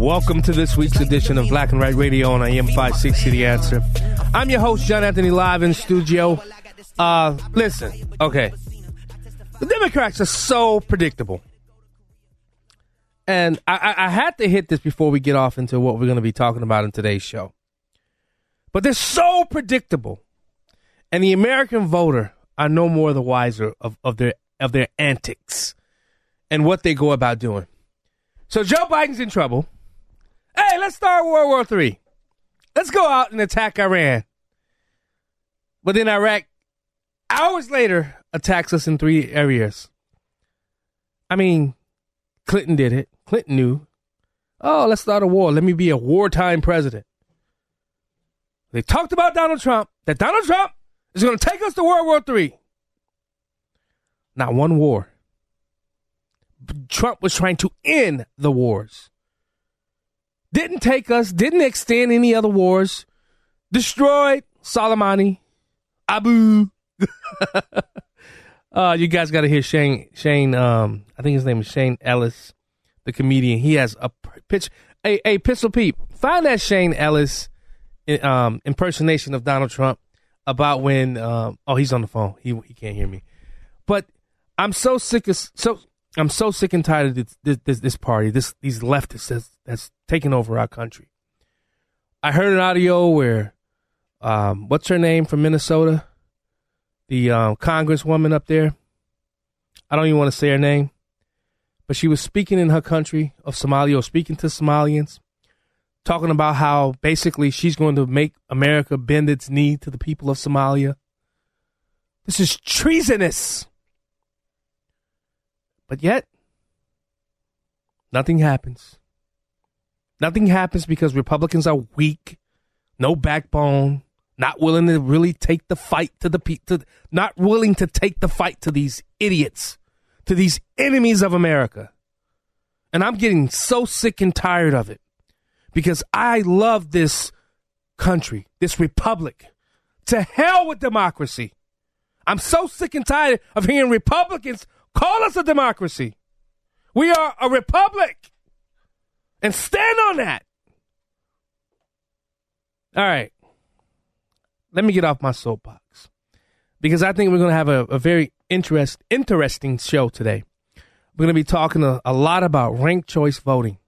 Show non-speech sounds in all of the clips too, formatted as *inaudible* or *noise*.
Welcome to this week's edition of Black and Right Radio on AM 560 The Answer. I'm your host, John Anthony, live in studio. Uh, listen, okay. The Democrats are so predictable. And I, I, I had to hit this before we get off into what we're going to be talking about in today's show. But they're so predictable. And the American voter are no more the wiser of, of their of their antics and what they go about doing. So Joe Biden's in trouble. Hey, let's start World War Three. Let's go out and attack Iran. But then Iraq, hours later, attacks us in three areas. I mean, Clinton did it. Clinton knew. Oh, let's start a war. Let me be a wartime president. They talked about Donald Trump, that Donald Trump is going to take us to World War Three. Not one war. Trump was trying to end the wars. Didn't take us, didn't extend any other wars. Destroyed Soleimani, Abu. *laughs* uh, you guys got to hear Shane. Shane, um, I think his name is Shane Gillis, the comedian. He has a pitch. Hey, hey, Pistol Peep, find that Shane Gillis um, impersonation of Donald Trump about when. Um, oh, he's on the phone. He he can't hear me. But I'm so sick of so I'm so sick and tired of this this, this, this party. This these leftists that's, that's taking over our country. I heard an audio where, um, what's her name from Minnesota, the um, congresswoman up there. I don't even want to say her name, but she was speaking in her country of Somalia, or speaking to Somalians, talking about how basically she's going to make America bend its knee to the people of Somalia. This is treasonous. But yet, nothing happens. Nothing happens because Republicans are weak, no backbone, not willing to really take the fight to the pe- to, not willing to take the fight to these idiots, to these enemies of America. And I'm getting so sick and tired of it because I love this country, this republic. To hell with democracy. I'm so sick and tired of hearing Republicans call us a democracy. We are a republic. And stand on that. All right. Let me get off my soapbox because I think we're going to have a, a very interest, interesting show today. We're going to be talking a, a lot about ranked choice voting.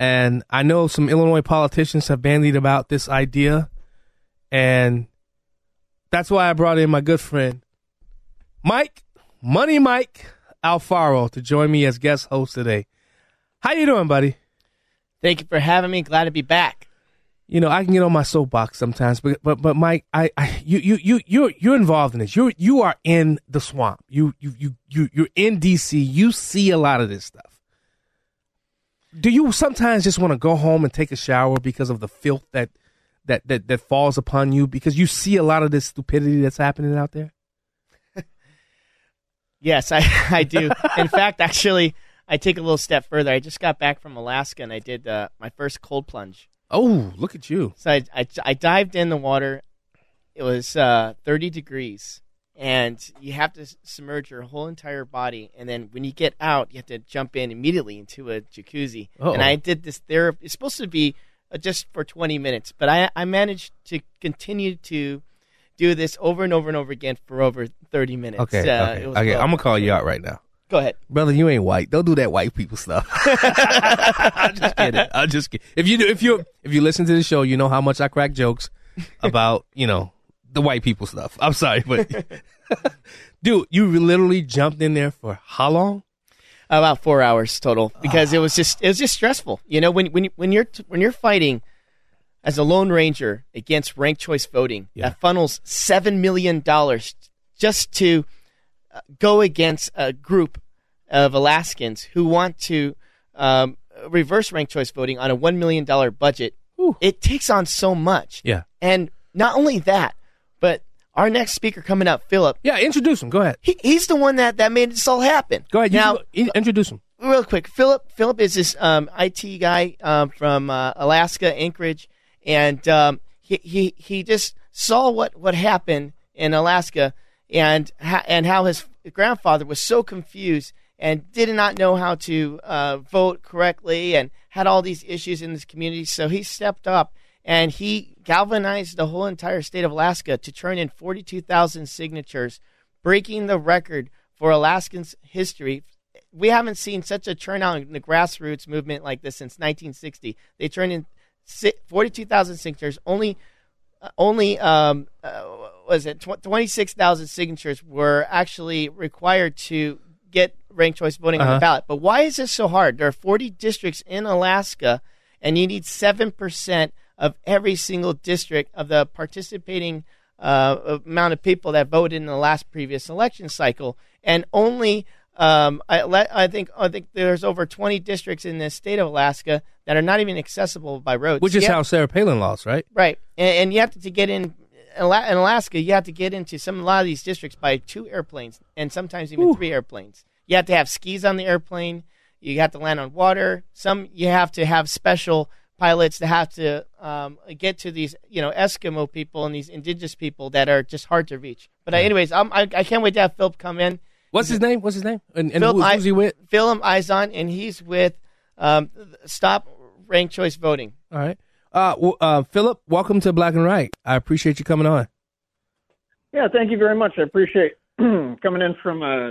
And I know some Illinois politicians have bandied about this idea. And that's why I brought in my good friend, Mike, Money Mike Alfaro, to join me as guest host today. How you doing, buddy? Thank you for having me. Glad to be back. You know, I can get on my soapbox sometimes, but but but Mike, I, I you you you you're you're involved in this. You're you are in the swamp. You you you you you're in DC. You see a lot of this stuff. Do you sometimes just want to go home and take a shower because of the filth that that that that falls upon you because you see a lot of this stupidity that's happening out there? *laughs* Yes, I *laughs* I do. in fact, actually, I take a little step further. I just got back from Alaska and I did uh, my first cold plunge. Oh, look at you! So I, I, I dived in the water. It was uh, 30 degrees, and you have to submerge your whole entire body, and then when you get out, you have to jump in immediately into a jacuzzi. Uh-oh. And I did this there. It's supposed to be uh, just for 20 minutes, but I I managed to continue to do this over and over and over again for over 30 minutes. Okay, Uh, okay, it was okay. well- I'm gonna call you out right now, Go ahead. brother. You ain't white. Don't do that white people stuff. *laughs* I'm just kidding. I'm just kidding. If you do, if you if you listen to the show, you know how much I crack jokes about you know the white people stuff. I'm sorry, but *laughs* dude, you literally jumped in there for how long? about four hours total because it was just it was just stressful. You know, when when when you're when you're fighting as a lone ranger against ranked choice voting Yeah. that funnels seven million dollars just to uh, go against a group of Alaskans who want to um, reverse ranked choice voting on a one million dollar budget. Whew. It takes on so much. Yeah, And not only that, but our next speaker coming up, Philip, yeah. Introduce him. Go ahead. he, he's the one that, that made this all happen. Go ahead. Now, go- introduce him. real quick, Philip. Philip is this um, IT guy um, from uh, Alaska, Anchorage, and um, he, he he just saw what what happened in Alaska and ha- and how his grandfather was so confused and did not know how to uh, vote correctly and had all these issues in this community. So he stepped up and he galvanized the whole entire state of Alaska to turn in 42,000 signatures, breaking the record for Alaskans' history we haven't seen such a turnout in the grassroots movement like this since 1960. They turned in 42,000 signatures. Only, only um, uh, was it tw- 26,000 signatures were actually required to get ranked choice voting on Uh-huh. the ballot. But why is this so hard? There are 40 districts in Alaska, and you need seven percent of every single district of the participating uh, amount of people that voted in the last previous election cycle, and only um, I, le- I think I think there's over 20 districts in the state of Alaska that are not even accessible by roads. Which is how Sarah Palin lost, right? right, and, and you have to, to get in. In Alaska, you have to get into some a lot of these districts by two airplanes, and sometimes even three airplanes. You have to have skis on the airplane. You have to land on water. Some you have to have special pilots that have to um, get to these, you know, Eskimo people and these indigenous people that are just hard to reach. But uh, anyways, I'm, I, I can't wait to have Philip come in. What's his name? What's his name? And, and Philip who, who's he with? Philip Izon, and he's with um, Stop Ranked Choice Voting. All right. Uh, well, uh, Philip, welcome to Black and Right. I appreciate you coming on. Yeah, thank you very much. I appreciate *clears throat* coming in from. Uh,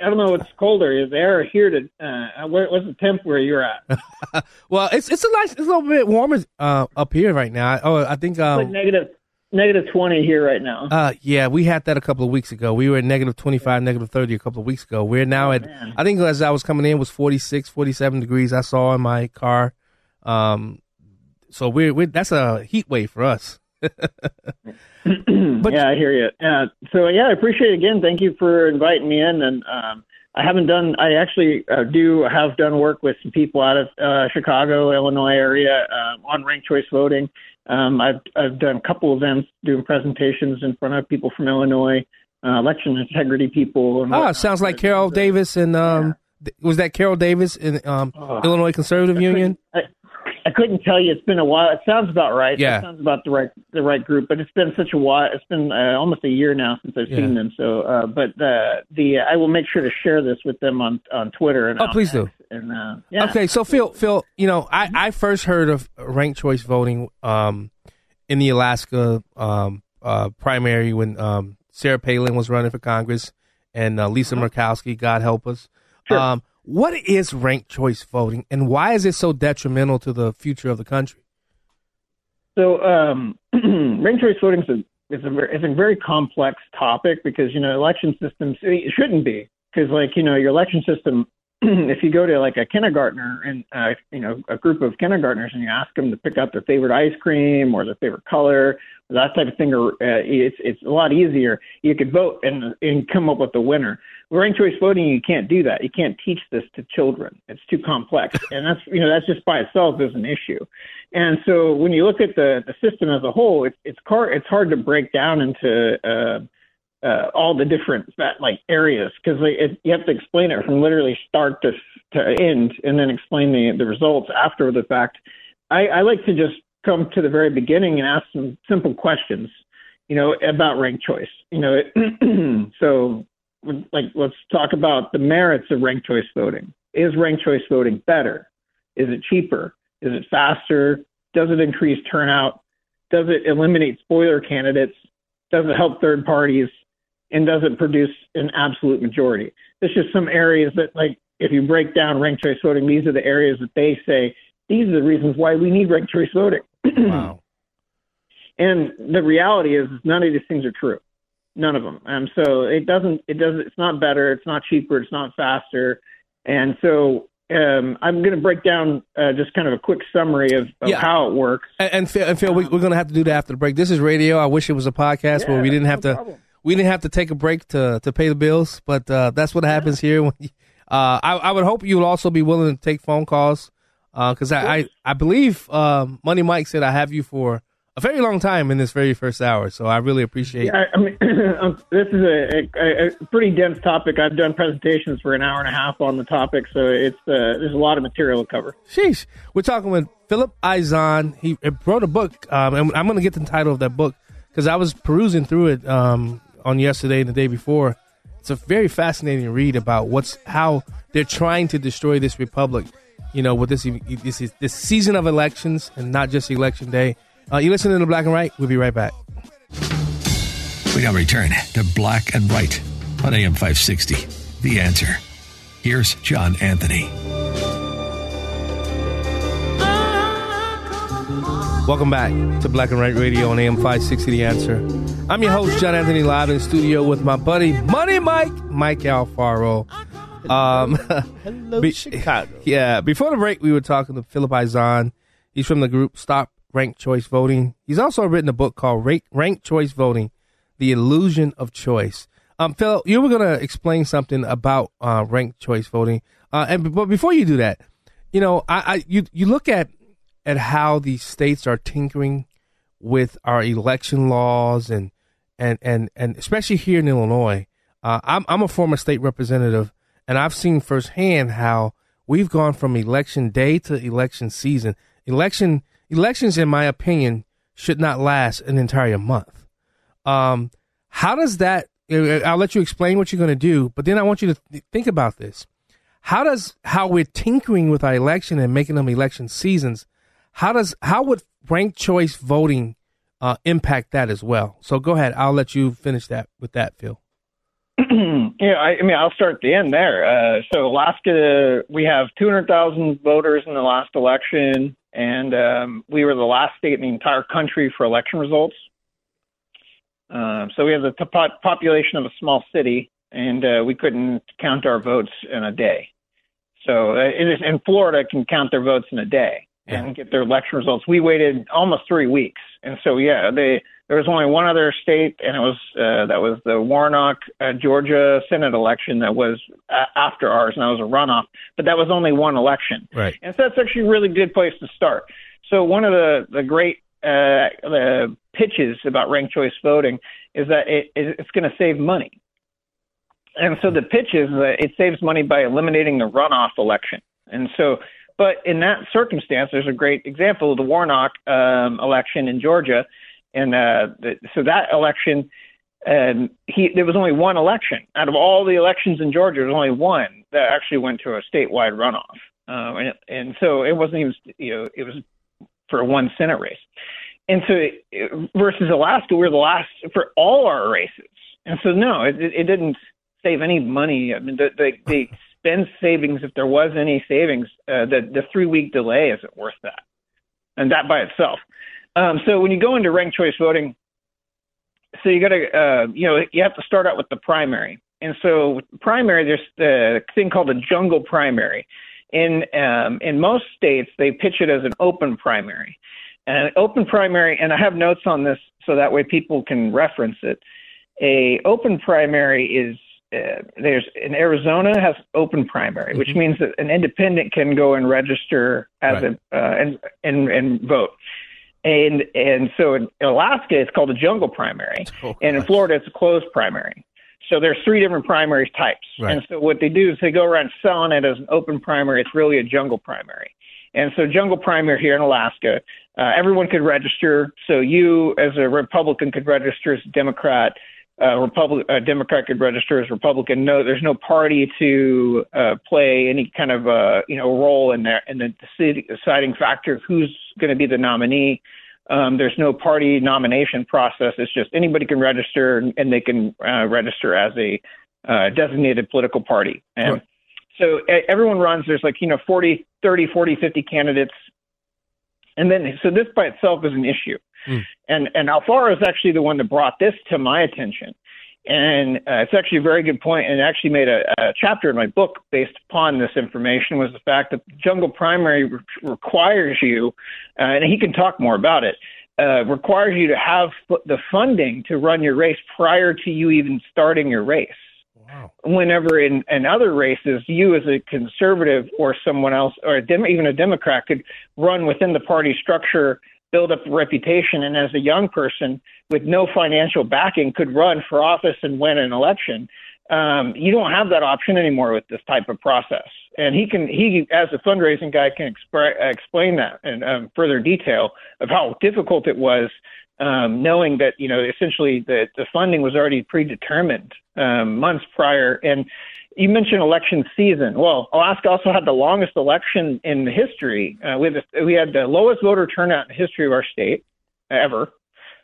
I don't know. It's colder. The air here to. Uh, where, what's the temp where you're at? *laughs* Well, it's it's a nice, it's a little bit warmer uh, up here right now. Oh, I think It's like um, negative negative twenty here right now. uh, yeah, we had that a couple of weeks ago. We were at negative 25, negative 30 a couple of weeks ago. We're now at, man. I think as I was coming in, it was 46, 47 degrees. I saw in my car. Um, so we're, we're that's a heat wave for us. *clears throat* but- yeah, I hear you. Uh, so yeah, I appreciate it again. Thank you for inviting me in. And um, I haven't done. I actually uh, do have done work with some people out of uh, Chicago, Illinois area uh, on ranked choice voting. Um, I've I've done a couple of events doing presentations in front of people from Illinois, uh, election integrity people. And Ah, whatnot. sounds like Carol Davis and um, th- was that Carol Davis in um, Illinois Conservative Union? I, I couldn't tell you. It's been a while. It sounds about right. Yeah. It sounds about the right the right group. But it's been such a while. It's been uh, almost a year now since I've seen them. So, uh, but uh, the I will make sure to share this with them on on Twitter. And Oh, on please do. And uh, yeah. Okay, so Phil, Phil, you know, I, I first heard of ranked choice voting um, in the Alaska um, uh, primary when um, Sarah Palin was running for Congress and uh, Lisa Murkowski, God help us. Sure. Um, what is ranked choice voting, and why is it so detrimental to the future of the country? So, um, *clears throat* ranked choice voting is a, is a very, a very complex topic because you know election systems it shouldn't be because like you know your election system. *clears throat* if you go to like a kindergartner and uh, you know a group of kindergartners and you ask them to pick out their favorite ice cream or their favorite color, that type of thing, or uh, it's it's a lot easier. You could vote and and come up with the winner. Ranked choice voting, you can't do that. You can't teach this to children. It's too complex, *laughs* and that's you know that's just by itself is an issue. And so when you look at the the system as a whole, it's it's hard it's hard to break down into uh, uh, all the different that like areas because it, you have to explain it from literally start to to end, and then explain the the results after the fact. I, I like to just come to the very beginning and ask some simple questions. you know, about ranked choice. You know, *clears throat* so like let's talk about the merits of ranked choice voting. Is ranked choice voting better? Is it cheaper? Is it faster? Does it increase turnout? Does it eliminate spoiler candidates? Does it help third parties? And doesn't produce an absolute majority? There's just some areas that, like, if you break down ranked choice voting, these are the areas that they say these are the reasons why we need ranked choice voting. Wow. *clears throat* And the reality is, none of these things are true. None of them. Um, so it doesn't. It doesn't. It's not better. It's not cheaper. It's not faster. And so um, I'm going to break down uh, just kind of a quick summary of, of Yeah. how it works. And, and Phil, and Phil we, we're going to have to do that after the break. This is radio. I wish it was a podcast where we didn't have to. We didn't have to take a break to to pay the bills, but uh, that's what happens here. When you, uh, I, I would hope you would also be willing to take phone calls because I, I I believe um, Money Mike said I have you for a very long time in this very first hour. So I really appreciate. Yeah, I, I mean, *clears throat* this is a, a, a pretty dense topic. I've done presentations for an hour and a half on the topic, so it's uh, there's a lot of material to cover. Sheesh. We're talking with Philip Izon. He wrote a book, um, and I'm going to get the title of that book because I was perusing through it um, on yesterday and the day before. It's a very fascinating read about what's how they're trying to destroy this republic. You know, with this this is this season of elections and not just election day. Uh, you listening to the Black and Right? We'll be right back. We now return to Black and Right on AM 560. The answer. Here's John Anthony. Welcome back to Black and Right Radio on AM 560 The Answer. I'm your host, John Anthony, live in the studio with my buddy, Money Mike, Mike Alfaro. Um, *laughs* Hello, be- Chicago. *laughs* yeah, before the break, we were talking to Philip Izon. He's from the group Stop Ranked Choice Voting. He's also written a book called Rank, Ranked Choice Voting The Illusion of Choice. Um, Phil, you were going to explain something about uh, ranked choice voting. Uh, and but before you do that, you know, I, I you you look at at how these states are tinkering with our election laws and and and and especially here in Illinois. Uh, I'm I'm a former state representative, and I've seen firsthand how we've gone from election day to election season. Election elections, in my opinion, should not last an entire month. Um, how does that? I'll let you explain what you're going to do, but then I want you to th- think about this. How does how we're tinkering with our election and making them election seasons? How does how would ranked choice voting uh, impact that as well? So go ahead. I'll let you finish that with that, Phil. *clears throat* Yeah, I, I mean, I'll start the end there. Uh, so Alaska, we have 200,000 voters in the last election, and um, we were the last state in the entire country for election results. Um, so we have the po- population of a small city, and uh, we couldn't count our votes in a day. So uh, is in Florida can count their votes in a day and get their election results. We waited almost three weeks, and so yeah, they there was only one other state, and it was uh, that was the Warnock, uh, Georgia Senate election that was a- after ours, and that was a runoff. But that was only one election, Right. and so that's actually a really good place to start. So one of the the great uh, the pitches about ranked choice voting is that it, it it's going to save money. And so the pitch is that it saves money by eliminating the runoff election. And so, but in that circumstance, there's a great example of the Warnock um, election in Georgia. And uh, the, so that election, um, he there was only one election out of all the elections in Georgia. There was only one that actually went to a statewide runoff, um, and, and so it wasn't even you know it was for one Senate race. And so it- versus Alaska, we're the last for all our races. And so no, it, it didn't save any money. I mean, the, the *laughs* expense savings, if there was any savings, uh, the the three week delay isn't worth that, and that by itself. Um, so when you go into ranked choice voting, so you got to uh, you know you have to start out with the primary. And so primary, there's the thing called a jungle primary. In um, in most states, they pitch it as an open primary. And an open primary, and I have notes on this so that way people can reference it. A open primary is uh, there's in Arizona has open primary, which means that an independent can go and register as Right. a uh, and and and vote. And and so in Alaska it's called a jungle primary, *laughs* Oh, and in. Florida it's a closed primary. So there's three different primary types. Right. And so what they do is they go around selling it as an open primary. It's really a jungle primary. And so jungle primary here in Alaska, uh, everyone could register. So you, as a Republican, could register as a Democrat. Uh, Republic, a Democrat could register as Republican. No, there's no party to uh, play any kind of uh, you know role in there in the deciding factor of who's going to be the nominee. Um, there's no party nomination process. It's just anybody can register and, and they can uh, register as a uh, designated political party. And Right. so everyone runs. There's like you know 40, 30, 40, 50 candidates, and then so this by itself is an issue. Mm. And and Alfaro is actually the one that brought this to my attention. And uh, it's actually a very good point, and actually made a, a chapter in my book based upon this information. Was the fact that jungle primary re- requires you, uh, and he can talk more about it, uh, requires you to have f- the funding to run your race prior to you even starting your race Wow. whenever in, in other races, you as a conservative or someone else, or a dem- even a Democrat, could run within the party structure, build up a reputation, and as a young person with no financial backing, could run for office and win an election. Um, you don't have that option anymore with this type of process. And he can, he as a fundraising guy, can expre- explain that in um, further detail of how difficult it was um, knowing that you know essentially the the funding was already predetermined um, months prior. And you mentioned election season. Well, Alaska also had the longest election in the history. Uh, we had the, we had the lowest voter turnout in the history of our state ever.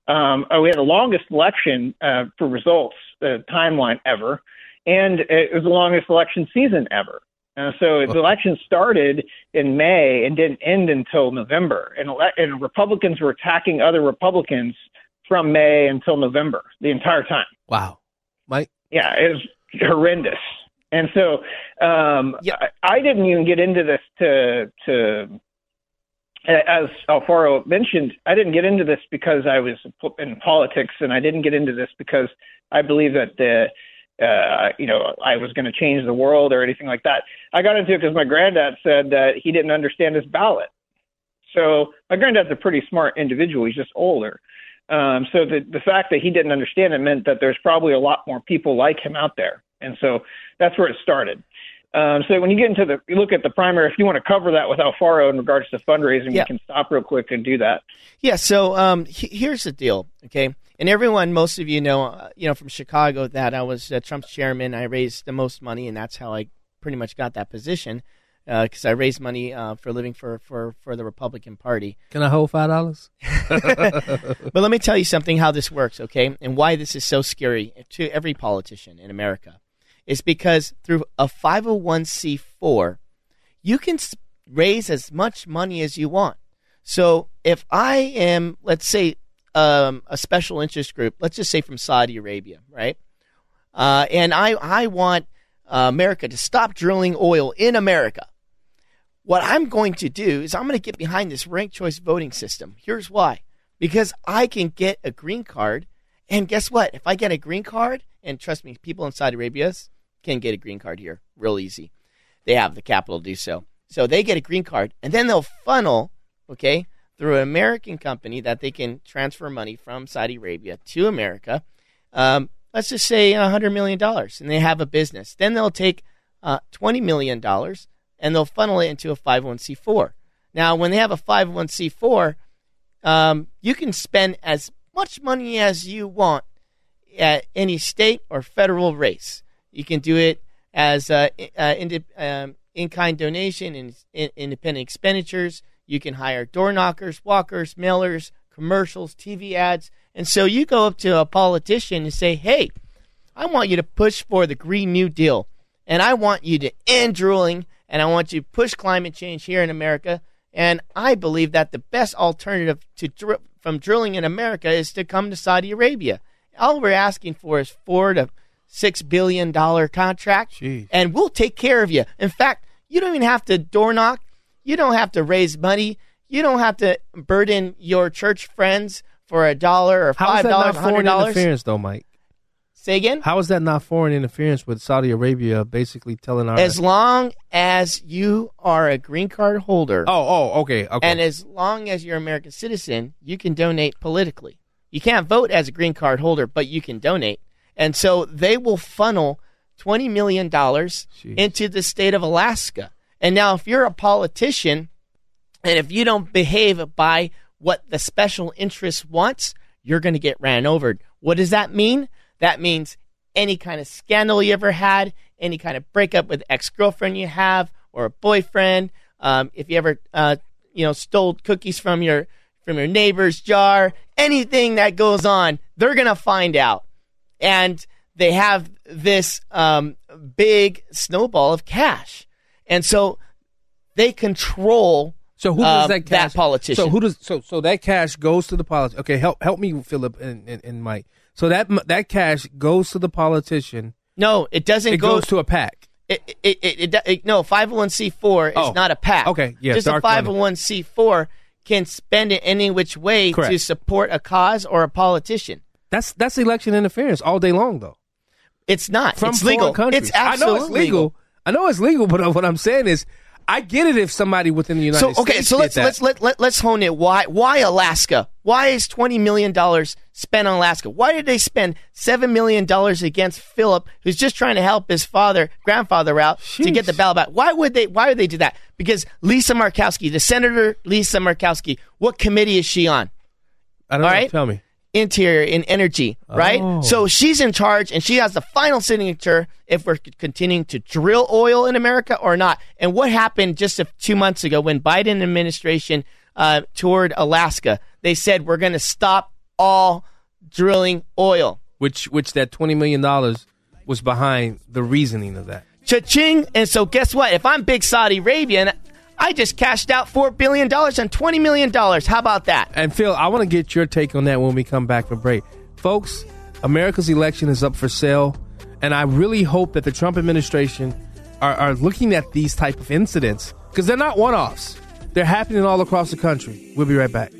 Um, uh, we had the longest election uh, for results uh, timeline ever, and it was the longest election season ever. Uh, so the election started in May and didn't end until November, and, ele- and Republicans were attacking other Republicans from May until November the entire time. Wow. Mike? Yeah, it was horrendous. And so um, I, I didn't even get into this to to as Alfaro mentioned, I didn't get into this because I was in politics, and I didn't get into this because I believe that the uh, you know I was going to change the world or anything like that. I got into it because my granddad said that he didn't understand his ballot. So my granddad's a pretty smart individual. He's just older. Um, so the the fact that he didn't understand it meant that there's probably a lot more people like him out there, and so that's where it started. Um, so when you get into the, you look at the primary. If you want to cover that with Alfaro in regards to fundraising, Yeah. we can stop real quick and do that. Yeah. So um, he- here's the deal, okay? And everyone, most of you know, uh, you know, from Chicago, that I was uh, Trump's chairman. I raised the most money, and that's how I pretty much got that position because I raised money uh, for a living for, for for the Republican Party. Can I hold five dollars? *laughs* But let me tell you something how this works, okay? And why this is so scary to every politician in America is because through a 501c4, you can raise as much money as you want. So if I am, let's say, um, a special interest group, let's just say from Saudi Arabia, right? Uh, and I, I want uh, America to stop drilling oil in America. What I'm going to do is I'm going to get behind this ranked choice voting system. Here's why because I can get a green card. And guess what? If I get a green card, and trust me, people in Saudi Arabia can get a green card here real easy. They have the capital to do so. So they get a green card, and then they'll funnel, okay, through an American company that they can transfer money from Saudi Arabia to America. Um, let's just say $100 million, and they have a business. Then they'll take uh, $20 million and they'll funnel it into a 501c4. Now, when they have a 501c4, um, you can spend as much money as you want at any state or federal race. You can do it as uh, uh, indi- um, in-kind donation and in- independent expenditures. You can hire door knockers, walkers, mailers, commercials, TV ads. And so you go up to a politician and say, hey, I want you to push for the Green New Deal. And I want you to end drilling and I want you to push climate change here in America. And I believe that the best alternative to dr- from drilling in America is to come to Saudi Arabia. All we're asking for is four to six billion dollar contract, Jeez. and we'll take care of you. In fact, you don't even have to door knock. You don't have to raise money. You don't have to burden your church friends for a dollar or five dollars, hundred foreign dollars. interference, though, Mike? Say again. How is that not foreign interference with Saudi Arabia basically telling our? As long as you are a green card holder, oh, oh, okay, okay. and as long as you're an American citizen, you can donate politically. You can't vote as a green card holder, but you can donate. And so they will funnel $20 million into the state of Alaska. And now, if you're a politician and if you don't behave by what the special interest wants, you're going to get ran over. What does that mean? That means any kind of scandal you ever had, any kind of breakup with ex girlfriend you have or a boyfriend, um, if you ever uh, you know stole cookies from your from your neighbor's jar, anything that goes on, they're gonna find out, and they have this um, big snowball of cash, and so they control. So who does uh, that cash? politician? So who does so so that cash goes to the politician? Okay, help help me, Philip and, and, and Mike. So that that cash goes to the politician. No, it doesn't It go goes to a PAC. It, it, it, it, it, no, 501c4 is Oh, not a PAC. okay, yeah, Just a dark money. 501c4 can spend it any which way Correct. to support a cause or a politician. That's that's election interference all day long, though. It's not. From it's legal. countries. It's absolutely I know it's legal. I know it's legal, but what I'm saying is, I get it if somebody within the United So States. okay, so let's let's let, let let's hone it. Why why Alaska? Why is twenty million dollars spent on Alaska? Why did they spend seven million dollars against Philip, who's just trying to help his father grandfather out to get the Sheesh. ballot back? Why would they? Why would they do that? Because Lisa Murkowski, the senator Lisa Murkowski, what committee is she on? I don't all know. right. Tell me. Interior and Energy, right? Oh. So she's in charge and she has the final signature if we're continuing to drill oil in America or not. And what happened just a, two months ago when Biden administration uh, toured Alaska? They said we're going to stop all drilling oil. Which which that twenty million dollars was behind the reasoning of that. Cha-ching! And so guess what? If I'm big Saudi Arabian, I just cashed out four billion dollars and twenty million dollars. How about that? And Phil, I want to get your take on that when we come back from break. Folks, America's election is up for sale, and I really hope that the Trump administration are, are looking at these type of incidents because they're not one-offs. They're happening all across the country. We'll be right back.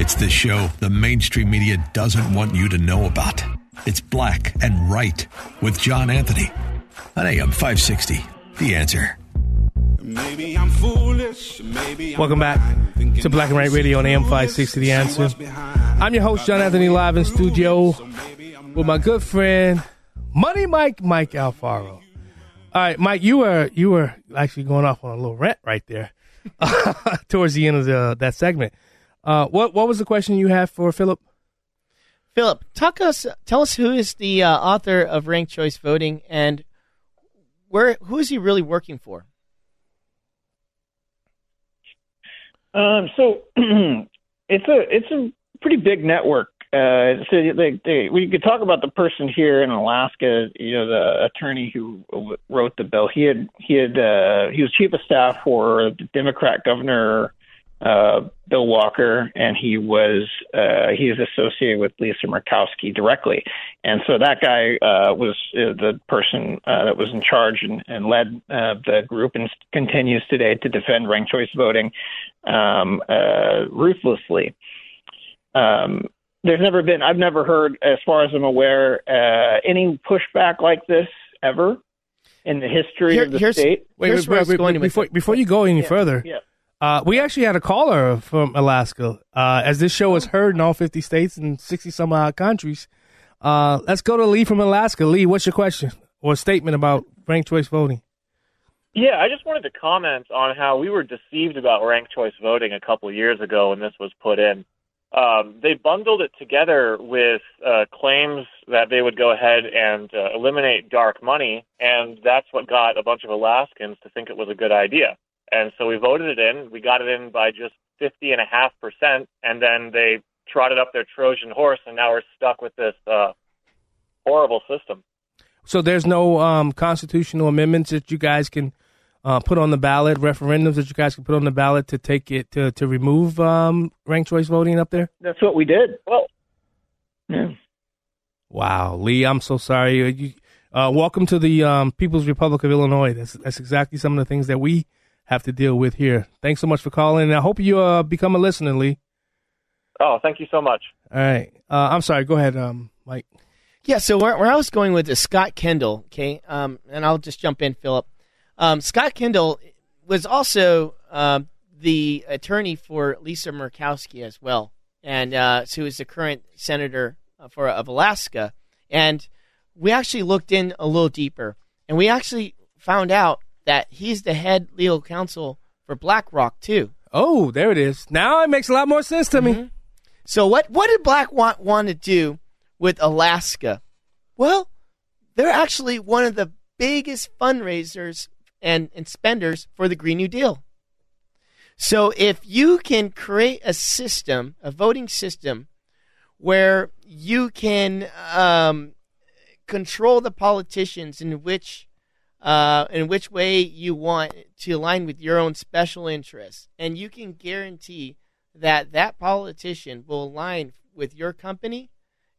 It's the show the mainstream media doesn't want you to know about. It's Black and Right with John Anthony on AM 560. The answer. Maybe I'm foolish. Maybe I'm Welcome back to Black and Right Radio on AM 560 The Answer. I'm your host, John Anthony, live in studio with my good friend, Money Mike, Mike Alfaro. All right, Mike, you were you were actually going off on a little rant right there *laughs* towards the end of the, that segment. Uh, what what was the question you had for Philip? Philip, talk us, tell us who is the uh, author of ranked choice voting and where who is he really working for? Um, so *clears throat* it's a it's a pretty big network. Uh, so they, they, we could talk about the person here in Alaska. You know, the attorney who wrote the bill. He had he had uh, he was chief of staff for the Democrat governor uh, Bill Walker, and he was uh, he is associated with Lisa Murkowski directly, and so that guy uh, was uh, the person uh, that was in charge and, and led uh, the group, and continues today to defend ranked choice voting um, uh, ruthlessly. Um, there's never been, I've never heard, as far as I'm aware, uh, any pushback like this ever in the history Here- of the state. Wait, Here's wait, where I wait, was wait, going before before you go any further. Yeah. Uh, we actually had a caller from Alaska. Uh, as this show is heard in all 50 states and 60 some odd countries, uh, let's go to Lee from Alaska. Lee, what's your question or statement about ranked choice voting? Yeah, I just wanted to comment on how we were deceived about ranked choice voting a couple years ago when this was put in. Um, they bundled it together with uh, claims that they would go ahead and uh, eliminate dark money, and that's what got a bunch of Alaskans to think it was a good idea. And so we voted it in. We got it in by just fifty and a half percent, and then they trotted up their Trojan horse, and now we're stuck with this uh, horrible system. So there's no um, constitutional amendments that you guys can uh, put on the ballot, referendums that you guys can put on the ballot to take it to to remove um, ranked choice voting up there. That's what we did. Well, Yeah. Wow, Lee, I'm so sorry. Uh, You, uh, welcome to the um, People's Republic of Illinois. That's that's exactly some of the things that we have to deal with here. Thanks so much for calling, and I hope you uh, become a listener, Lee. oh, thank you so much. All right, uh, I'm sorry. Go ahead, um, Mike. Yeah, so where, where I was going with is Scott Kendall, okay, um, and I'll just jump in, Philip. Um, Scott Kendall was also um, the attorney for Lisa Murkowski as well, and uh, so is the current senator uh, for of Alaska. And we actually looked in a little deeper, and we actually found out that he's the head legal counsel for BlackRock too. Oh, there it is. Now it makes a lot more sense to me. So what what did Black want want to do with Alaska? Well, they're actually one of the biggest fundraisers and, and spenders for the Green New Deal. So if you can create a system, a voting system, where you can um, control the politicians in which uh, in which way you want to align with your own special interests, and you can guarantee that that politician will align with your company,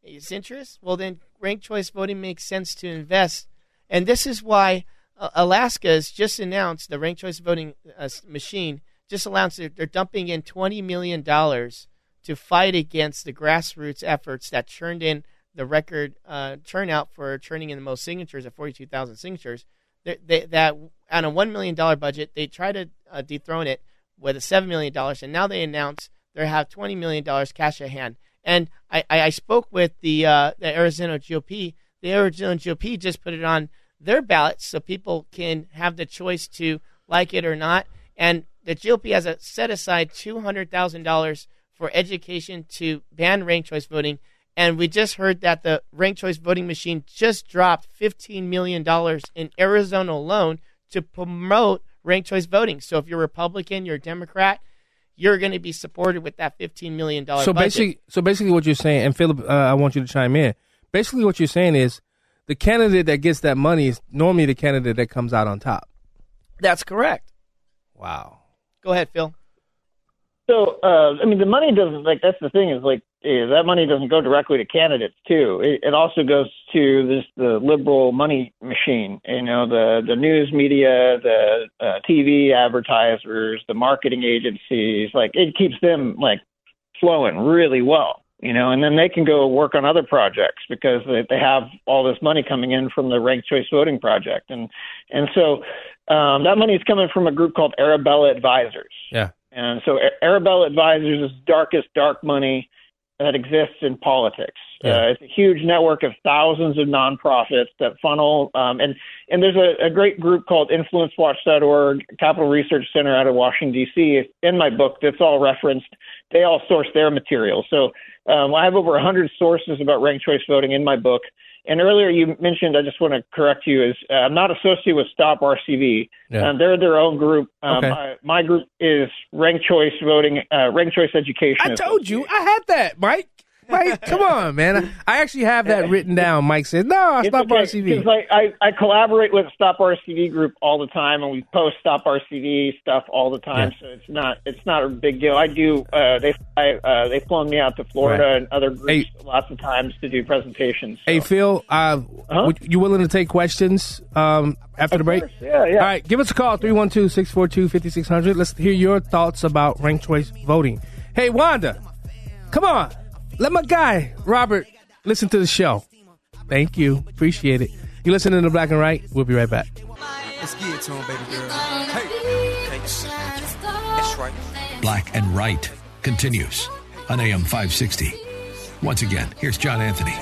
its interests, well, then ranked choice voting makes sense to invest. And this is why uh, Alaska has just announced the ranked choice voting uh, machine just announced they're, they're dumping in $20 million to fight against the grassroots efforts that churned in the record uh, turnout for turning in the most signatures at 42,000 signatures. They, that on a $1 million budget, they tried to uh, dethrone it with a $7 million, and now they announce they have $20 million cash at hand. And I, I, I spoke with the, uh, the Arizona GOP. The Arizona GOP just put it on their ballot so people can have the choice to like it or not. And the GOP has a set aside $200,000 for education to ban ranked choice voting. And we just heard that the ranked choice voting machine just dropped $15 million in Arizona alone to promote ranked choice voting. So if you're Republican, you're a Democrat, you're going to be supported with that $15 million So budget. basically, so basically, what you're saying, and Philip, uh, I want you to chime in. Basically, what you're saying is the candidate that gets that money is normally the candidate that comes out on top. That's correct. Wow. Go ahead, Phil. So, uh, I mean, the money doesn't like that's the thing is like eh, that money doesn't go directly to candidates too. It, it also goes to this the liberal money machine. You know, the the news media, the uh, TV advertisers, the marketing agencies. Like it keeps them like flowing really well. You know, and then they can go work on other projects because they, they have all this money coming in from the ranked choice voting project, and and so um, that money is coming from a group called Arabella Advisors. Yeah. And so Arabella Advisors is darkest dark money that exists in politics. Yeah. Uh, it's a huge network of thousands of nonprofits that funnel, um, and and there's a, a great group called InfluenceWatch.org, Capital Research Center out of Washington D.C. In my book, that's all referenced. They all source their material. So um, I have over 100 sources about ranked choice voting in my book. And earlier you mentioned, I just want to correct you, is uh, I'm not associated with Stop RCV. Yeah. Um, they're their own group. Um, Okay. I, my group is ranked choice voting, uh, ranked choice education. I told you, I had that, Mike. Mike, come on, man. I actually have that written down. Mike said, "No, It's stop okay, RCV." 'cause I, I, I collaborate with Stop RCV group all the time, and we post Stop RCV stuff all the time. So it's not it's not a big deal. I do. Uh, they fly, uh, they've flown me out to Florida Right. and other groups Hey. lots of times to do presentations. Hey, Phil, uh, would, you willing to take questions um, after the break? course, yeah, yeah. All right, give us a call 312-642-5600. Let's hear your thoughts about ranked choice voting. Hey, Wanda, come on. Let my guy, Robert, listen to the show. Thank you. Appreciate it. You listening to Black and Right? We'll be right back. Let's get to him, baby girl. Hey, thanks. That's right. Black and Right continues on AM 560. Once again, here's John Anthony.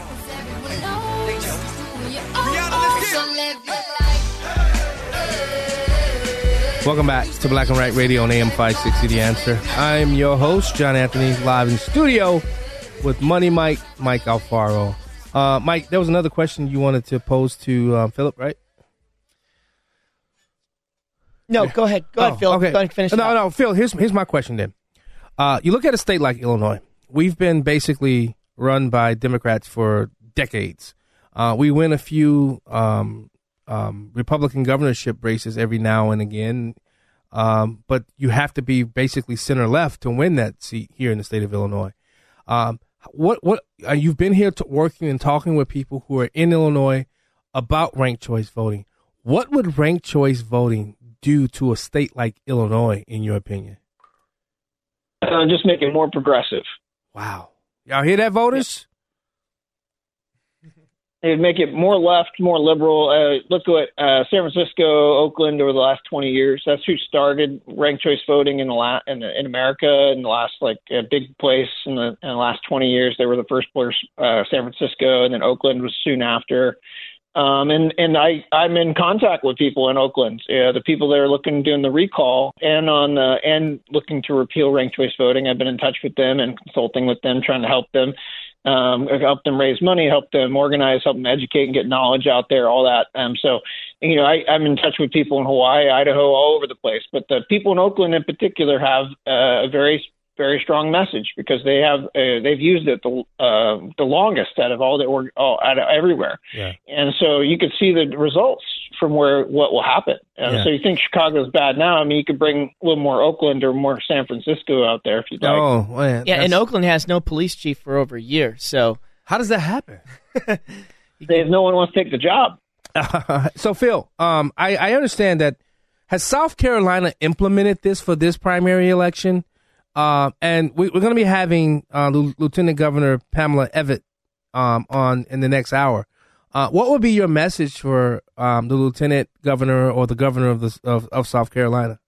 Welcome back to Black and Right Radio on AM 560 The Answer. I'm your host, John Anthony, live in studio with Money Mike, Mike Alfaro. Uh, Mike, there was another question you wanted to pose to uh, Philip, right? No, go ahead. Go ahead, Oh, Phil. Okay. Go ahead and finish. No, no, Phil. Here's here's my question then. Uh, you look at a state like Illinois. We've been basically run by Democrats for decades. Uh, we win a few um, um, Republican governorship races every now and again, um, but you have to be basically center left to win that seat here in the state of Illinois. What what uh, you've been here to working and talking with people who are in Illinois about ranked choice voting. What would ranked choice voting do to a state like Illinois, in your opinion? Uh, just make it more progressive. Wow, y'all hear that, voters? It would make it more left, more liberal. Uh, look at uh, San Francisco, Oakland over the last 20 years. That's who started ranked choice voting in the la- in, the, in America in the last like big place in the, in the last 20 years. They were the first place, uh, San Francisco, and then Oakland was soon after. Um, and and I I'm in contact with people in Oakland, uh, the people that are looking doing the recall and on the and looking to repeal ranked choice voting. I've been in touch with them and consulting with them, trying to help them, um, help them raise money, help them organize, help them educate and get knowledge out there, all that. Um, so you know I, I'm in touch with people in Hawaii, Idaho, all over the place. But the people in Oakland in particular have uh, a very very strong message because they have uh, they've used it the uh, the longest out of all the or all, out of everywhere, Yeah. and so you could see the results from where what will happen. And Yeah. so you think Chicago's bad now? I mean, you could bring a little more Oakland or more San Francisco out there if you'd like. Oh, man. Yeah, and Oakland has no police chief for over a year. So how does that happen? *laughs* They, no one wants to take the job. *laughs* so Phil, um, I, I understand that has South Carolina implemented this for this primary election, uh, and we, we're going to be having uh, Lieu- Lieutenant Governor Pamela Evette um, on in the next hour. Uh, what would be your message for um, the lieutenant governor or the governor of the of, of South Carolina?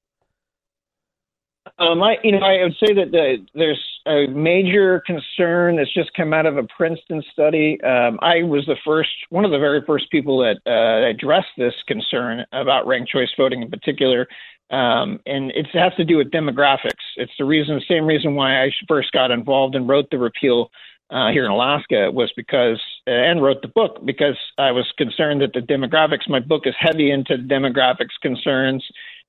Um, I, you know, I would say that the, there's a major concern that's just come out of a Princeton study. Um, I was the first, one of the very first people that uh, addressed this concern about ranked choice voting in particular, um, and it has to do with demographics. It's the reason, the same reason why I first got involved and wrote the repeal uh, here in Alaska was because, and wrote the book because I was concerned that the demographics. My book is heavy into demographics concerns.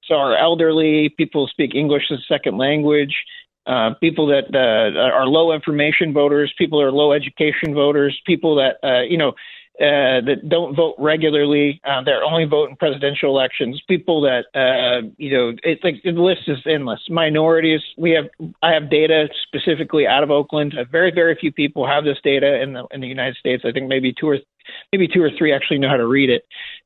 So our elderly, people speak English as a second language, uh, people that uh, are low information voters, people that are low education voters, people that uh, you know uh, that don't vote regularly, uh, that only vote in presidential elections, people that uh, you know it's like the list is endless. Minorities, we have I have data specifically out of Oakland. Uh, very very few people have this data in the in the United States. I think maybe two or maybe two or three actually know how to read it.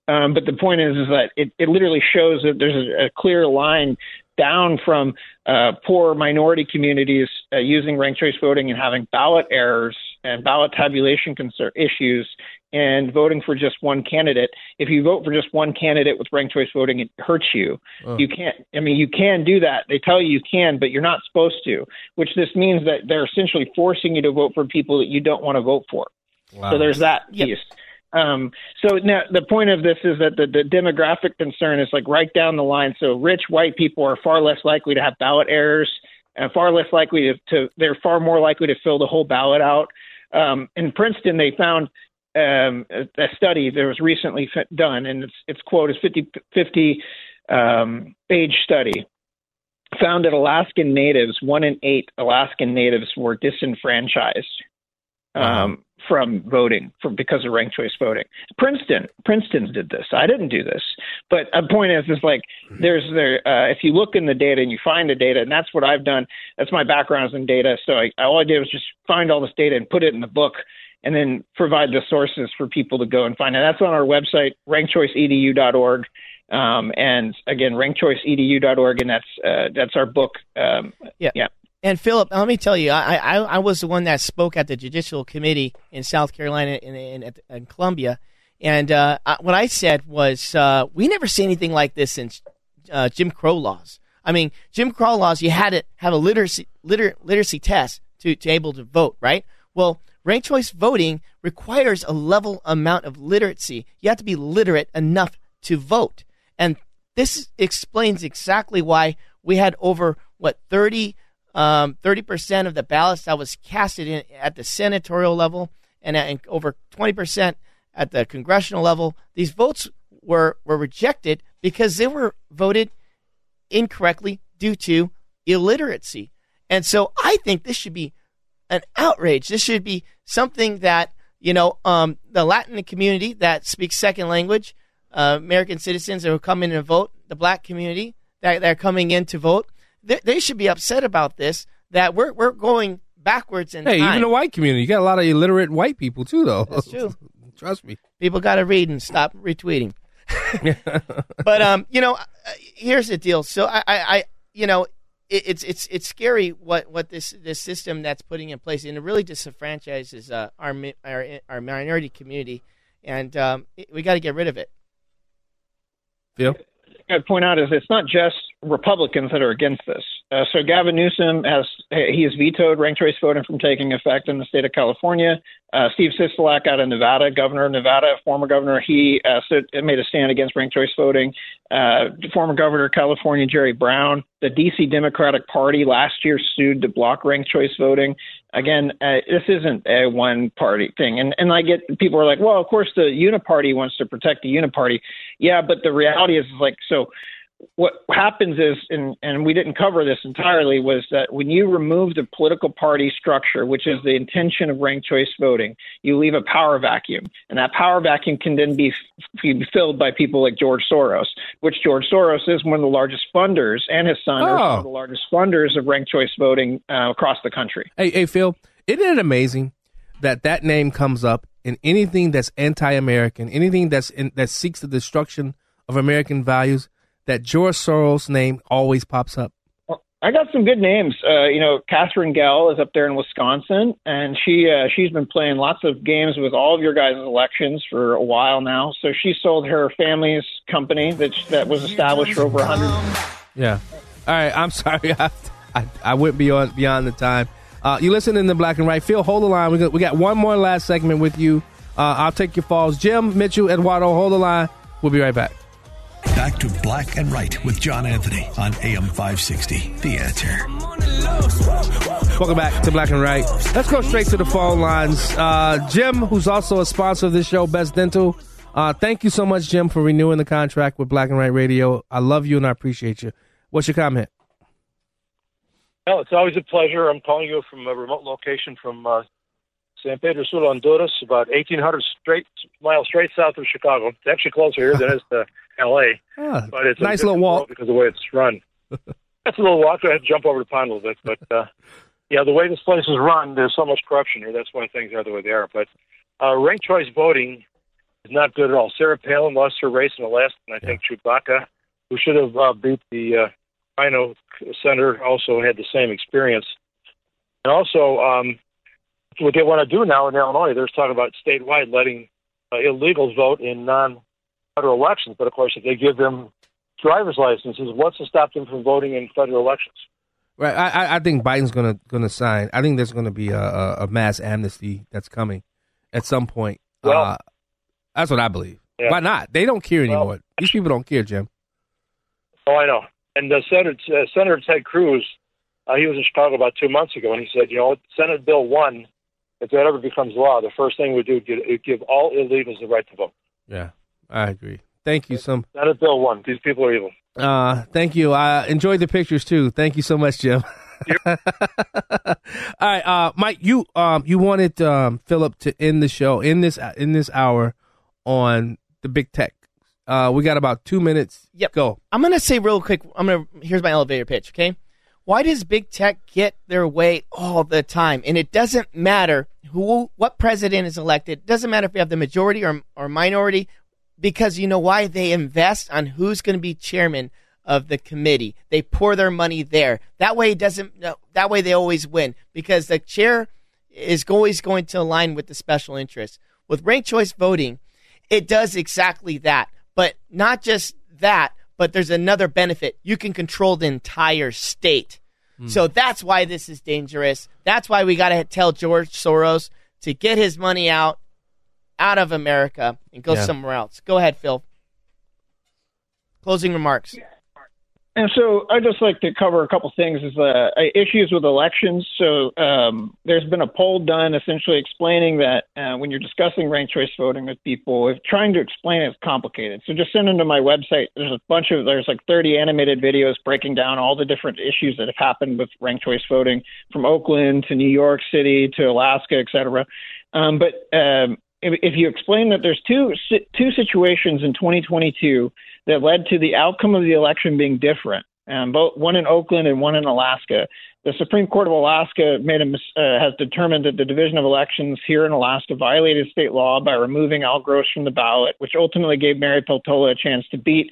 Um, but the point is, is that it, it literally shows that there's a, a clear line down from uh, poor minority communities uh, using ranked choice voting and having ballot errors and ballot tabulation concern issues and voting for just one candidate. If you vote for just one candidate with ranked choice voting, it hurts you. Oh. You can't. I mean, you can do that. They tell you you can, but you're not supposed to. Which this means that they're essentially forcing you to vote for people that you don't want to vote for. Wow. So there's that piece. Um, so now the point of this is that the, the demographic concern is like right down the line. So rich white people are far less likely to have ballot errors, and far less likely to, to they're far more likely to fill the whole ballot out. Um, in Princeton, they found um, a, a study that was recently done, and its its quote is 50, 50 um, page study found that Alaskan natives, one in eight Alaskan natives, were disenfranchised um, from voting for because of ranked choice voting. Princeton, Princeton did this. I didn't do this, but a point is, is like there's there. Uh, if you look in the data and you find the data, and that's what I've done. That's my background is in data. So I, all I did was just find all this data and put it in the book. And then provide the sources for people to go and find it. That's on our website, rankchoiceedu.org. Um, and again, rankchoiceedu.org, and that's uh, that's our book. Um, yeah, yeah. And Philip, let me tell you, I, I I was the one that spoke at the Judicial Committee in South Carolina in in, in, in Columbia, and uh, I, what I said was uh, we never see anything like this in uh, Jim Crow laws. I mean, Jim Crow laws, you had to have a literacy liter, literacy test to to able to vote, right? Well, ranked choice voting requires a level amount of literacy. You have to be literate enough to vote, and this explains exactly why we had over what thirty um, 30% of the ballots that was casted in, at the senatorial level and, at, and over 20% at the congressional level, these votes were, were rejected because they were voted incorrectly due to illiteracy. And so I think this should be an outrage. This should be something that, you know, um, the Latin community that speaks second language, uh, American citizens who come in and vote, the black community that, that are coming in to vote, they, they should be upset about this. That we're we're going backwards in Hey, time. even the white community, you got a lot of illiterate white people too, though. That's true. *laughs* Trust me. People got to read and stop retweeting. *laughs* but um, you know, uh, here's the deal. So I, I, I you know, it, it's it's it's scary what what this this system that's putting in place, and it really disenfranchises uh, our our our minority community, and um, it, we got to get rid of it. Phil? I'd point out is it's not just Republicans that are against this. Uh, so Gavin Newsom has he has vetoed ranked choice voting from taking effect in the state of California. Uh, Steve Sisolak out of Nevada, governor of Nevada, former governor, he uh, stood, made a stand against ranked choice voting. Uh, former governor of California Jerry Brown, the DC Democratic Party last year sued to block ranked choice voting. Again, uh, this isn't a one party thing, and and I get people are like, well, of course the Uniparty wants to protect the Uniparty. Yeah, but the reality is like so what happens is, and, and we didn't cover this entirely, was that when you remove the political party structure, which is the intention of ranked choice voting, you leave a power vacuum. And that power vacuum can then be, be filled by people like George Soros, which George Soros is one of the largest funders, and his son oh. are one of the largest funders of ranked choice voting uh, across the country. Hey, hey, Phil, isn't it amazing that that name comes up in anything that's anti-American, anything that's in, that seeks the destruction of American values? That George Soros' name always pops up? I got some good names. Uh, you know, Katherine Gehl is up there in Wisconsin, and she uh, she's been playing lots of games with all of your guys' elections for a while now. So she sold her family's company that that was established for over a hundred. Yeah. All right. I'm *laughs* sorry. I, I, I went beyond beyond the time. Uh, you listen in the Black and Right. Phil, hold the line. We got, we got one more last segment with you. Uh, I'll take your falls. Jim, Mitchell, Eduardo, hold the line. We'll be right back. Back to Black and Right with John Anthony on AM 560. The answer. Welcome back to Black and Right. Let's go straight to the phone lines. Uh, Jim, who's also a sponsor of this show, Best Dental. Uh, thank you so much, Jim, for renewing the contract with Black and Right Radio. I love you and I appreciate you. What's your comment? Well, it's always a pleasure. I'm calling you from a remote location from uh, San Pedro Sula, Honduras, about 1,800 straight miles straight south of Chicago. It's actually closer here than it is to L.A. Ah, but it's nice little walk because of the way it's run. *laughs* That's a little walk. I had to jump over the pond a little bit, but uh, yeah, the way this place is run, there's so much corruption here. That's why things are the way they are. But uh, ranked choice voting is not good at all. Sarah Palin lost her race in Alaska, and I think Tshibaka, who should have uh, beat the uh, RINO senator, also had the same experience. And also, um, what they want to do now in Illinois, they're talking about statewide letting uh, illegals vote in non federal elections. But of course, if they give them driver's licenses, what's to stop them from voting in federal elections? Right. I, I think Biden's gonna gonna sign. I think there's gonna be a, a, mass amnesty that's coming at some point. Well, uh, that's what I believe. Yeah. Why not? They don't care anymore. Well, These people don't care, Jim. Oh, I know. And uh, Senator uh, Senator Ted Cruz, uh, he was in Chicago about two months ago, and he said, you know, Senate Bill one, if that ever becomes law, the first thing we do is give all illegals the right to vote. Yeah. I agree. Thank you so. Not a bill one. These people are evil. Uh, thank you. I enjoyed the pictures too. Thank you so much, Jim. *laughs* All right, uh, Mike, you um, you wanted um, Philip to end the show in this in this hour on the big tech. Uh, we got about two minutes. Yep. Go. I'm gonna say real quick. I'm gonna here's my elevator pitch. Okay. Why does big tech get their way all the time? And it doesn't matter who, what president is elected. It doesn't matter if you have the majority or, or minority because you know why they invest on who's going to be chairman of the committee. They pour their money there. That way, it doesn't. That way, they always win because the chair is always going to align with the special interest. With ranked choice voting, it does exactly that. But not just that, but there's another benefit. You can control the entire state. Mm. So that's why this is dangerous. That's why we got to tell George Soros to get his money out out of America and go yeah. somewhere else. Go ahead, Phil. Closing remarks. And so I'd just like to cover a couple things is uh, issues with elections. So um, there's been a poll done essentially explaining that uh, when you're discussing ranked choice voting with people, if trying to explain it's complicated. So just send them to my website. There's a bunch of there's like 30 animated videos breaking down all the different issues that have happened with ranked choice voting from Oakland to New York City to Alaska, et cetera. Um, but um, if, you explain that there's two two situations in 2022 that led to the outcome of the election being different, um, both one in Oakland and one in Alaska. The Supreme Court of Alaska made a, uh, has determined that the Division of Elections here in Alaska violated state law by removing Al Gross from the ballot, which ultimately gave Mary Peltola a chance to beat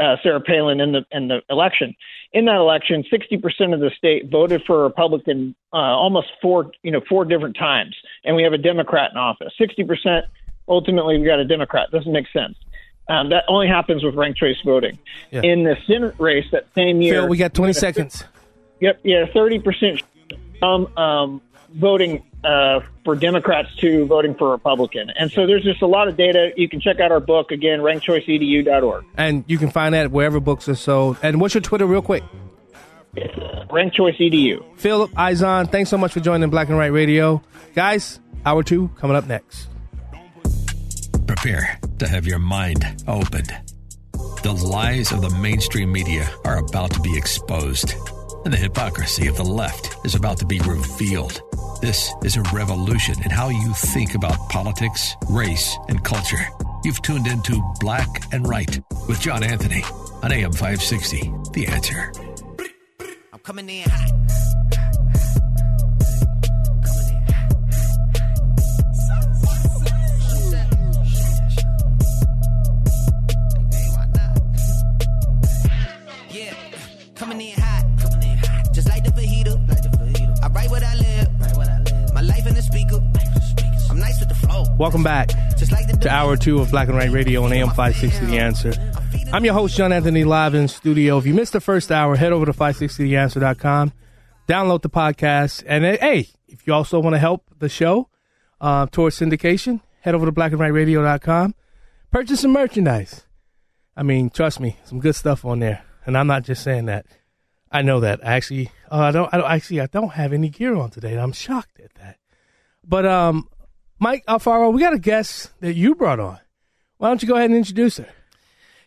uh, Sarah Palin in the in the election. In that election, 60% of the state voted for a Republican uh, almost four you know four different times, and we have a Democrat in office. 60% ultimately we got a Democrat. Doesn't make sense. Um, that only happens with ranked choice voting. Yeah. In the Senate race that same year, Phil, we got 20 seconds. Yep, yeah, thirty percent um, um, voting uh, for Democrats to voting for Republican, and so there's just a lot of data. You can check out our book again, rankchoiceedu.org. And you can find that wherever books are sold. And what's your Twitter, real quick? Rank Choice Edu. Phillip Izon, thanks so much for joining Black and Right Radio. Guys, hour two coming up next. Prepare to have your mind opened. The lies of the mainstream media are about to be exposed, and the hypocrisy of the left is about to be revealed. This is a revolution in how you think about politics, race, and culture. You've tuned into Black and Right with John Anthony on AM 560. The answer. I'm coming in hot. Yeah, coming in. Coming in life in the speaker. I'm nice with the flow. Welcome back to hour two of Black and Right Radio on AM 560 The Answer. I'm your host, John Anthony, live in studio. If you missed the first hour, head over to 560theanswer.com, download the podcast, and uh, hey, if you also want to help the show uh, towards syndication, head over to blackandrightradio.com, purchase some merchandise. I mean, trust me, some good stuff on there, and I'm not just saying that. I know that. I actually, uh, I don't. I don't actually. I don't have any gear on today. I'm shocked at that. But um, Mike Alfaro, we got a guest that you brought on. Why don't you go ahead and introduce her?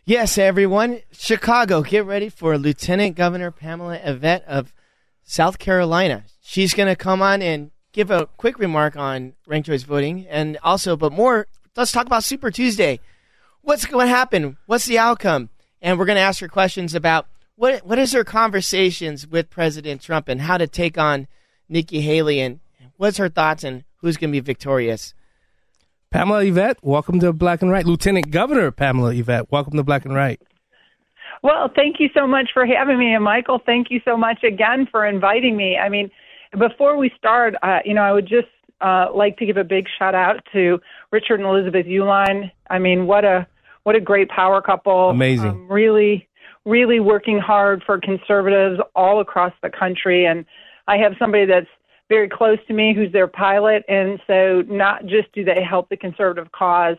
Yes, everyone. Chicago, get ready for Lieutenant Governor Pamela Evette of South Carolina. She's going to come on and give a quick remark on ranked choice voting, and also, but more, let's talk about Super Tuesday. What's going to happen? What's the outcome? And we're going to ask her questions about what what is her conversations with President Trump and how to take on Nikki Haley and what's her thoughts and who's going to be victorious. Pamela Evette, welcome to Black and Right. Lieutenant Governor Pamela Evette, welcome to Black and Right. Well, thank you so much for having me. And Michael, thank you so much again for inviting me. I mean, before we start, uh, you know, I would just uh, like to give a big shout out to Richard and Elizabeth Uihlein. I mean, what a what a great power couple. Amazing. Um, really, really working hard for conservatives all across the country. And I have somebody that's very close to me who's their pilot. And so not just do they help the conservative cause,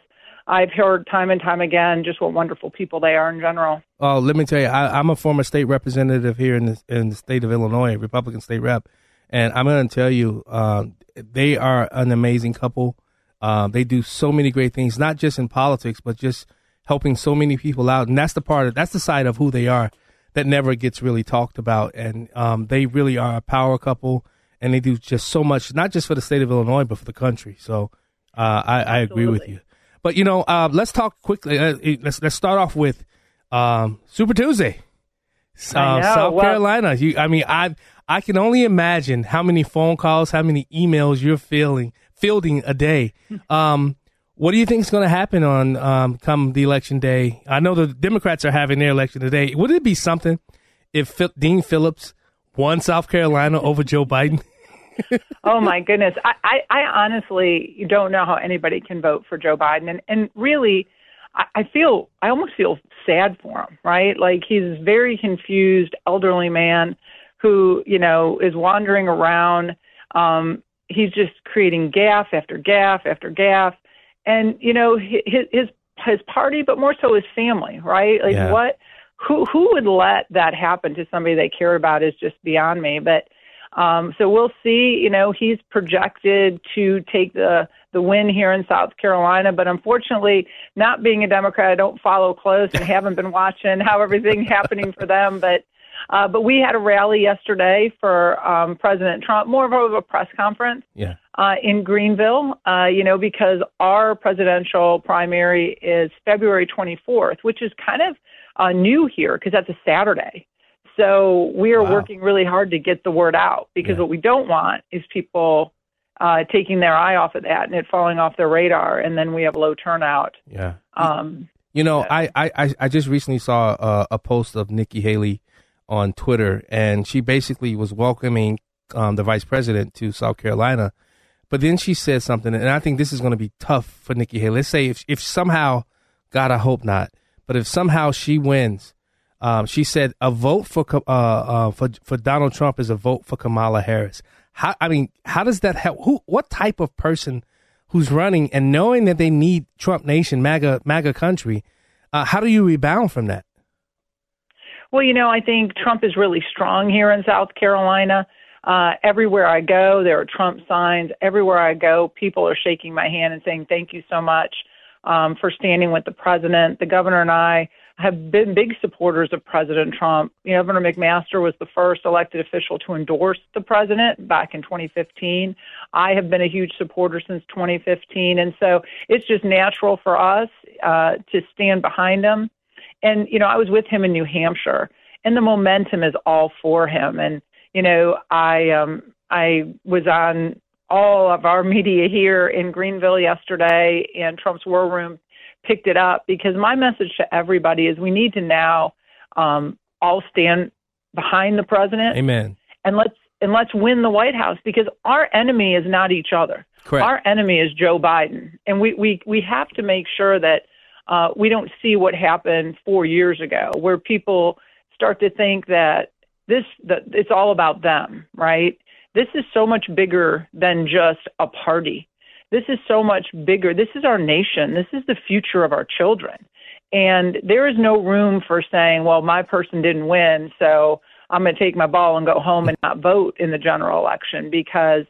I've heard time and time again just what wonderful people they are in general. Oh, let me tell you, I, I'm a former state representative here in the, in the state of Illinois, Republican state rep, and I'm going to tell you, uh, they are an amazing couple. Uh, they do so many great things, not just in politics, but just helping so many people out. And that's the part of that's the side of who they are that never gets really talked about. And um, they really are a power couple, and they do just so much, not just for the state of Illinois, but for the country. So uh, I, I agree with you. But you know, uh, let's talk quickly. Uh, let's let's start off with um, Super Tuesday, I uh. South Well- Carolina. You, I mean, I I can only imagine how many phone calls, how many emails you're feeling fielding a day. *laughs* Um, what do you think is going to happen on um, come the election day? I know the Democrats are having their election today. Would it be something if Phil- Dean Phillips won South Carolina over Joe Biden? *laughs* oh my goodness. I, I, I honestly don't know how anybody can vote for Joe Biden. And, and really, I, I feel, I almost feel sad for him, right? Like he's a very confused elderly man who, you know, is wandering around. Um, he's just creating gaffe after gaffe after gaffe. And, you know, his, his, his party, but more so his family, right? Like Yeah. what, who, who would let that happen to somebody they care about is just beyond me. But, um, so we'll see. You know, he's projected to take the the win here in South Carolina, but unfortunately, not being a Democrat, I don't follow close and haven't been watching how everything's *laughs* happening for them. But uh, but we had a rally yesterday for um, President Trump, more of a press conference Yeah. uh, in Greenville, uh, you know, because our presidential primary is February 24th, which is kind of uh, new here because that's a Saturday. So we are working really hard to get the word out because what we don't want is people uh, taking their eye off of that and it falling off their radar, and then we have low turnout. Yeah. Um, You know, I, I, I- I just recently saw a, a post of Nikki Haley on Twitter, and she basically was welcoming um, the vice president to South Carolina. But then she said something, and I think this is going to be tough for Nikki Haley. Let's say if, if somehow, God, I hope not, but if somehow she wins, Um, she said a vote for uh, uh, for for Donald Trump is a vote for Kamala Harris. How I mean, how does that help? Who what type of person who's running and knowing that they need Trump Nation, MAGA MAGA country? Uh, how do you rebound from that? Well, you know, I think Trump is really strong here in South Carolina. Uh, everywhere I go, there are Trump signs. Everywhere I go, people are shaking my hand and saying, Thank you so much um, for standing with the president. The governor and I have been big supporters of President Trump. You know, Governor McMaster was the first elected official to endorse the president back in 2015. I have been a huge supporter since 2015. And so it's just natural for us uh, to stand behind him. And, you know, I was with him in New Hampshire, and the momentum is all for him. And, you know, I, um, I was on all of our media here in Greenville yesterday, and Trump's War Room picked it up because my message to everybody is we need to now um, all stand behind the president. Amen. And let's and let's win the White House because our enemy is not each other. Correct. Our enemy is Joe Biden, and we we we have to make sure that uh, we don't see what happened four years ago, where people start to think that this that it's all about them, right? This is so much bigger than just a party. This is so much bigger. This is our nation. This is the future of our children. And there is no room for saying, well, my person didn't win, so I'm going to take my ball and go home and not vote in the general election because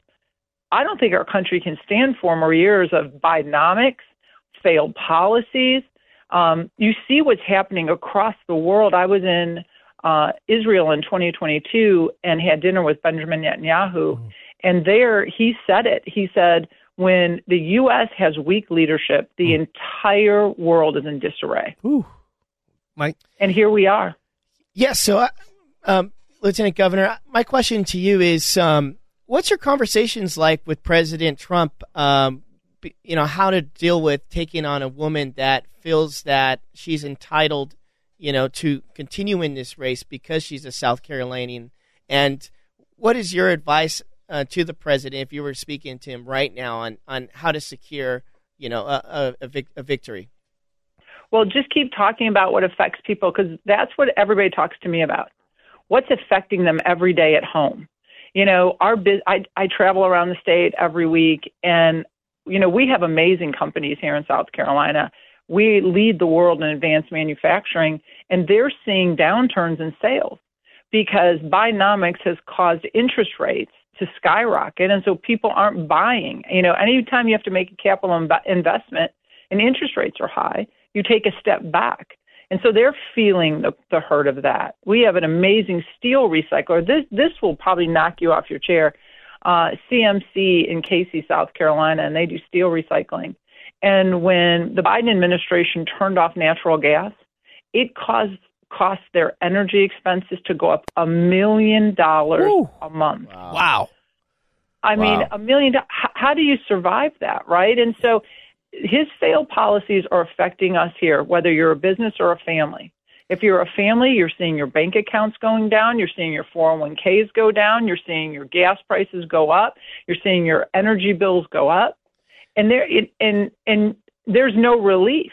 I don't think our country can stand for more years of Bidenomics, failed policies. Um, you see what's happening across the world. I was in uh, Israel in 2022 and had dinner with Benjamin Netanyahu. And there he said it. He said, when the U.S. has weak leadership, the entire world is in disarray. Ooh. Mike. And here we are. Yes. so, uh, um, Lieutenant Governor, my question to you is, um, what's your conversations like with President Trump? Um, you know, how to deal with taking on a woman that feels that she's entitled, you know, to continue in this race because she's a South Carolinian. And what is your advice uh, to the president if you were speaking to him right now on, on how to secure, you know, a, a, a, vic- a victory? Well, just keep talking about what affects people because that's what everybody talks to me about. What's affecting them every day at home? You know, our biz- I, I travel around the state every week, and you know we have amazing companies here in South Carolina. We lead the world in advanced manufacturing, and they're seeing downturns in sales because Bidenomics has caused interest rates to skyrocket, and so people aren't buying. You know, anytime you have to make a capital Im- investment and interest rates are high, you take a step back. And so they're feeling the, the hurt of that. We have an amazing steel recycler. This this will probably knock you off your chair. Uh, CMC in Cayce, South Carolina, and they do steel recycling. And when the Biden administration turned off natural gas, it caused cost their energy expenses to go up a million dollars a month. Wow. I mean, a million. do- How, how do you survive that, right? And so, his failed policies are affecting us here, whether you're a business or a family. If you're a family, you're seeing your bank accounts going down, you're seeing your 401ks go down, you're seeing your gas prices go up, you're seeing your energy bills go up, and there it, and and there's no relief.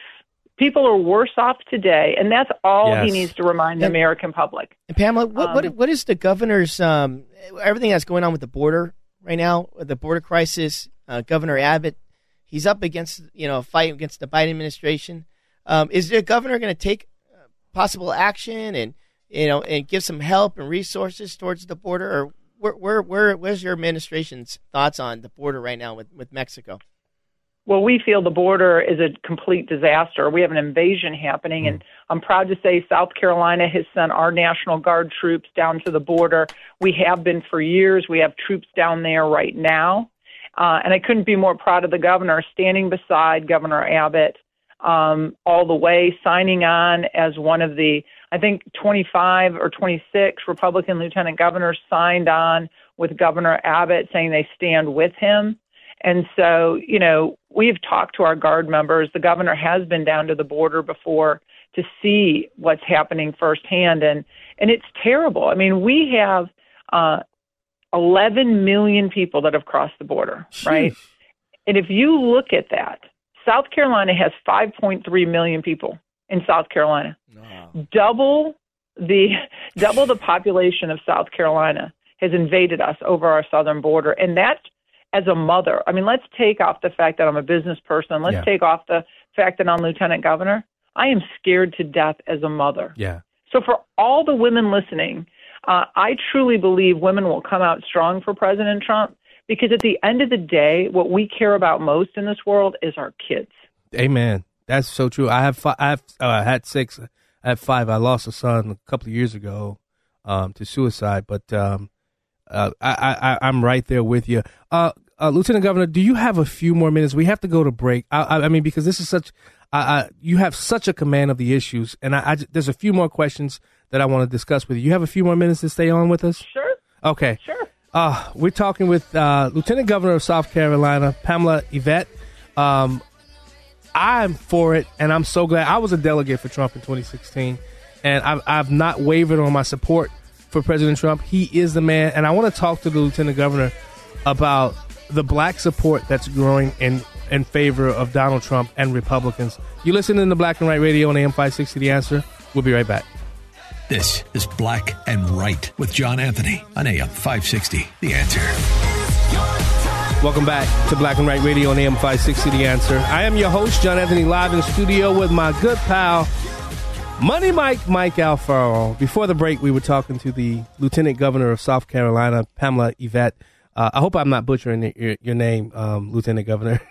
People are worse off today, and that's all he needs to remind the And- American public. And Pamela, what, what Um, what is the governor's um, everything that's going on with the border right now, the border crisis? Uh, Governor Abbott, he's up against you know a fight against the Biden administration. Um, is the governor going to take uh, possible action and you know and give some help and resources towards the border, or where where where where's your administration's thoughts on the border right now with with Mexico? Well, we feel the border is a complete disaster. We have an invasion happening, and I'm proud to say South Carolina has sent our National Guard troops down to the border. We have been for years. We have troops down there right now. Uh, and I couldn't be more proud of the governor standing beside Governor Abbott um, all the way, signing on as one of the, I think, 25 or 26 Republican lieutenant governors signed on with Governor Abbott saying they stand with him. And so, you know, we've talked to our guard members. The governor has been down to the border before to see what's happening firsthand, and and it's terrible. I mean, we have uh, 11 million people that have crossed the border, right? And if you look at that, South Carolina has 5.3 million people in South Carolina, double the *laughs* double the population of South Carolina has invaded us over our southern border, and that, as a mother, I mean, let's take off the fact that I'm a business person. Let's Yeah. take off the fact that I'm lieutenant governor. I am scared to death as a mother. Yeah. So, for all the women listening, uh, I truly believe women will come out strong for President Trump because at the end of the day, what we care about most in this world is our kids. Amen. That's so true. I have five, I have uh, had six. I have five. I lost a son a couple of years ago um, to suicide, but um, uh, I, I, I- I'm right there with you. Uh, uh, Lieutenant Governor, do you have a few more minutes? We have to go to break. I, I, I mean, because this is such, I, you have such a command of the issues, and I, I there's a few more questions that I want to discuss with you. You have a few more minutes to stay on with us? Sure. Okay. Sure. Uh, we're talking with uh, Lieutenant Governor of South Carolina, Pamela Evette. Um, I'm for it, and I'm so glad. I was a delegate for Trump in 2016, and I've, I've not wavered on my support for President Trump. He is the man, and I want to talk to the Lieutenant Governor about the black support that's growing in in favor of Donald Trump and Republicans. You listen to the Black and Right Radio on AM 560 The Answer. We'll be right back. This is Black and Right with John Anthony on AM 560. The answer. Welcome back to Black and Right Radio on AM 560 The Answer. I am your host, John Anthony, live in the studio with my good pal, Money Mike, Mike Alfaro. Before the break, we were talking to the Lieutenant Governor of South Carolina, Pamela Evette. Uh, I hope I'm not butchering your, your name, um, Lieutenant Governor. *laughs*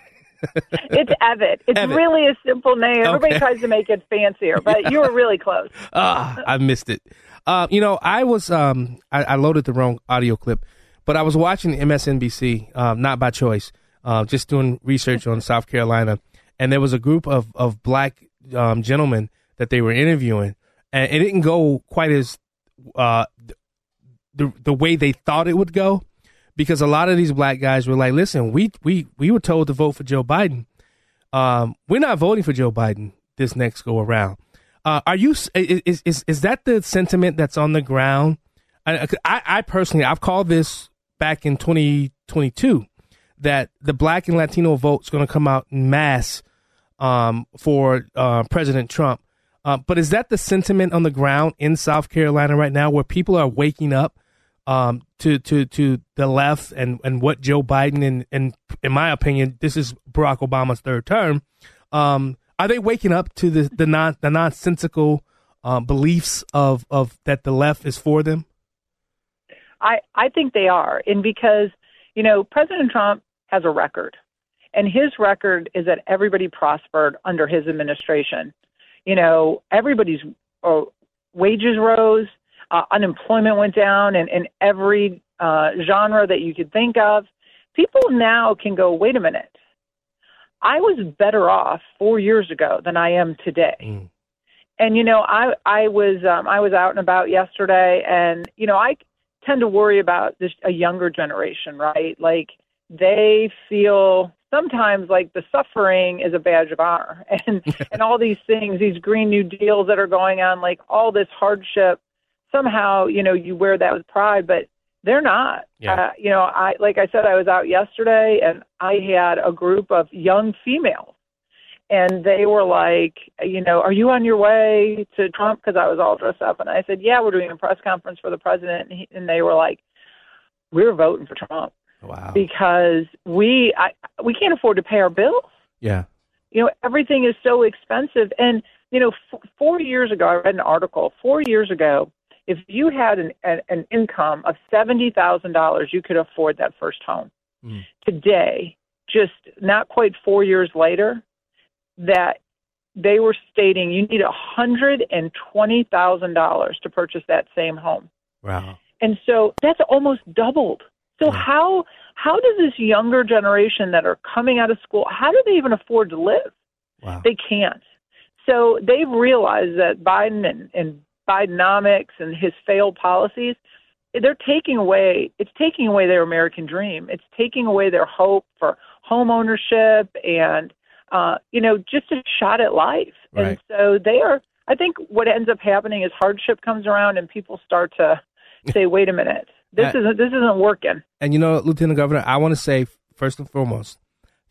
It's Evette. It's Evette. really a simple name. Everybody tries to make it fancier, but *laughs* you were really close. Ah, I missed it. Uh, you know, I was um, I, I loaded the wrong audio clip, but I was watching MSNBC, um, not by choice, uh, just doing research on South Carolina, and there was a group of of black um, gentlemen that they were interviewing, and it didn't go quite as uh, the the way they thought it would go, because a lot of these black guys were like, "Listen, we we we were told to vote for Joe Biden." um, we're not voting for Joe Biden this next go around. Uh, are you? Is, is is that the sentiment that's on the ground? I, I, personally, I've called this back in 2022 that the black and Latino vote's going to come out in mass um, for uh, President Trump. Uh, but is that the sentiment on the ground in South Carolina right now, where people are waking up um, to to to the left and, and what Joe Biden and, and in my opinion, this is Barack Obama's third term. Um, are they waking up to the the non the nonsensical uh, beliefs of of that the left is for them? I, I think they are. And because, you know, President Trump has a record, and his record is that everybody prospered under his administration. You know, everybody's uh, wages rose, uh, unemployment went down, and in every uh, genre that you could think of. People now can go, wait a minute. I was better off four years ago than I am today and you know i i was um i was out and about yesterday and you know i tend to worry about this a younger generation right like they feel sometimes like the suffering is a badge of honor *laughs* and *laughs* and all these things these green new deals that are going on like all this hardship somehow you know you wear that with pride but they're not Yeah. uh, you know i like i said i was out yesterday and i had a group of young females and they were like, you know, are you on your way to Trump? Because I was all dressed up, and I said, yeah, we're doing a press conference for the president, and, he, and they were like, we're voting for Trump Wow. because we I, we can't afford to pay our bills. Yeah. You know, everything is so expensive, and you know, f- four years ago, I read an article. Four years ago, if you had an an, income of seventy thousand dollars, you could afford that first home. Mm. Today, just not quite four years later, that they were stating you need a hundred and twenty thousand dollars to purchase that same home. Wow. And so that's almost doubled. So how how does this younger generation that are coming out of school how do they even afford to live? Wow. They can't. So they've realized that Biden and, and Bidenomics and his failed policies, they're taking away it's taking away their American dream. It's taking away their hope for home ownership and uh, you know, just a shot at life. And so they are I think what ends up happening is hardship comes around and people start to *laughs* say, Wait a minute, this Uh, isn't this isn't working. And you know, Lieutenant Governor, I want to say first and foremost,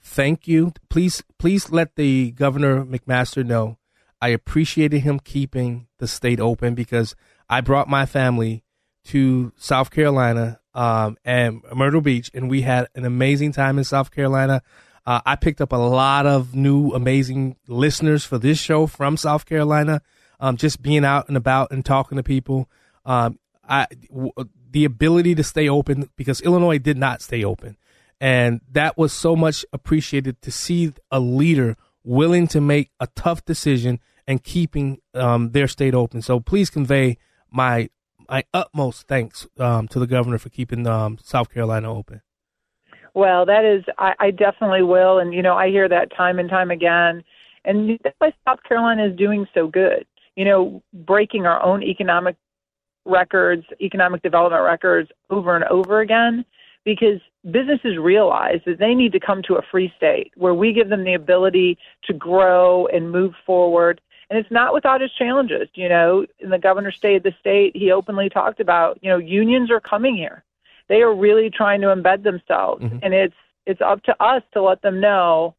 thank you. Please, please let the Governor McMaster know I appreciated him keeping the state open because I brought my family to South Carolina um, and Myrtle Beach, and we had an amazing time in South Carolina. Uh, I picked up a lot of new, amazing listeners for this show from South Carolina. Um, just being out and about and talking to people. Um, I w- the ability to stay open because Illinois did not stay open, and that was so much appreciated to see a leader willing to make a tough decision and keeping um, their state open. So please convey my my utmost thanks um, to the governor for keeping um, South Carolina open. Well, that is, I, I definitely will, and you know, I hear that time and time again, and that's why South Carolina is doing so good. You know, breaking our own economic records, economic development records over and over again, because businesses realize that they need to come to a free state where we give them the ability to grow and move forward and it's not without its challenges. You know, in the governor's state of the state, he openly talked about, you know, unions are coming here. They are really trying to embed themselves, mm-hmm. and it's it's up to us to let them know.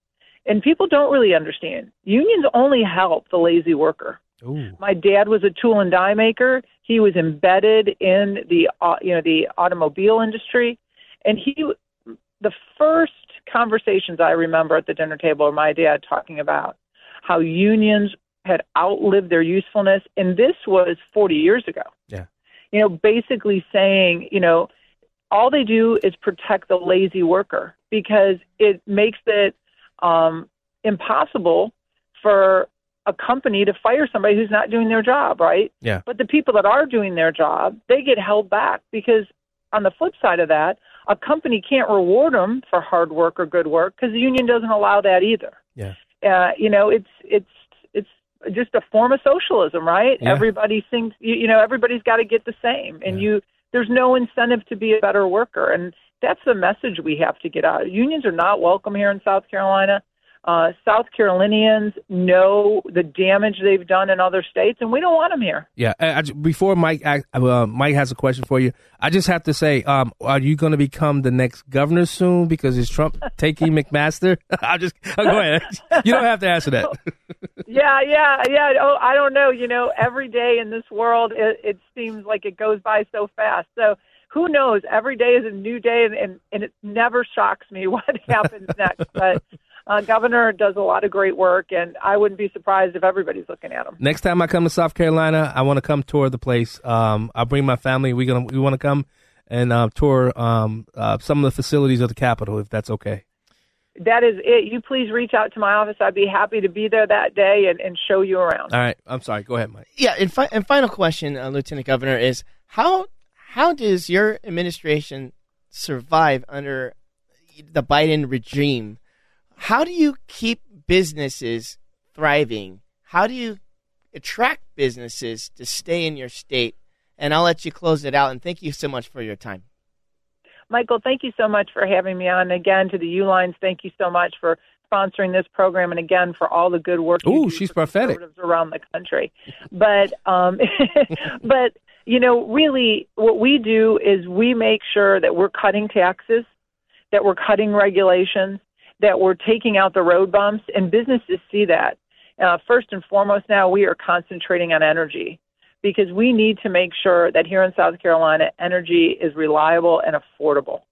And people don't really understand. Unions only help the lazy worker. Ooh. My dad was a tool and die maker. He was embedded in the uh, you know the automobile industry, and he the first conversations I remember at the dinner table are my dad talking about how unions had outlived their usefulness. And this was 40 years ago. Yeah. You know, basically saying, you know, all they do is protect the lazy worker because it makes it um, impossible for a company to fire somebody who's not doing their job, right? Yeah. But the people that are doing their job, they get held back because on the flip side of that, a company can't reward them for hard work or good work because the union doesn't allow that either. Yeah. Uh, you know, it's it's just a form of socialism, right? Yeah. Everybody thinks you, you know everybody's got to get the same, and Yeah. you there's no incentive to be a better worker, and that's the message we have to get out. Unions are not welcome here in South Carolina. Uh, South Carolinians know the damage they've done in other states, and we don't want them here. Yeah. I, I- before Mike, act- uh, Mike has a question for you. I just have to say, um, are you going to become the next governor soon? Because is Trump *laughs* taking McMaster? *laughs* I'll just oh, go ahead. *laughs* You don't have to answer that. yeah, yeah, yeah. Oh, I don't know. You know, every day in this world, it, it seems like it goes by so fast. So who knows? Every day is a new day, and and, and it never shocks me what happens next. But uh, Governor does a lot of great work, and I wouldn't be surprised if everybody's looking at him. Next time I come to South Carolina, I want to come tour the place. Um, I'll bring my family. We gonna we want to come and uh, tour um, uh, some of the facilities of the Capitol, if that's okay. That is it. You please reach out to my office. I'd be happy to be there that day and, and show you around. All right. I'm sorry. Go ahead, Mike. Yeah, and, fi- and final question, uh, Lieutenant Governor, is how how does your administration survive under the Biden regime? How do you keep businesses thriving? How do you attract businesses to stay in your state? And I'll let you close it out. And thank you so much for your time. Michael, thank you so much for having me on. Again, to the Uihleins, thank you so much for sponsoring this program, and again for all the good work. Ooh, she's prophetic. around the country. But, um, *laughs* but you know, really, what we do is we make sure that we're cutting taxes, that we're cutting regulations, that we're taking out the road bumps, and businesses see that. Uh, first and foremost, now we are concentrating on energy because we need to make sure that here in South Carolina, energy is reliable and affordable.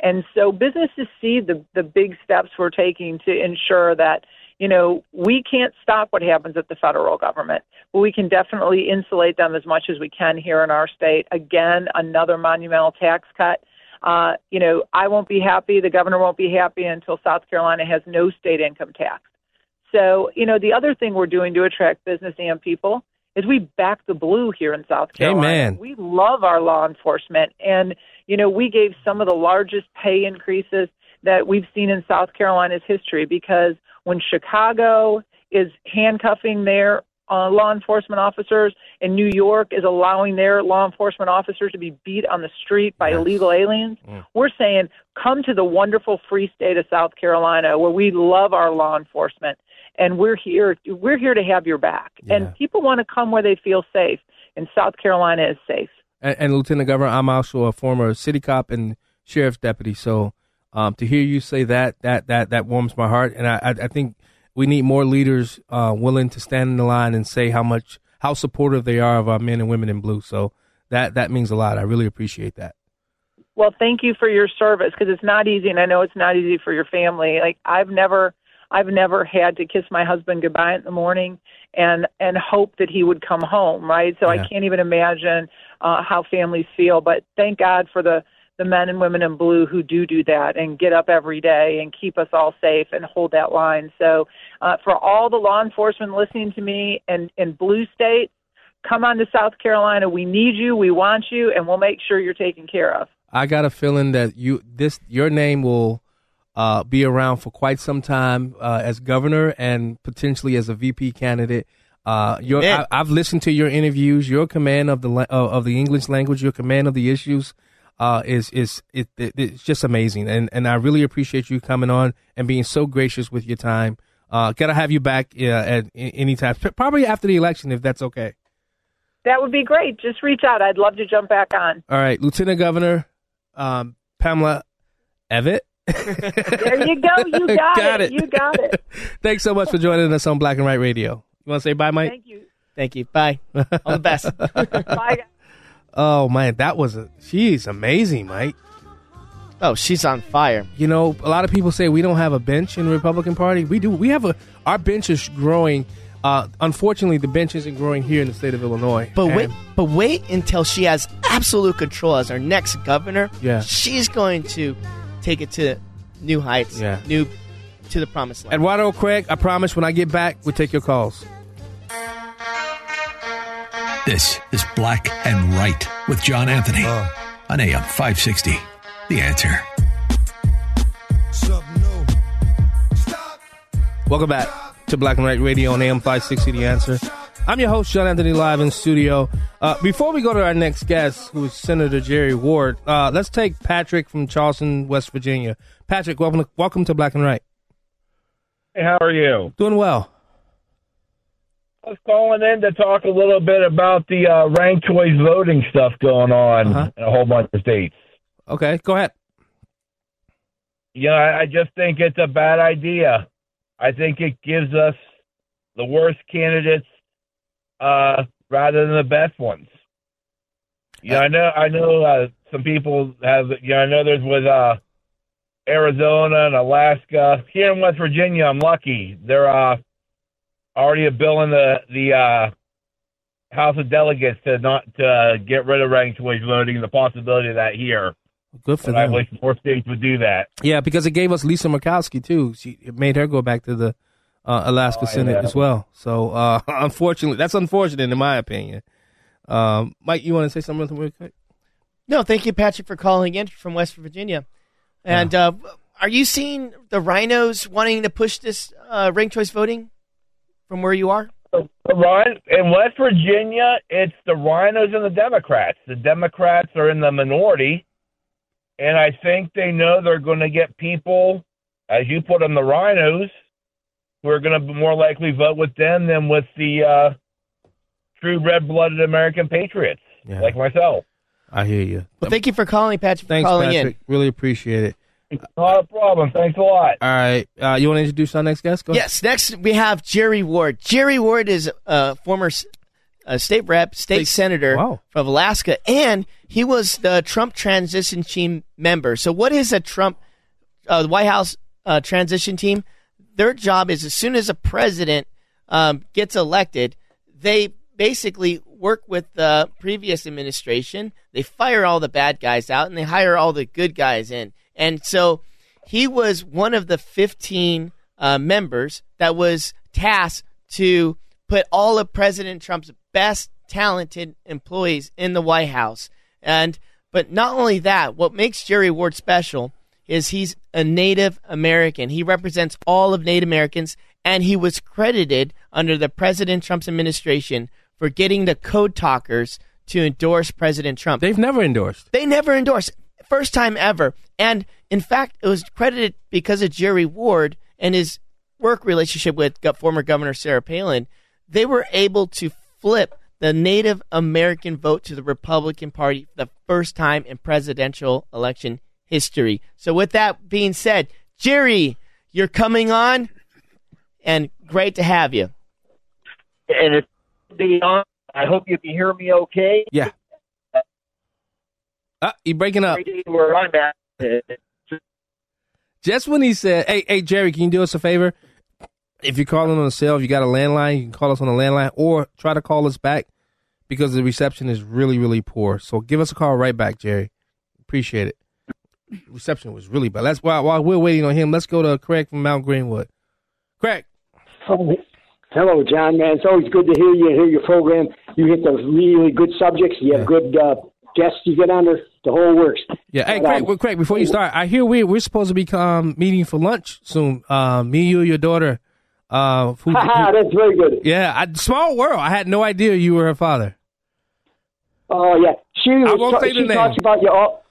And so businesses see the, the big steps we're taking to ensure that, you know, we can't stop what happens at the federal government, but we can definitely insulate them as much as we can here in our state. Again, another monumental tax cut. Uh, you know, I won't be happy, the governor won't be happy until South Carolina has no state income tax. So, you know, the other thing we're doing to attract business and people is we back the blue here in South Carolina. Amen. We love our law enforcement. And, you know, we gave some of the largest pay increases that we've seen in South Carolina's history because when Chicago is handcuffing their uh, law enforcement officers and New York is allowing their law enforcement officers to be beat on the street by Yes. illegal aliens, Mm. we're saying come to the wonderful free state of South Carolina where we love our law enforcement and we're here we're here to have your back. Yeah. And people want to come where they feel safe and South Carolina is safe. And, and Lieutenant Governor, I'm also a former city cop and sheriff's deputy. So um, to hear you say that, that that that warms my heart. And I, I, I think we need more leaders uh, willing to stand in the line and say how much how supportive they are of our men and women in blue. So that that means a lot. I really appreciate that. Well, thank you for your service because it's not easy, and I know it's not easy for your family. Like I've never, I've never had to kiss my husband goodbye in the morning and and hope that he would come home. Right, so Yeah. I can't even imagine uh, how families feel. But thank God for the the men and women in blue who do do that and get up every day and keep us all safe and hold that line. So, uh, for all the law enforcement listening to me and in blue states, come on to South Carolina. We need you. We want you, and we'll make sure you're taken care of. I got a feeling that you this your name will uh, be around for quite some time uh, as governor and potentially as a VP candidate. Uh, your, I, I've listened to your interviews. Your command of the la- uh, of the English language, your command of the issues, uh, is is it, it, it's just amazing. And and I really appreciate you coming on and being so gracious with your time. Uh, gotta have you back uh, at any time, probably after the election, if that's okay. That would be great. Just reach out. I'd love to jump back on. All right, Lieutenant Governor um, Pamela Evette. There you go. You *laughs* got, Got it. it. You got it. *laughs* Thanks so much for joining us on Black and Right Radio. You want to say bye, Mike? Thank you. Thank you. Bye. All the best. *laughs* Bye. Oh man, that was a she's amazing, Mike. oh, she's on fire. You know, a lot of people say we don't have a bench in the Republican Party. We do. We have a our bench is growing. Uh, unfortunately, the bench isn't growing here in the state of Illinois. But wait, but wait until she has absolute control as our next governor. Yeah. she's going to take it to new heights. Yeah. new to the promised land. Eduardo Craig, I promise when I get back, we'll take your calls. This is Black and Right with John Anthony on AM 560. The answer. Welcome back to Black and Right Radio on AM 560 The Answer. I'm your host, John Anthony, live in studio. Uh, before we go to our next guest, who is Senator Jerry Ward, uh, let's take Patrick from Charleston, West Virginia. Patrick, welcome to, welcome to Black and Right. Hey, how are you? Doing well. I was calling in to talk a little bit about the uh, ranked choice voting stuff going on Uh-huh. in a whole bunch of states. Okay, go ahead. Yeah, I I just think it's a bad idea. I think it gives us the worst candidates uh, rather than the best ones. Yeah, I know. I know. Uh, some people have. Yeah, I know. There's with uh, Arizona and Alaska. Here in West Virginia, I'm lucky. They're uh, already a bill in the the uh, House of Delegates to not to get rid of ranked choice voting. The possibility of that here. Good for But I them. wish more states would do that. Yeah, because it gave us Lisa Murkowski too. She it made her go back to the uh, Alaska Oh, Senate yeah. as well. So uh, *laughs* unfortunately, that's unfortunate in my opinion. Um, Mike, you want to say something real quick? No, thank you, Patrick, for calling in from West Virginia. And uh, are you seeing the RINOs wanting to push this uh, ranked choice voting from where you are? The in West Virginia, it's the RINOs and the Democrats. The Democrats are in the minority, and I think they know they're going to get people, as you put them, the RINOs, who are going to more likely vote with them than with the uh, true red-blooded American patriots, Yeah. like myself. I hear you. Well, thank you for calling, Patrick, Thanks, for calling Patrick. Really appreciate it. Not a problem. Thanks a lot. All right, uh, you want to introduce our next guest? Go in. ahead. Yes, next we have Jerry Ward. Jerry Ward is a former uh, state rep, state senator wow. from Alaska, and he was the Trump transition team member. So, what is a Trump, uh, the White House uh, transition team? Their job is as soon as a president um, gets elected, they basically work with the previous administration. They fire all the bad guys out and they hire all the good guys in. And so he was one of the 15 uh, members that was tasked to put all of President Trump's best talented employees in the White House. And but not only that, what makes Jerry Ward special is he's a Native American. He represents all of Native Americans, and he was credited under the President Trump's administration for getting the code talkers to endorse President Trump. They've never endorsed. They never endorsed. First time ever. And in fact, it was credited because of Jerry Ward and his work relationship with former Governor Sarah Palin. They were able to flip the Native American vote to the Republican Party for the first time in presidential election history. So, with that being said, Jerry, you're coming on, and great to have you. and it's beyond I hope you can hear me okay. Yeah. Uh, you breaking up. Where I'm at. Just when he said, "Hey, hey, Jerry, can you do us a favor? If you're calling on a cell, if you got a landline, you can call us on a landline, or try to call us back because the reception is really, really poor. So give us a call right back, Jerry. Appreciate it. Reception was really bad. That's why while we're waiting on him. Let's go to Craig from Mount Greenwood. Craig. Oh, hello, John. Man, it's always good to hear you and hear your program. You hit the really good subjects. You have good uh, guests. You get on the, the whole works. Yeah, hey, Craig, um, well, Craig, before you start, I hear we we're supposed to be um, meeting for lunch soon. Uh, me, you, your daughter. Uh, who, Haha, that's very good. Yeah, I, small world. I had no idea you were her father. Oh yeah, she I won't ta- say the she name. talks about you all.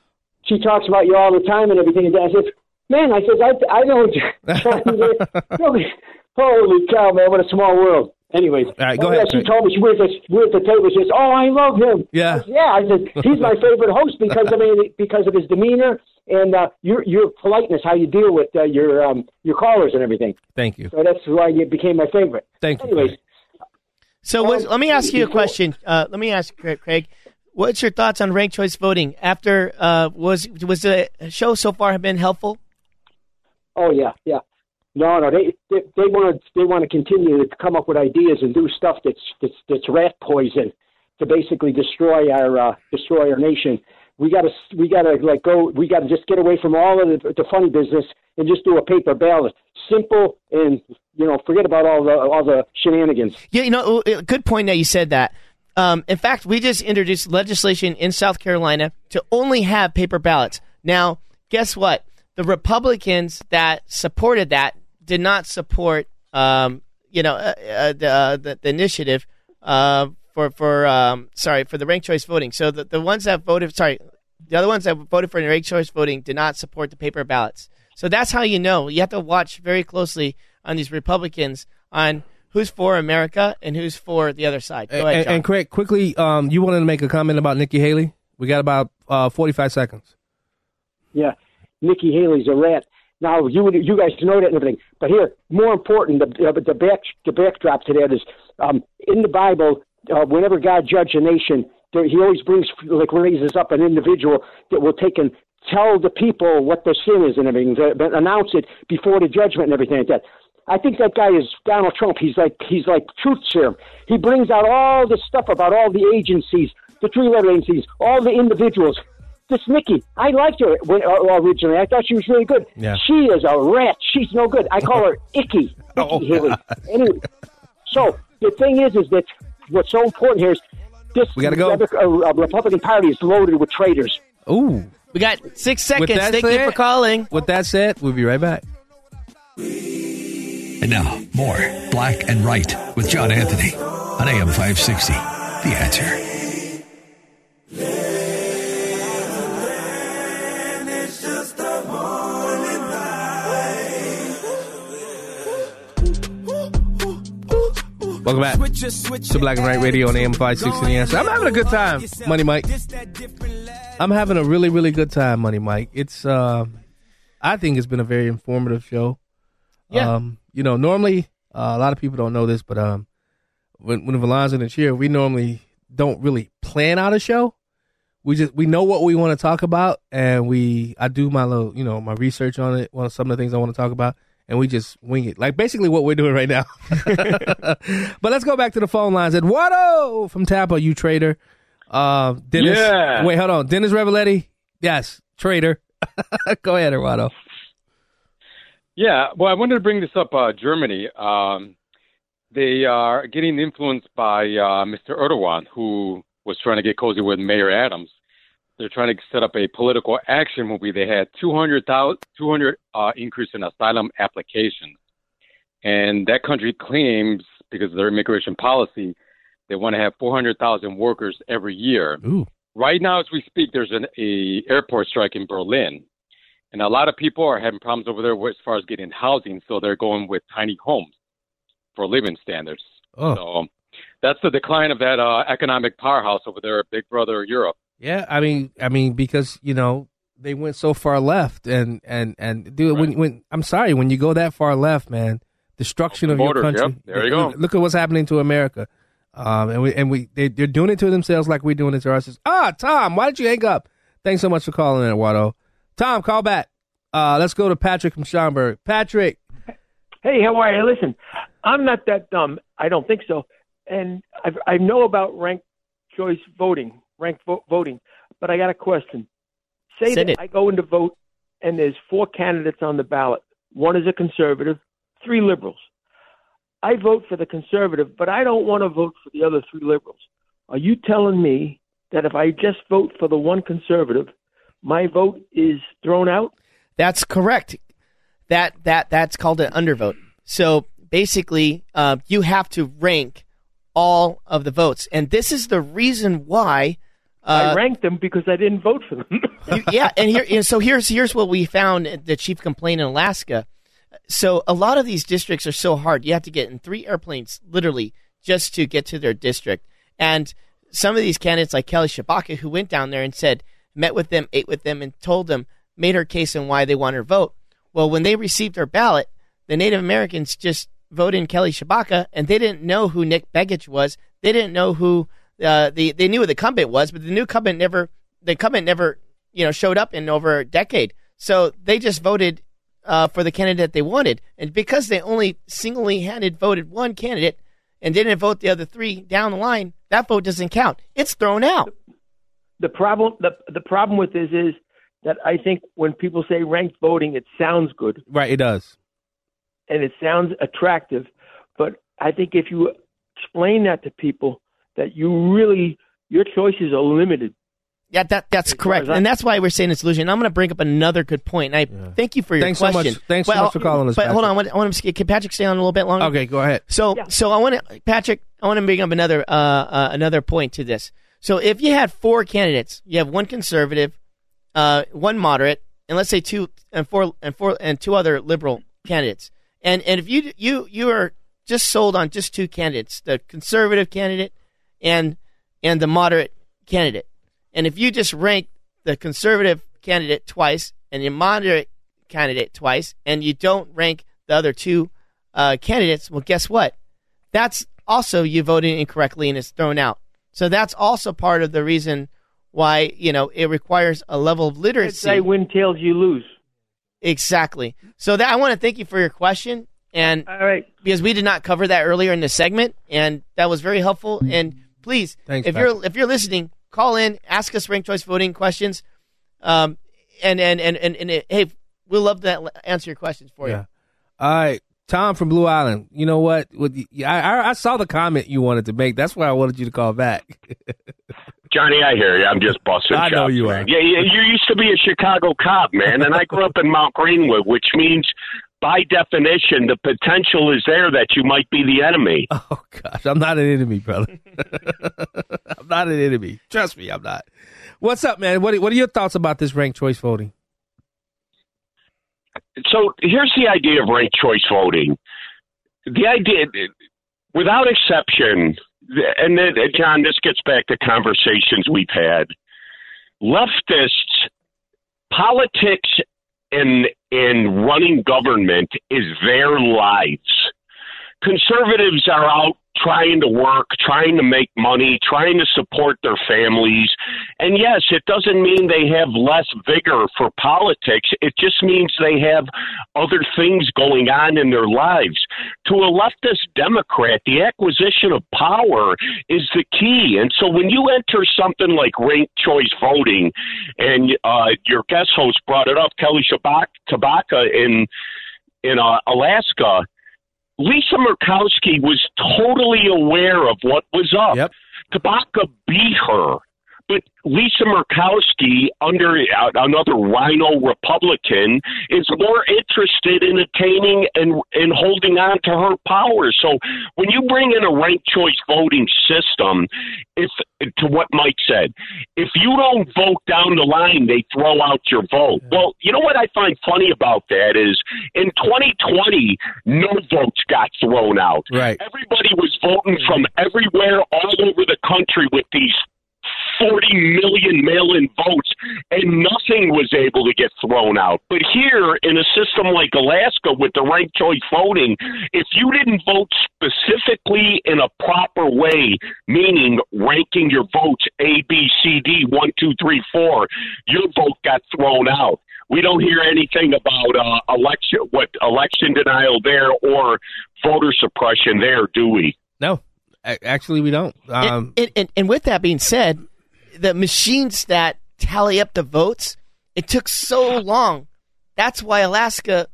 She talks about you all the time and everything. And I said, man, I said, I I know. You. *laughs* *laughs* *laughs* Holy cow, man! What a small world. Anyways, all right, go ahead, she told me she was at, we're at the table. She says, "Oh, I love him." Yeah. I said, yeah. I said he's my favorite host because I mean *laughs* because of his demeanor and uh, your your politeness, how you deal with uh, your um, your callers and everything. Thank you. So that's why you became my favorite. Thank you. Anyways, So what's, let me ask you a question. Uh, let me ask Craig, Craig. What's your thoughts on ranked choice voting? After uh, was was the show so far have been helpful? Oh yeah, yeah. No, no, they they, want to they want to continue to come up with ideas and do stuff that's that's, that's rat poison to basically destroy our uh, destroy our nation. We got to we got to like go. We got to just get away from all of the, the funny business and just do a paper ballot, simple and you know forget about all the all the shenanigans. Yeah, you know, uh, good point that you said that. Um, in fact, we just introduced legislation in South Carolina to only have paper ballots. Now, guess what? The Republicans that supported that did not support, um, you know, uh, uh, the, uh, the, the initiative uh, for for um, sorry for the ranked choice voting. So the, the ones that voted, sorry, the other ones that voted for the ranked choice voting did not support the paper ballots. So that's how you know. You have to watch very closely on these Republicans on who's for America and who's for the other side. Go ahead, and, John. and Craig, quickly, um, you wanted to make a comment about Nikki Haley? We got about uh, 45 seconds. Yeah, Nikki Haley's a rat. Now you you guys know that and everything, but here, more important, the the back the backdrop to that is um, in the Bible. Uh, whenever God judged a nation, there, He always brings like raises up an individual that will take and tell the people what their sin is and everything, but announce it before the judgment and everything like that. I think that guy is Donald Trump. He's like he's like truth serum. He brings out all this stuff about all the agencies, the three-letter agencies, all the individuals. This Nikki, I liked her when, uh, originally. I thought she was really good. Yeah. She is a rat. She's no good. I call her *laughs* Icky. Oh, Icky Haley. Anyway, so the thing is, is that what's so important here is this We gotta go. uh, uh, Republican Party is loaded with traitors. Ooh. We got six seconds. that Thank you said- for calling. With that said, we'll be right back. And now, more Black and Right with John Anthony on AM 560. The answer. Welcome back to Black and Right Radio on AM 560 The Answer. I'm having a good time, Money Mike. I'm having a really, really good time, Money Mike. It's, uh, I think it's been a very informative show. Yeah. Um, you know, normally, uh, a lot of people don't know this, but um, when, when Valon's in the chair, we normally don't really plan out a show. We just, we know what we want to talk about, and we, I do my little, you know, my research on it, one of some of the things I want to talk about, and we just wing it. Like basically what we're doing right now. *laughs* but let's go back to the phone lines. Eduardo from Tampa, you trader. Uh, Dennis. Yeah. Wait, hold on. Dennis Reveletti. Yes, trader. *laughs* go ahead, Eduardo. Yeah, well, I wanted to bring this up. Uh, Germany, um, they are getting influenced by uh, Mr. Erdogan, who was trying to get cozy with Mayor Adams. They're trying to set up a political action movie. They had 200,000 200 uh, increase in asylum applications, and that country claims because of their immigration policy, they want to have 400,000 workers every year. Ooh. Right now, as we speak, there's an a airport strike in Berlin, and a lot of people are having problems over there as far as getting housing. So they're going with tiny homes for living standards. Oh. So that's the decline of that uh, economic powerhouse over there, Big Brother Europe. Yeah, I mean, I mean, because you know they went so far left, and and and dude, when when I'm sorry, when you go that far left, man, destruction of Borders, your country. yep, there you go. Look, look at what's happening to America. Um, and we and we they, they're doing it to themselves like we're doing it to ourselves. Ah, Tom, why did you hang up? Thanks so much for calling in, Eduardo. Tom, call back. Uh, let's go to Patrick from Schaumburg. Patrick, Hey, how are you? Listen, I'm not that dumb. I don't think so. And I've, I know about ranked choice voting, ranked vo- voting, but I got a question. Say Send that it. I go in to vote, and there's four candidates on the ballot. One is a conservative, three liberals. I vote for the conservative, but I don't want to vote for the other three liberals. Are you telling me that if I just vote for the one conservative, my vote is thrown out? That's correct. That that that's called an undervote. So basically, uh, you have to rank all of the votes, and this is the reason why. Uh, I ranked them because I didn't vote for them. *laughs* yeah, and here, and so here's here's what we found the chief complaint in Alaska. So a lot of these districts are so hard. You have to get in three airplanes, literally, just to get to their district. And some of these candidates, like Kelly Tshibaka, who went down there and said, met with them, ate with them, and told them, made her case on why they want her vote. Well, when they received her ballot, the Native Americans just voted in Kelly Tshibaka, and they didn't know who Nick Begich was. They didn't know who uh, the they knew who the incumbent was, but the new incumbent never the incumbent never you know showed up in over a decade. So they just voted uh, for the candidate they wanted, and because they only singly handed voted one candidate and didn't vote the other three down the line, that vote doesn't count. It's thrown out. the problem the the problem with this is that I think when people say ranked voting, it sounds good right? It does. and it sounds attractive, but I think if you explain that to people, that you really your choices are limited. Yeah, that that's correct, and that's why we're saying it's illusion. I'm going to bring up another good point. point, and I thank you for your Thanks so much- question. thanks so much for calling us, But hold on, I want, I want to can Patrick stay on a little bit longer. Okay, go ahead. So so I want to Patrick, I want to bring up another uh, uh, another point to this. So if you had four candidates, you have one conservative, uh, one moderate, and let's say two and four and four and two other liberal candidates. And and if you you you are just sold on just two candidates, the conservative candidate and and the moderate candidate. And if you just rank the conservative candidate twice and the moderate candidate twice, and you don't rank the other two uh, candidates, well, guess what? That's also you voting incorrectly and it's thrown out. So that's also part of the reason why you know it requires a level of literacy. Say win tails, you lose. Exactly. So that I want to thank you for your question, and all right, because we did not cover that earlier in the segment, and that was very helpful. And please, Thanks, if you're if you're listening, call in, ask us ranked choice voting questions, um, and and and and, and uh, hey, we'll love to answer your questions for Yeah. All right, Tom from Blue Island. You know what? With the- I, I I saw the comment you wanted to make. That's why I wanted you to call back. *laughs* Johnny, I hear you. I'm just busting. I know chops, you man. are. Yeah, you, you used to be a Chicago cop, man, and I grew up in Mount Greenwood, which means, by definition, the potential is there that you might be the enemy. *laughs* Oh gosh, I'm not an enemy, brother. *laughs* I'm not an enemy. Trust me, I'm not. What's up, man? What are- What are your thoughts about this ranked choice voting? So here's the idea of ranked choice voting. The idea, without exception, and then, John, this gets back to conversations we've had. Leftists, politics, and in running government is their lives. Conservatives are out trying to work, trying to make money, trying to support their families. And yes, it doesn't mean they have less vigor for politics. It just means they have other things going on in their lives. To a leftist Democrat, the acquisition of power is the key. And so when you enter something like ranked choice voting, and uh, your guest host brought it up, Kelly Shabak, Tshibaka in in uh, Alaska, Lisa Murkowski was totally aware of what was up. Yep. Tshibaka beat her. But Lisa Murkowski, under uh, another RINO Republican, is more interested in attaining and, and holding on to her power. So when you bring in a ranked choice voting system, if to what Mike said, if you don't vote down the line, they throw out your vote. Well, you know what I find funny about that is in 2020, no votes got thrown out. Right. Everybody was voting from everywhere all over the country with these 40 million mail in votes, and nothing was able to get thrown out. But here, in a system like Alaska with the ranked choice voting, if you didn't vote specifically in a proper way, meaning ranking your votes A, B, C, D, one, two, three, four, your vote got thrown out. We don't hear anything about uh, election, what election denial there, or voter suppression there, do we? No, actually, we don't. Um, and, and, and with that being said, the machines that tally up the votes, it took so long. That's why Alaska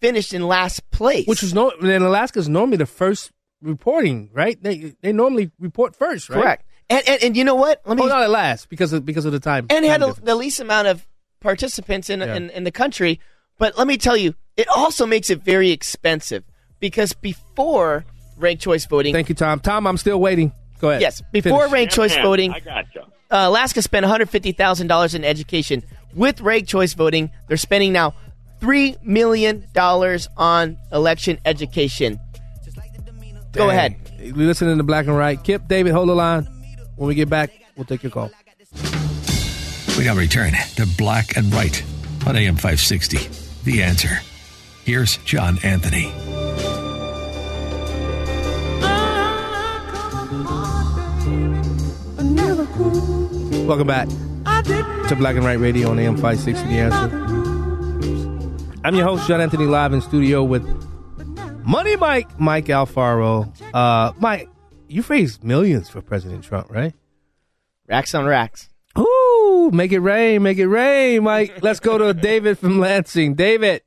finished in last place. which was no, and Alaska's normally the first reporting, right? They they normally report first, right? correct. And, and and you know what? Let me Oh, not at last because of because of the time. and it had time the, the least amount of participants in, Yeah. in in the country. But let me tell you, it also makes it very expensive because before ranked choice voting, Thank you, Tom. Tom, I'm still waiting. Go ahead. Yes, before Finish. ranked choice voting, I gotcha. Uh, Alaska spent $150,000 in education. With ranked choice voting, they're spending now $3 million on election education. Go Dang. ahead. We listening to Black and Right. Kip, David, hold the line. When we get back, we'll take your call. We now return to Black and Right on AM 560. The answer. Here's John Anthony. Welcome back to Black and Right Radio on AM 560 The Answer. I'm your host, John Anthony, live in studio with Money Mike, Mike Alfaro. Uh, Mike, you've raised millions for President Trump, right? Racks on racks. Ooh, make it rain, make it rain, Mike. Let's go to David from Lansing. David.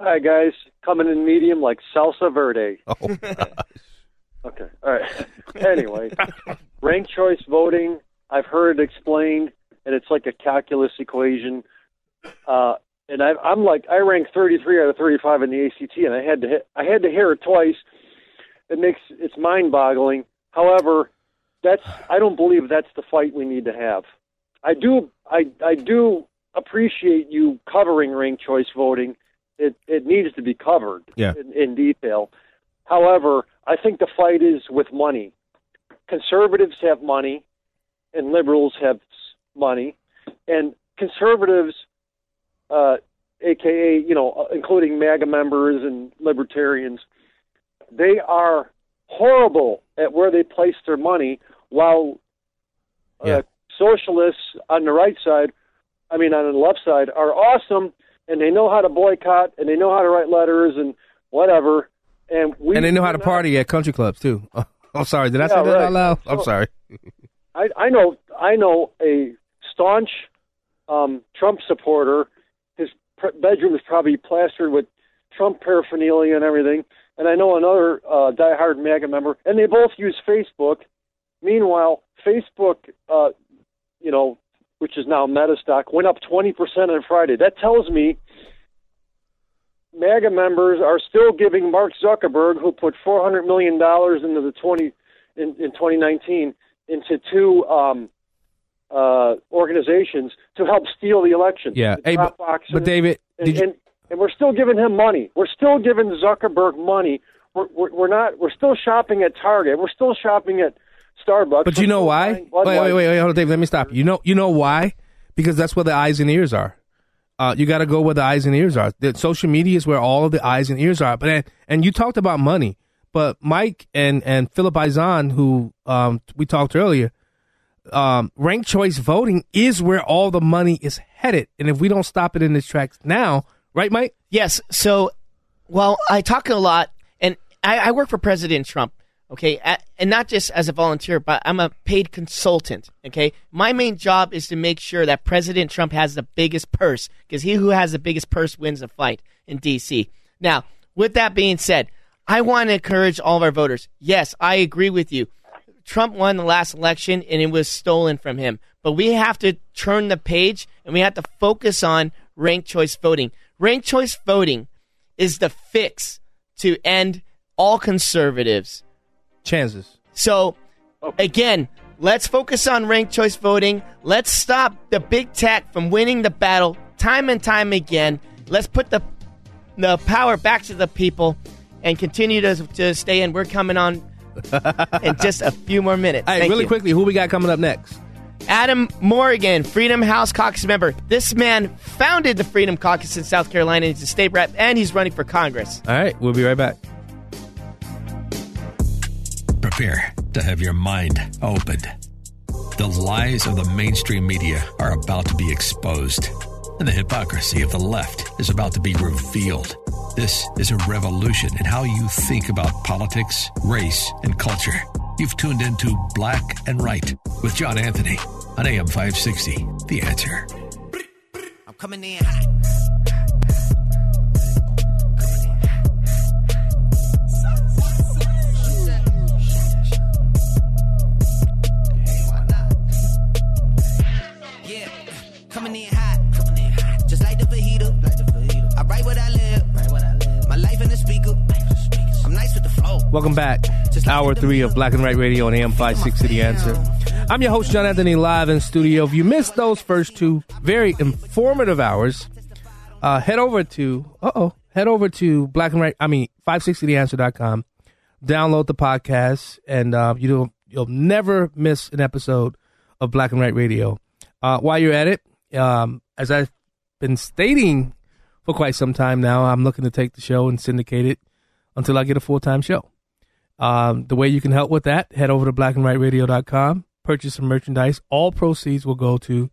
Hi guys, coming in medium like salsa verde. Oh, Okay, all right. anyway, ranked choice voting. I've heard it explained, and it's like a calculus equation. Uh, and I, I'm like, I ranked 33 out of 35 in the ACT, and I had to hit, I had to hear it twice. It makes it's mind-boggling. However, that's I don't believe that's the fight we need to have. I do I I do appreciate you covering ranked choice voting. It it needs to be covered Yeah. in, in detail. However, I think the fight is with money. Conservatives have money, and liberals have money, and conservatives, uh, aka you know, uh, including MAGA members and libertarians, they are horrible at where they place their money, while uh, socialists on the right side, I mean on the left side, are awesome and they know how to boycott and they know how to write letters and whatever. And we and they know how to party at country clubs, too. Oh, *laughs* I'm sorry. Did I say that right. out loud? I'm So- sorry. *laughs* I, I know I know a staunch um, Trump supporter. His pr- bedroom is probably plastered with Trump paraphernalia and everything. And I know another uh, diehard MAGA member, and they both use Facebook. Meanwhile, Facebook, uh, you know, which is now Meta stock, went up 20% on Friday. That tells me MAGA members are still giving Mark Zuckerberg, who put $400 million into the 20 in, in 2019, into two um, uh, organizations to help steal the election. Yeah. Hey, but, but David, and, did you, and, and we're still giving him money. We're still giving Zuckerberg money. We're, we're, we're not. We're still shopping at Target. We're still shopping at Starbucks. But We're you know why? Wait, wait, wait, wait, hold on, David. Let me stop. you. You know, you know why? Because that's where the eyes and ears are. Uh, you got to go where the eyes and ears are. The social media is where all of the eyes and ears are. But and, and you talked about money, but Mike and and Phillip Izon, who um, we talked earlier, um, ranked choice voting is where all the money is headed. And if we don't stop it in its tracks now, right, Mike? Yes. So, well, I talk a lot, and I, I work for President Trump. Okay, and not just as a volunteer, but I'm a paid consultant. Okay, my main job is to make sure that President Trump has the biggest purse, because he who has the biggest purse wins the fight in D.C. Now, with that being said, I want to encourage all of our voters. Yes, I agree with you. Trump won the last election and it was stolen from him. But we have to turn the page and we have to focus on ranked choice voting. Ranked choice voting is the fix to end all conservatives. Chances. So, again, let's focus on ranked choice voting. Let's stop the big tech from winning the battle time and time again. Let's put the the power back to the people and continue to, to stay in. We're coming on *laughs* in just a few more minutes. Hey, Thank really you. quickly, who we got coming up next? Adam Morgan, Freedom House Caucus member. This man founded the Freedom Caucus in South Carolina. He's a state rep and he's running for Congress. All right, we'll be right back. Prepare to have your mind opened. The lies of the mainstream media are about to be exposed, and the hypocrisy of the left is about to be revealed. This is a revolution in how you think about politics, race, and culture. You've tuned into Black and Right with John Anthony on AM 560. The answer. I'm coming in hot. I write what I live. Write what I live. My life in the speaker. I'm nice with the flow. Welcome back. To Hour three of Black and Right Radio on AM 560 The Answer. I'm your host, John Anthony, live in studio. If you missed those first two very informative hours, uh, head over to, uh oh, head over to Black and Right, I mean, 560theanswer.com. Download the podcast, and uh, you you'll never miss an episode of Black and Right Radio. Uh, while you're at it, um, as I've been stating for quite some time now, I'm looking to take the show and syndicate it until I get a full time show. Um, the way you can help with that, head over to blackandrightradio.com, purchase some merchandise. All proceeds will go to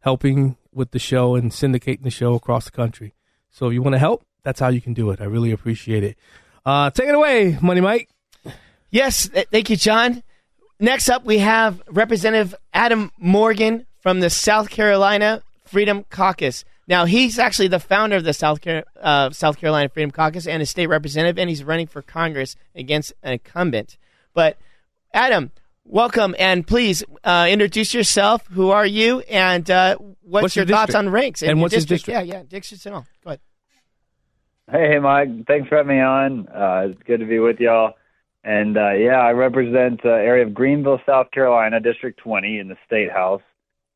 helping with the show and syndicating the show across the country. So if you want to help, that's how you can do it. I really appreciate it. Uh, take it away, Money Mike. Yes, th- thank you, John. Next up, we have Representative Adam Morgan from the South Carolina Freedom Caucus. Now, he's actually the founder of the South, Car- uh, South Carolina Freedom Caucus and a state representative, and he's running for Congress against an incumbent. But, Adam, welcome, and please uh, introduce yourself. Who are you, and uh, what's, What's your, your thoughts on ranks? in And your what's his district? district? Yeah, yeah, districts and all. Go ahead. Hey, hey Mike. Thanks for having me on. Uh, it's good to be with y'all. And uh, yeah, I represent the area of Greenville, South Carolina, District 20 in the State House.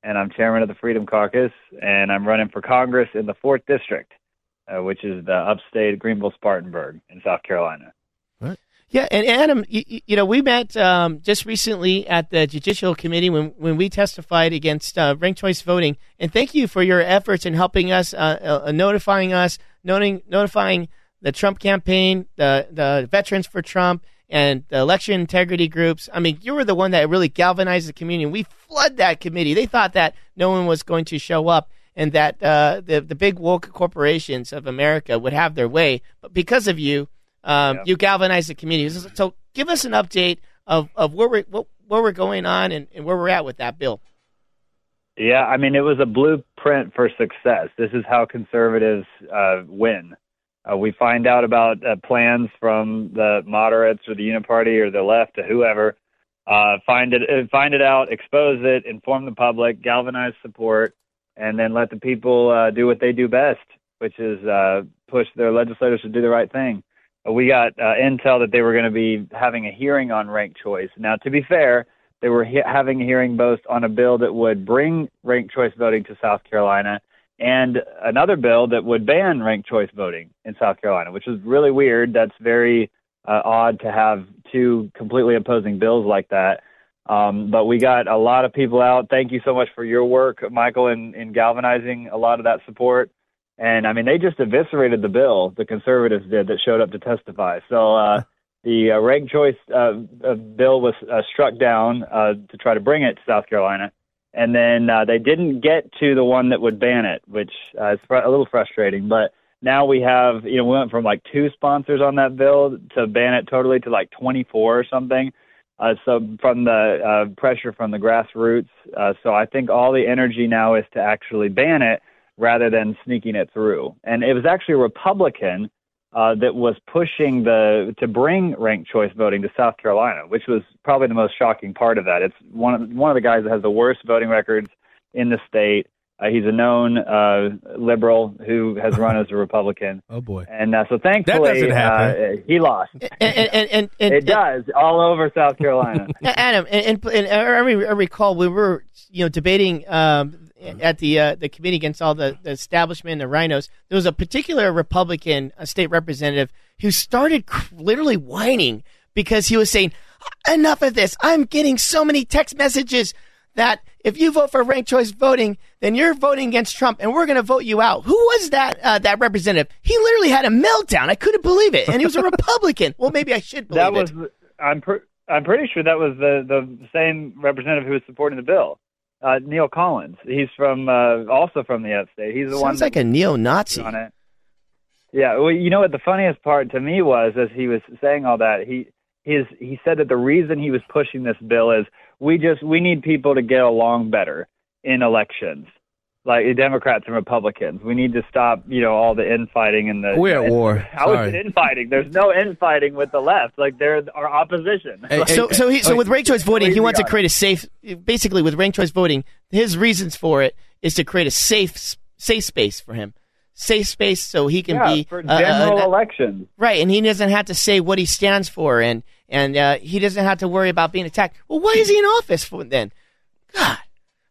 And I'm chairman of the Freedom Caucus, and I'm running for Congress in the 4th District, uh, which is the upstate Greenville Spartanburg in South Carolina. Right. Yeah, and Adam, you, you know, we met um, just recently at the Judicial Committee when, when we testified against uh, ranked choice voting. And thank you for your efforts in helping us, uh, uh, notifying us, noting, notifying the Trump campaign, the the Veterans for Trump, and the election integrity groups. I mean, you were the one that really galvanized the community. We flood that committee. They thought that no one was going to show up and that uh, the the big woke corporations of America would have their way. But because of you, um, you galvanized the community. So, so give us an update of, of where we're what, where we're going on and, and where we're at with that bill. Yeah, I mean, it was a blueprint for success. This is how conservatives uh, win. Uh, we find out about uh, plans from the moderates or the Uniparty or the left or whoever. Uh, find it, uh, find it out, expose it, inform the public, galvanize support, and then let the people uh, do what they do best, which is uh, push their legislators to do the right thing. We got intel that they were going to be having a hearing on ranked choice. Now, to be fair, they were he- having a hearing both on a bill that would bring ranked choice voting to South Carolina and another bill that would ban ranked choice voting in South Carolina, which is really weird. That's very uh, odd to have two completely opposing bills like that. Um, but we got a lot of people out. Thank you so much for your work, Michael, in, in galvanizing a lot of that support. And I mean, they just eviscerated the bill, the conservatives did, that showed up to testify. So uh, the uh, ranked choice uh, uh, bill was uh, struck down to try to bring it to South Carolina. And then uh, they didn't get to the one that would ban it, which uh, is fr- a little frustrating. But now we have, you know, we went from like two sponsors on that bill to ban it totally to like 24 or something. Uh, so from the uh, pressure from the grassroots. Uh, so I think all the energy now is to actually ban it rather than sneaking it through. And it was actually a Republican uh, that was pushing the to bring ranked choice voting to South Carolina, which was probably the most shocking part of that. It's one of one of the guys that has the worst voting records in the state. Uh, he's a known uh, liberal who has run as a Republican. *laughs* Oh boy! And uh, so thankfully, doesn't happen. Uh, he lost. And and and, and it does all over South Carolina. *laughs* Adam, and, and, and I, re- I recall we were you know debating um, at the uh, the committee against all the, the establishment, the RINOs. There was a particular Republican uh, state representative who started cr- literally whining because he was saying, enough of this. I'm getting so many text messages that if you vote for ranked choice voting, then you're voting against Trump, and we're going to vote you out. Who was that? Uh, that representative? He literally had a meltdown. I couldn't believe it, and he was a *laughs* Republican. well, maybe I should believe that was it. I'm pr- I'm pretty sure that was the the same representative who was supporting the bill, uh, Neal Collins. He's from uh, also from the upstate. He's the one Sounds like a neo-Nazi. on it. Yeah, well, you know what the funniest part to me was as he was saying all that he his he said that the reason he was pushing this bill is we just we need people to get along better in elections, like Democrats and Republicans. We need to stop, you know, all the infighting and the. We're at war. How is Sorry. it infighting? There's no infighting with the left. Like they're our opposition. so, so, he, so with ranked choice voting, he wants to create a safe. Basically, with ranked choice voting, his reasons for it is to create a safe, safe space for him, safe space so he can Yeah, be for uh, general uh, elections. right, and he doesn't have to say what he stands for, and and uh, he doesn't have to worry about being attacked. Well, why is he in office for then? God,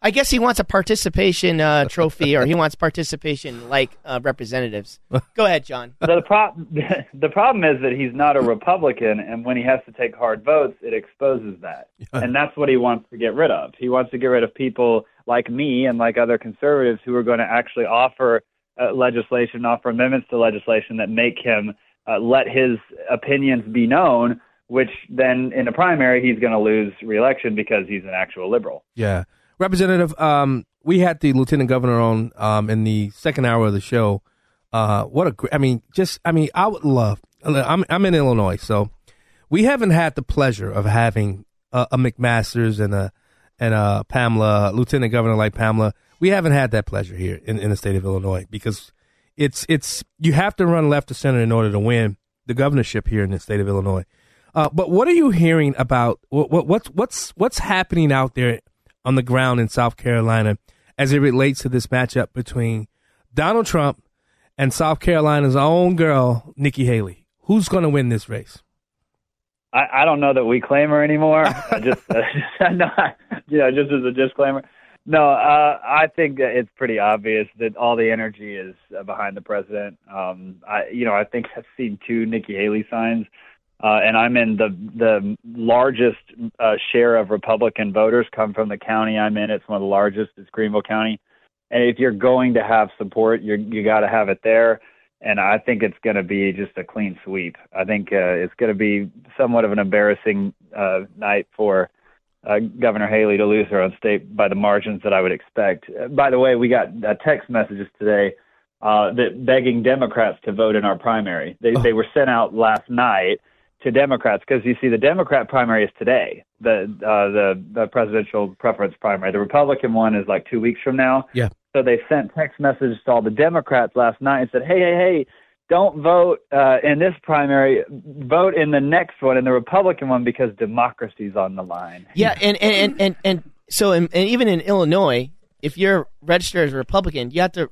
I guess he wants a participation uh, trophy, or he wants participation like uh, representatives. *laughs* Go ahead, John. the pro- *laughs* the problem is that he's not a Republican, and when he has to take hard votes, it exposes that, and that's what he wants to get rid of. He wants to get rid of people like me and like other conservatives who are going to actually offer uh, legislation, offer amendments to legislation that make him uh, let his opinions be known. Which then, in a primary, he's going to lose reelection because he's an actual liberal. Yeah, Representative. Um, we had the lieutenant governor on um in the second hour of the show. Uh, what a gr- I mean, just I mean, I would love. I'm I'm in Illinois, so we haven't had the pleasure of having a, a McMaster's and a and a Pamela, Lieutenant Governor like Pamela. We haven't had that pleasure here in, in the state of Illinois because it's it's you have to run left to center in order to win the governorship here in the state of Illinois. Uh, but what are you hearing about what, what what's what's what's happening out there on the ground in South Carolina as it relates to this matchup between Donald Trump and South Carolina's own girl Nikki Haley? Who's going to win this race? I, I don't know that we claim her anymore. I just, uh, *laughs* no, I- you know, just as a disclaimer. No, uh, I think that it's pretty obvious that all the energy is uh, behind the president. Um, I, you know, I think I've seen two Nikki Haley signs, uh, and I'm in the the largest uh, share of Republican voters come from the county I'm in. It's one of the largest. It's Greenville County, and if you're going to have support, you you got to have it there and I think it's going to be just a clean sweep. I think uh, it's going to be somewhat of an embarrassing uh, night for uh, Governor Haley to lose her own state by the margins that I would expect. Uh, by the way, we got uh, text messages today uh, that begging Democrats to vote in our primary. They they were sent out last night to Democrats because you see the Democrat primary is today, the uh, the the presidential preference primary. The Republican one is like two weeks from now. Yeah. So they sent text messages to all the Democrats last night and said, "Hey, hey, hey, don't vote uh, in this primary. Vote in the next one, in the Republican one, because democracy's on the line." Yeah, and and and and, and so in, and even in Illinois, if you're registered as a Republican, you have to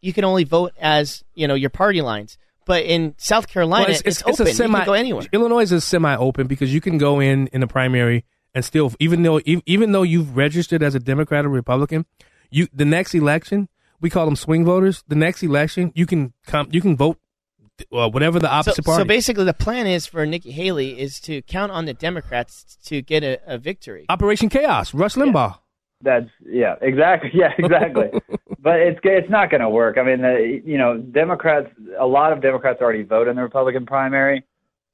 you can only vote as you know your party lines. But in South Carolina, Well, it's, open. a semi, you can go anywhere. Illinois is semi-open because you can go in in a primary and still, even though even, though you've registered as a Democrat or Republican, you the next election we call them swing voters. The next election you can come, you can vote uh, whatever the opposite so party. So basically, the plan is for Nikki Haley is to count on the Democrats to get a, a victory. Operation Chaos, Rush Limbaugh. That's yeah, exactly. *laughs* Yeah, exactly. but it's it's not going to work. I mean, the, you know, Democrats. A lot of Democrats already vote in the Republican primary,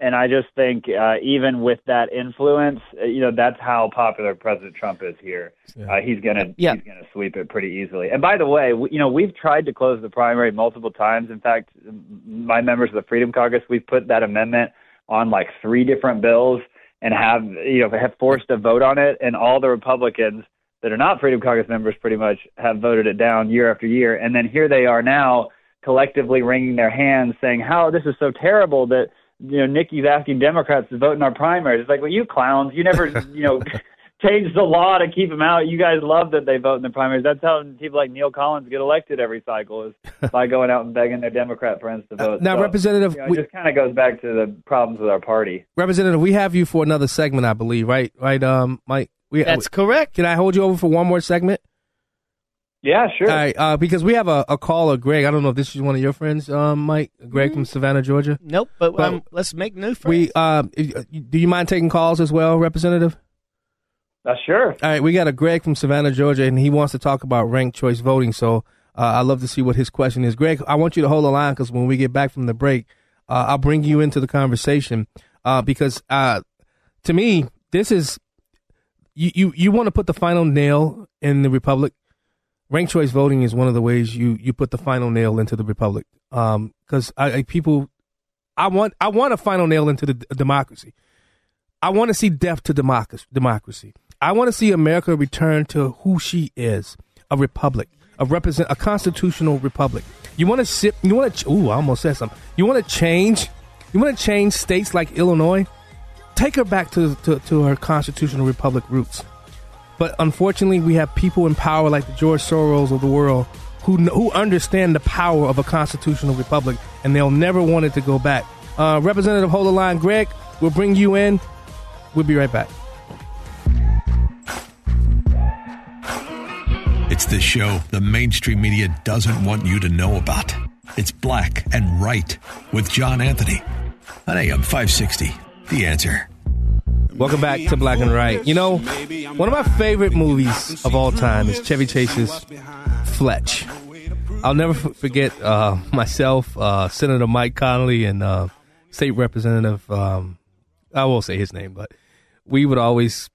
and I just think uh, even with that influence, uh, you know, that's how popular President Trump is here. Uh, he's gonna Yeah. he's gonna sweep it pretty easily. And by the way, we, you know, we've tried to close the primary multiple times. In fact, my members of the Freedom Caucus, we've put that amendment on like three different bills and have you know have forced a vote on it, and all the Republicans that are not Freedom Caucus members pretty much have voted it down year after year. And then here they are now collectively wringing their hands saying, how this is so terrible that, you know, Nikki's asking Democrats to vote in our primaries. It's like, well, you clowns, you never, you know, *laughs* changed the law to keep them out. You guys love that they vote in the primaries. That's how people like Neal Collins get elected every cycle is by going out and begging their Democrat friends to vote. now, So, Representative, you know, we- it just kind of goes back to the problems with our party. Representative, we have you for another segment, I believe. Right, right, um, Mike. We, That's correct. Can I hold you over for one more segment? Yeah, sure. All right, uh, because we have a, a caller, Greg. I don't know if this is one of your friends, um, Mike. Greg from Savannah, Georgia. Nope, but, But um, let's make new friends. We uh, do you mind taking calls as well, Representative? Uh, sure. All right, we got a Greg from Savannah, Georgia, and he wants to talk about ranked choice voting. So uh, I'd love to see what his question is. Greg, I want you to hold the line because when we get back from the break, uh, I'll bring you into the conversation uh, because uh, to me, this is you you, you want to put the final nail in the republic. Ranked choice voting is one of the ways you you put the final nail into the republic. Um, because I, I people, I want I want a final nail into the d- democracy. I want to see death to democracy. Democracy. I want to see America return to who she is, a republic, a represent a constitutional republic. You want to sit. You want to. Ooh, I almost said something. You want to change. You want to change states like Illinois. Take her back to, to to her constitutional republic roots. But unfortunately, we have people in power like the George Soros of the world who who understand the power of a constitutional republic, and they'll never want it to go back. Uh, Representative, hold the line, Greg. We'll bring you in. We'll be right back. It's the show the mainstream media doesn't want you to know about. It's Black and Right with John Anthony on AM 560. The answer. Welcome back to Black and Right. You know, one of my favorite movies of all time is Chevy Chase's Fletch. I'll never forget uh, *laughs* myself, uh, Senator Mike Connolly, and uh, State Representative. Um, I won't say his name, but we would always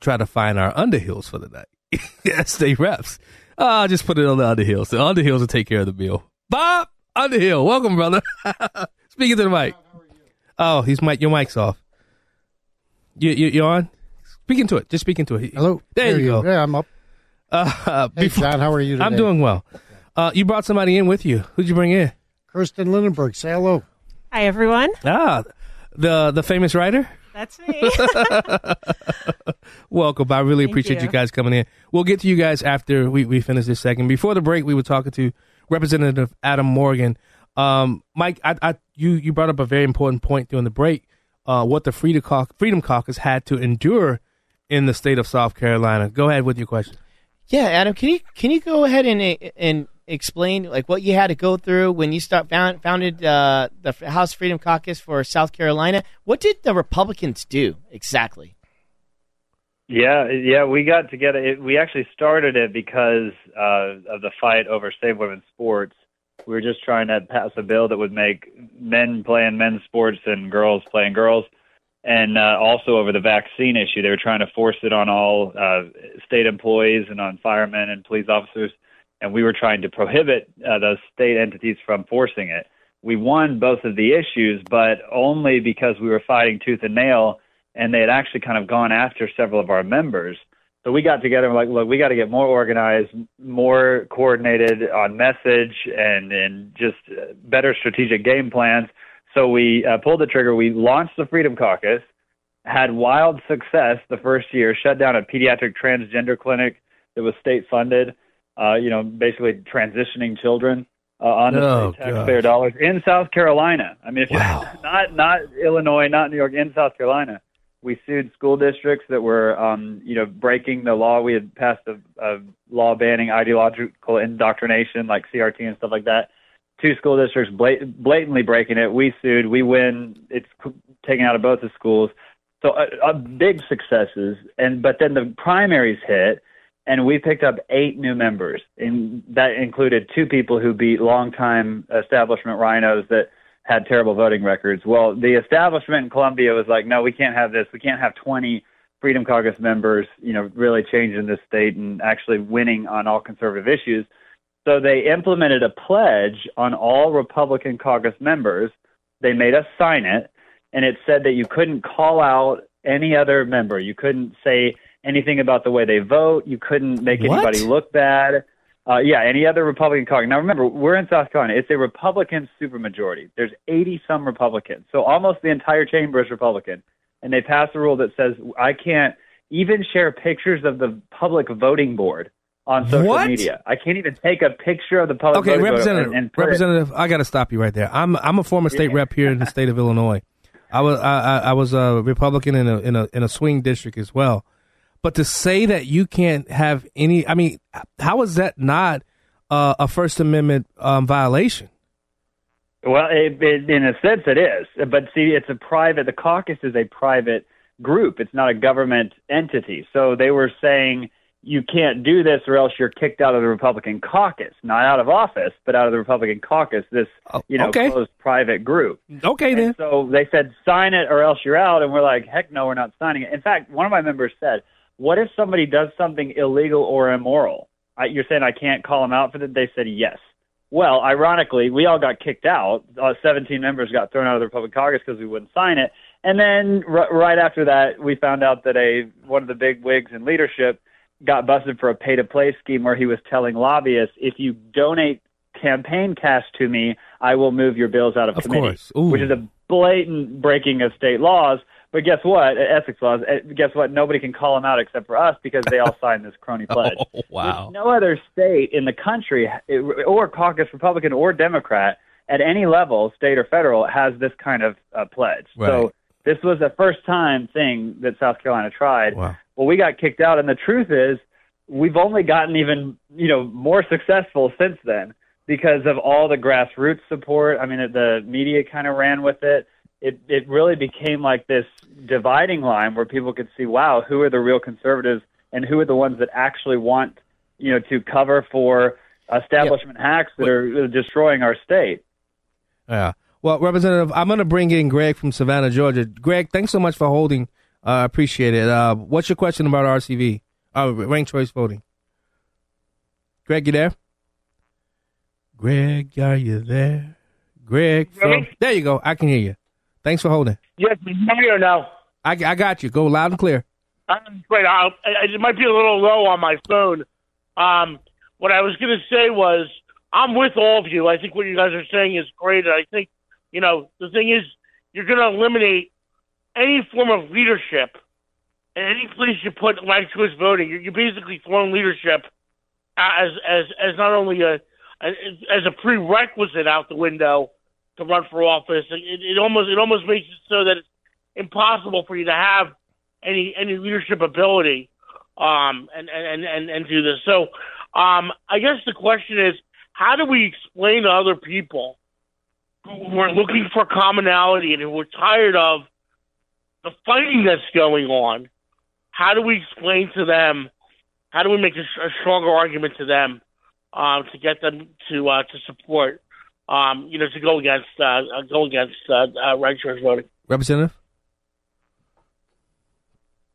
try to find our underhills for the night. *laughs* yeah, state reps. Uh, just put it on the underhills. The underhills will take care of the bill. Bob Underhill, welcome, brother. *laughs* Speaking to the mic. Oh, he's mic. Your mic's off. You, you you on? Speaking into it. Just speaking into it. Hello. There, you go. Yeah, I'm up. Uh, Hey, John, how are you I'm doing well. Uh, you brought somebody in with you. Who'd you bring in? Kirsten Lindenberg. Say hello. Hi, everyone. Ah, the the famous writer. That's me. *laughs* Welcome. I really Thank appreciate you. you. guys coming in. We'll get to you guys after we, we finish this second. Before the break, we were talking to Representative Adam Morgan. Um, Mike, I, I, you, you brought up a very important point during the break. Uh, what the Freedom Caucus, Freedom Caucus had to endure in the state of South Carolina. Go ahead with your question. Yeah, Adam, can you can you go ahead and and explain like what you had to go through when you start found, founded uh, the House Freedom Caucus for South Carolina? What did the Republicans do exactly? Yeah, yeah, we got together. It, we actually started it because uh, of the fight over Save Women's Sports. We were just trying to pass a bill that would make men playing men's sports and girls playing girls, and uh, also over the vaccine issue. They were trying to force it on all uh, state employees and on firemen and police officers, and we were trying to prohibit uh, those state entities from forcing it. We won both of the issues, but only because we were fighting tooth and nail and they had actually kind of gone after several of our members. So we got together and were like, look, we got to get more organized, more coordinated on message, and and just uh, better strategic game plans. So we uh, pulled the trigger. We launched the Freedom Caucus, had wild success the first year, shut down a pediatric transgender clinic that was state funded. Uh, you know, basically transitioning children uh, on Oh, taxpayer dollars in South Carolina. I mean, if *laughs* not not Illinois, not New York, in South Carolina. We sued school districts that were, um, you know, breaking the law. We had passed a, a law banning ideological indoctrination, like CRT and stuff like that. Two school districts blat- blatantly breaking it. We sued. We win. It's taken out of both the schools. So uh, uh, big successes. And but then the primaries hit, and we picked up eight new members, and that included two people who beat longtime establishment RINOs that had terrible voting records. Well, the establishment in Columbia was like, no, we can't have this. We can't have 20 Freedom Caucus members, you know, really changing this state and actually winning on all conservative issues. So they implemented a pledge on all Republican caucus members. They made us sign it, and it said that you couldn't call out any other member. You couldn't say anything about the way they vote. You couldn't make What? anybody look bad. Uh, yeah, any other Republican caucus. Now remember, we're in South Carolina. It's a Republican supermajority. There's 80 some Republicans, so almost the entire chamber is Republican. And they passed a rule that says I can't even share pictures of the public voting board on social What? media. I can't even take a picture of the public Okay, voting Representative. and, and put it- Representative, I got to stop you right there. I'm I'm a former state rep here in the state of Illinois. I was I, I, I was a Republican in a in a in a swing district as well. But to say that you can't have any, I mean, how is that not uh, a First Amendment um, violation? Well, it, it, in a sense, it is. But see, it's a private. The caucus is a private group. It's not a government entity. So they were saying you can't do this, or else you're kicked out of the Republican caucus, not out of office, but out of the Republican caucus. This, you know, okay. closed private group. Okay, then. So they said sign it, or else you're out. And we're like, heck no, we're not signing it. In fact, one of my members said, "What if somebody does something illegal or immoral?" I, you're saying I can't call them out for that? They said yes. Well, ironically, we all got kicked out. Uh, 17 members got thrown out of the Republican caucus because we wouldn't sign it. And then r- right after that, we found out that a one of the big wigs in leadership got busted for a pay to play scheme where he was telling lobbyists, if you donate campaign cash to me, I will move your bills out of, Of committee, course. Ooh. which is a blatant breaking of state laws. But guess what? Ethics laws. eh, Guess what? Nobody can call them out except for us because they all *laughs* signed this crony pledge. Oh, wow. There's no other state in the country, eh, or caucus Republican or Democrat, at any level, state or federal, has this kind of uh, pledge. Right. So this was a first time thing that South Carolina tried. Wow. Well, we got kicked out, and the truth is, we've only gotten even you know more successful since then because of all the grassroots support. I mean, the media kind of ran with it. It it really became like this dividing line where people could see, wow, who are the real conservatives and who are the ones that actually want you know to cover for establishment hacks that are destroying our state. Yeah. Well, Representative, I'm going to bring in Greg from Savannah, Georgia. Greg, thanks so much for holding. I uh, appreciate it. Uh, what's your question about RCV, uh, ranked choice voting? Greg, you there? Greg, are you there? Greg, from, there you go. I can hear you. Thanks for holding. Yes, you hear me or no? I, I got you. Go loud and clear. Um, great. I'll, it might be a little low on my phone. Um, what I was going to say was, I'm with all of you. I think what you guys are saying is great. I think, you know, the thing is, you're going to eliminate any form of leadership and any place you put ranked choice voting. You're, you're basically throwing leadership as as as not only a as a prerequisite out the window to run for office. It, it almost it almost makes it so that it's impossible for you to have any any leadership ability um, and, and and and do this. So um, I guess the question is, how do we explain to other people who are looking for commonality and who are tired of the fighting that's going on? How do we explain to them? How do we make a, a stronger argument to them um, to get them to uh, to support? Um, you know, to go against uh, uh, go against uh, uh, ranked choice voting. Representative?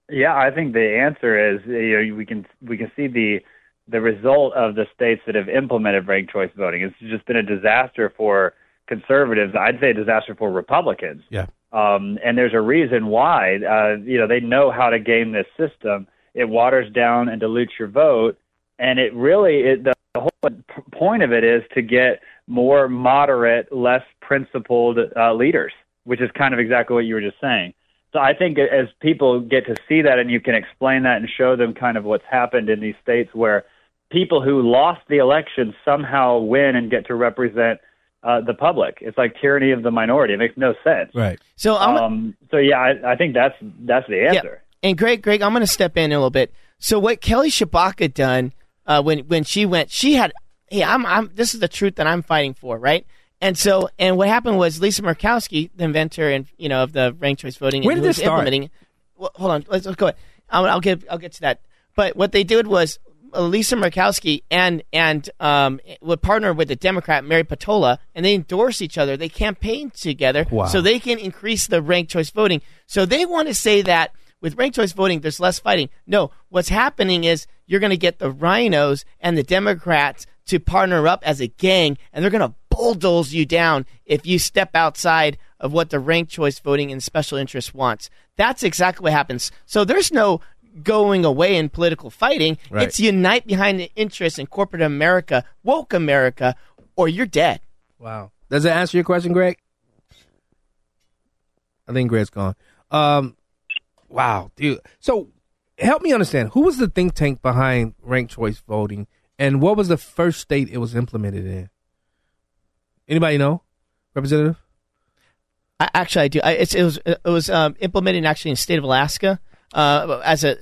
Yeah, I think the answer is you know, we can we can see the the result of the states that have implemented ranked choice voting. It's just been a disaster for conservatives. I'd say a disaster for Republicans. Yeah. Um, and there's a reason why. Uh, you know, they know how to game this system. It waters down and dilutes your vote, and it really it, the, the whole point of it is to get more moderate, less principled uh, leaders, which is kind of exactly what you were just saying. So I think as people get to see that, and you can explain that and show them kind of what's happened in these states where people who lost the election somehow win and get to represent uh, the public. It's like tyranny of the minority. It makes no sense. Right. So I'm Um, so yeah, I, I think that's that's the answer. And Greg, Greg, I'm going to step in a little bit. So what Kelly Tshibaka done uh, when when she went, she had, hey, I'm, I'm, this is the truth that I'm fighting for, right? And so, and what happened was Lisa Murkowski, the inventor and you know of the ranked choice voting, When did this start? Well, hold on, let's, let's go ahead. I'll, I'll get I'll get to that. But what they did was uh, Lisa Murkowski and and um, would partner with the Democrat Mary Peltola, and they endorse each other. They campaign together, Wow. so they can increase the ranked choice voting. So they want to say that with ranked choice voting, there's less fighting. No, what's happening is you're going to get the RINOs and the Democrats to partner up as a gang, and they're going to bulldoze you down if you step outside of what the ranked choice voting and special interest wants. That's exactly what happens. So there's no going away in political fighting. Right. It's unite behind the interests in corporate America, woke America, or you're dead. Wow. Does that answer your question, Greg? I think Greg's gone. Um, wow, dude. So help me understand who was the think tank behind ranked choice voting, and what was the first state it was implemented in? Anybody know, Representative? I, actually, I do. I, it's, it was it was um, implemented actually in the state of Alaska. uh, as a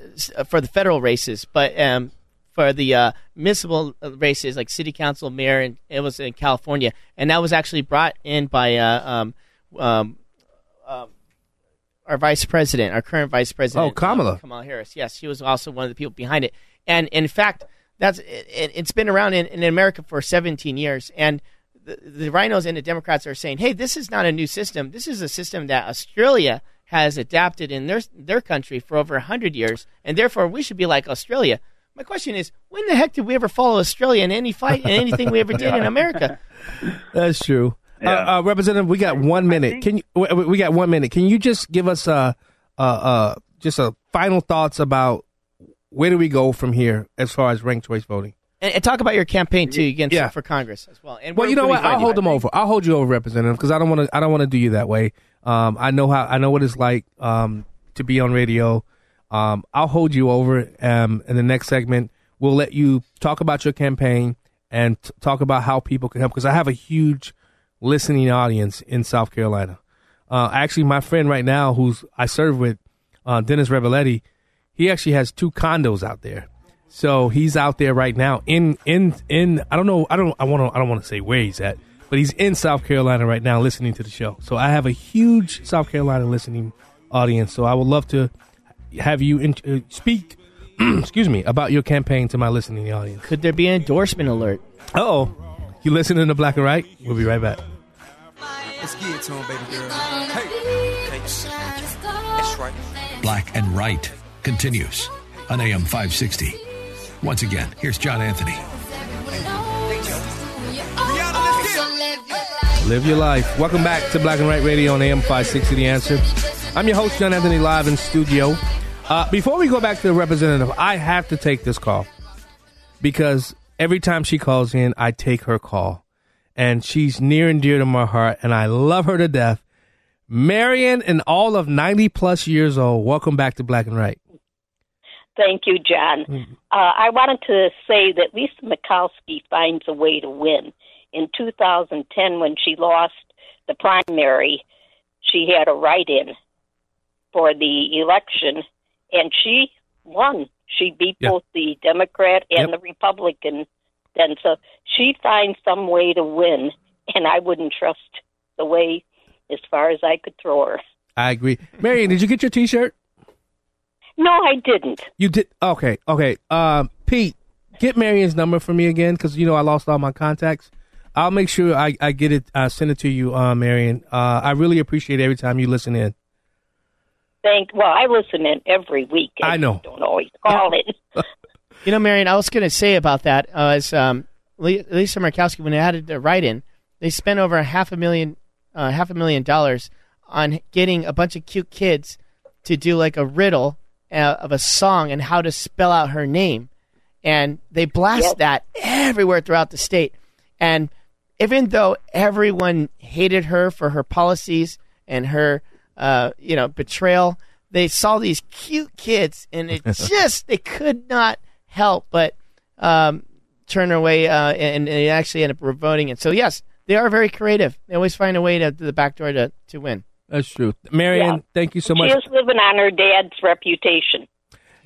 for the federal races, but um, for the uh, municipal races like city council, mayor, and it was in California, and that was actually brought in by uh, um, um, um, our vice president, our current vice president, Oh, Kamala. uh, Kamala Harris. Yes, she was also one of the people behind it, and in fact, that's it, it's been around in, in America for 17 years, and the, the RINOs and the Democrats are saying, "Hey, this is not a new system. This is a system that Australia has adapted in their their country for over 100 years, and therefore we should be like Australia." My question is, when the heck did we ever follow Australia in any fight in anything we ever did in *laughs* America? That's true. Uh, uh, Representative, we got one minute. Can you? We, we got one minute. Can you just give us uh, uh, uh, just a final thoughts about where do we go from here as far as ranked choice voting? And, and talk about your campaign too against Yeah. for Congress as well. And well, you know what? I'll you? hold them over. I'll hold you over, Representative, because I don't want to. I don't want to do you that way. Um, I know how. I know what it's like um, to be on radio. Um, I'll hold you over. Um, in the next segment, we'll let you talk about your campaign and t- talk about how people can help. Because I have a huge listening audience in South Carolina. Uh, actually, my friend right now, who's I serve with, uh, Dennis Revelletti, he actually has two condos out there. So he's out there right now in in in I don't know I don't I want to I don't want to say where he's at, but he's in South Carolina right now listening to the show. So I have a huge South Carolina listening audience. So I would love to have you in, uh, speak, *clears throat* excuse me, about your campaign to my listening audience. Could there be an endorsement alert? Oh, you listening to Black and Right? We'll be right back. Let's get it to him, baby girl. Hey, hey. That's right. Black and Right continues on AM 560. Once again, here's John Anthony. Live your life. Welcome back to Black and Right Radio on AM 560 The Answer. I'm your host, John Anthony, live in studio. Uh, before we go back to the representative, I have to take this call because every time she calls in, I take her call. And she's near and dear to my heart, and I love her to death. Marion, and all of 90 plus years old, welcome back to Black and Right. Thank you, John. Uh, I wanted to say that Lisa Murkowski finds a way to win. In 2010, when she lost the primary, she had a write in for the election, and she won. She beat Yeah. both the Democrat and Yep. the Republican. Then, so she finds some way to win, and I wouldn't trust the way as far as I could throw her. I agree. Marion, did you get your t shirt? No, I didn't. You did? Okay, okay. Um, Pete, get Marion's number for me again because, you know, I lost all my contacts. I'll make sure I, I get it, uh, send it to you, uh, Marion. Uh, I really appreciate every time you listen in. Thank. Well, I listen in every week. I know. Don't always call in. *laughs* You know, Marion, I was going to say about that uh, is um, Lisa Murkowski when they added the write-in, they spent over a half a million, uh, half a million dollars on getting a bunch of cute kids to do like a riddle of a song and how to spell out her name, and they blast Yep. that everywhere throughout the state. And even though everyone hated her for her policies and her, uh, you know, betrayal, they saw these cute kids, and it *laughs* just they could not help but um, turn away, uh, and, and they actually end up voting it. So yes, they are very creative. They always find a way to, to the back door to, to win. That's true. Marion, Yeah. thank you so she much. is living on her dad's reputation.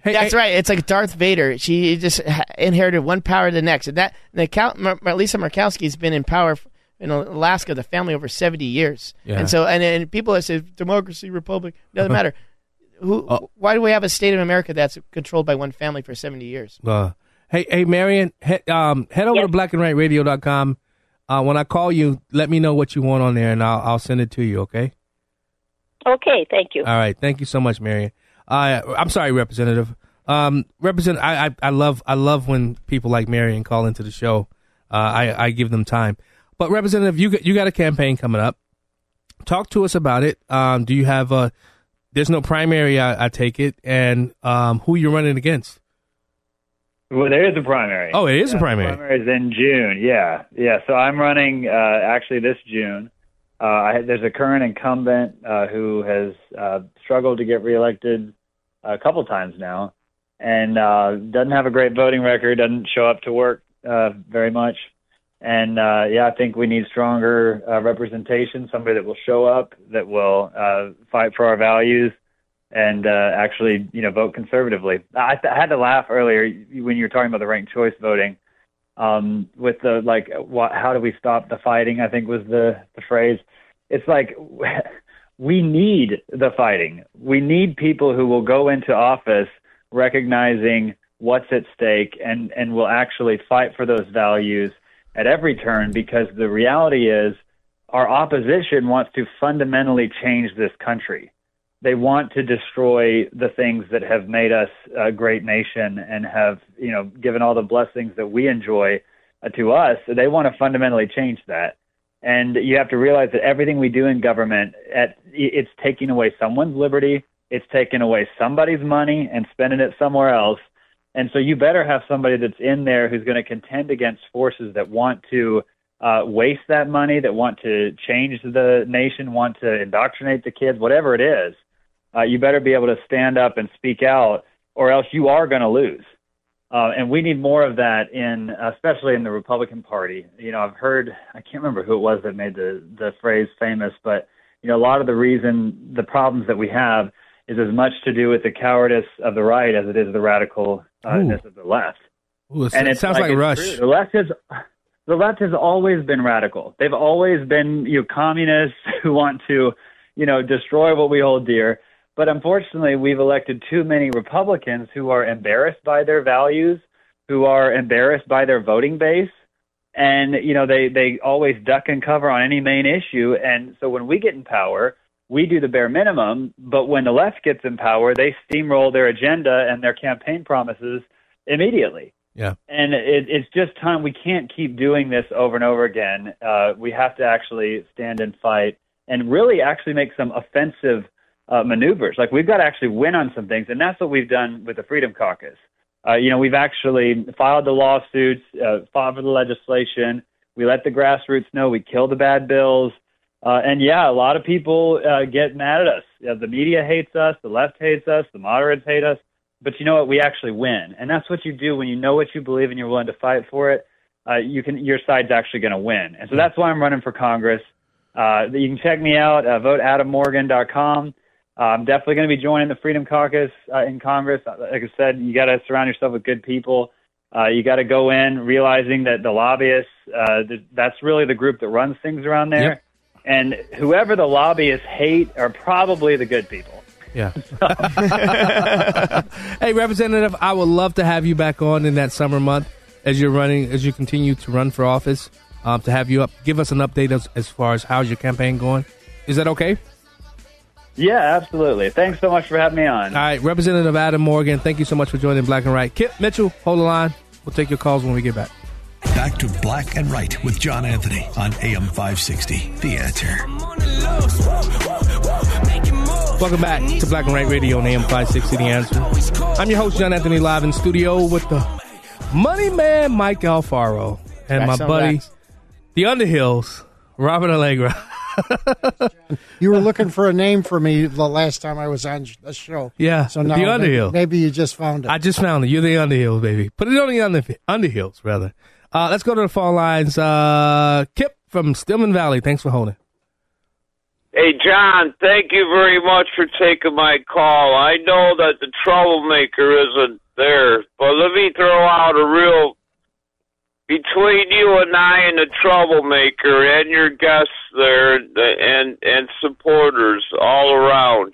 That's right. It's like Darth Vader. She just inherited one power to the next. And that the Count, Mar- Mar- Lisa Murkowski has been in power in Alaska, the family, over seventy years. Yeah. And so, and, and people that say democracy, republic doesn't matter. *laughs* Who? Oh. Why do we have a state of America that's controlled by one family for seventy years? Uh, hey, hey, Marion, head, um, head over to blackandrightradio.com. Uh, when I call you, let me know what you want on there, and I'll, I'll send it to you, okay? Okay, thank you. All right. Thank you so much, Marion. Uh, I'm sorry, Representative. Um, Represent, I, I, I love, I love when people like Marion call into the show. Uh, I, I give them time. But Representative, you got, you got a campaign coming up. Talk to us about it. Um, do you have a? There's no primary, I, I take it, and um, who you're running against? Well, there is a primary. Oh, it is a primary. The primary is in June. Yeah, yeah. So I'm running uh, actually this June. Uh, I, there's a current incumbent uh, who has uh, struggled to get reelected a couple times now, and uh, doesn't have a great voting record. Doesn't show up to work uh, very much. And uh, yeah, I think we need stronger uh, representation. Somebody that will show up, that will uh, fight for our values, and uh, actually, you know, vote conservatively. I, I had to laugh earlier when you were talking about the ranked choice voting. Um, with the like, what, how do we stop the fighting? I think was the the phrase. It's like we need the fighting. We need people who will go into office recognizing what's at stake and and will actually fight for those values at every turn because the reality is our opposition wants to fundamentally change this country. They want to destroy the things that have made us a great nation and have, you know, given all the blessings that we enjoy to us. They want to fundamentally change that. And you have to realize that everything we do in government, at, it's taking away someone's liberty, it's taking away somebody's money and spending it somewhere else. And so you better have somebody that's in there who's going to contend against forces that want to uh, waste that money, that want to change the nation, want to indoctrinate the kids, whatever it is. Uh, you better be able to stand up and speak out, or else you are going to lose. Uh, and we need more of that in, especially in the Republican Party. You know, I've heard, I can't remember who it was that made the the phrase famous, but you know, a lot of the reason the problems that we have is as much to do with the cowardice of the right as it is the radicalness of the left. Ooh, and it sounds like it's Rush. true. The left has the left has always been radical. They've always been you know communists *laughs* who want to you know destroy what we hold dear. But unfortunately, we've elected too many Republicans who are embarrassed by their values, who are embarrassed by their voting base, and you know they they always duck and cover on any main issue. And so when we get in power, we do the bare minimum. But when the left gets in power, they steamroll their agenda and their campaign promises immediately. Yeah. And it, it's just time. We can't keep doing this over and over again. Uh, we have to actually stand and fight and really actually make some offensive uh, maneuvers. Like we've got to actually win on some things, and that's what we've done with the Freedom Caucus. Uh, you know, we've actually filed the lawsuits, uh, fought for the legislation. We let the grassroots know we kill the bad bills. Uh, and yeah, a lot of people uh, get mad at us. The media hates us, the left hates us, the moderates hate us. But you know what? We actually win, and that's what you do when you know what you believe and you're willing to fight for it. Uh, you can, your side's actually going to win, and so that's why I'm running for Congress. Uh, you can check me out, uh, voteadammorgan.com. Uh, I'm definitely going to be joining the Freedom Caucus uh, in Congress. Uh, Like I said, you got to surround yourself with good people. Uh, you got to go in realizing that the lobbyists, uh, th- that's really the group that runs things around there. And whoever the lobbyists hate are probably the good people. Yeah. *laughs* *laughs* hey, Representative, I would love to have you back on in that summer month as you're running, as you continue to run for office, um, to have you up, give us an update as, as far as how's your campaign going. Is that okay? Yeah, absolutely. Thanks so much for having me on. All right, Representative Adam Morgan, thank you so much for joining Black and Right. Kip Mitchell, hold the line. We'll take your calls when we get back. Back to Black and Right with John Anthony on AM 560. The answer. Welcome back to Black and Right Radio on AM 560 The Answer. I'm your host, John Anthony, live in studio with the money man, Mike Alfaro, and my buddy, facts. the Underhills, Robert Allegra. *laughs* You were looking for a name for me the last time I was on the show. Yeah, So now the maybe, Underhill. maybe you just found it. I just found it. You're the Underhills, baby. Put it on the under, Underhills, rather. Uh, let's go to the phone lines. Uh, Kip from Stillman Valley. Thanks for holding. Hey, John, thank you very much for taking my call. I know that the troublemaker isn't there, but let me throw out a real between you and I and the troublemaker and your guests there and and supporters all around.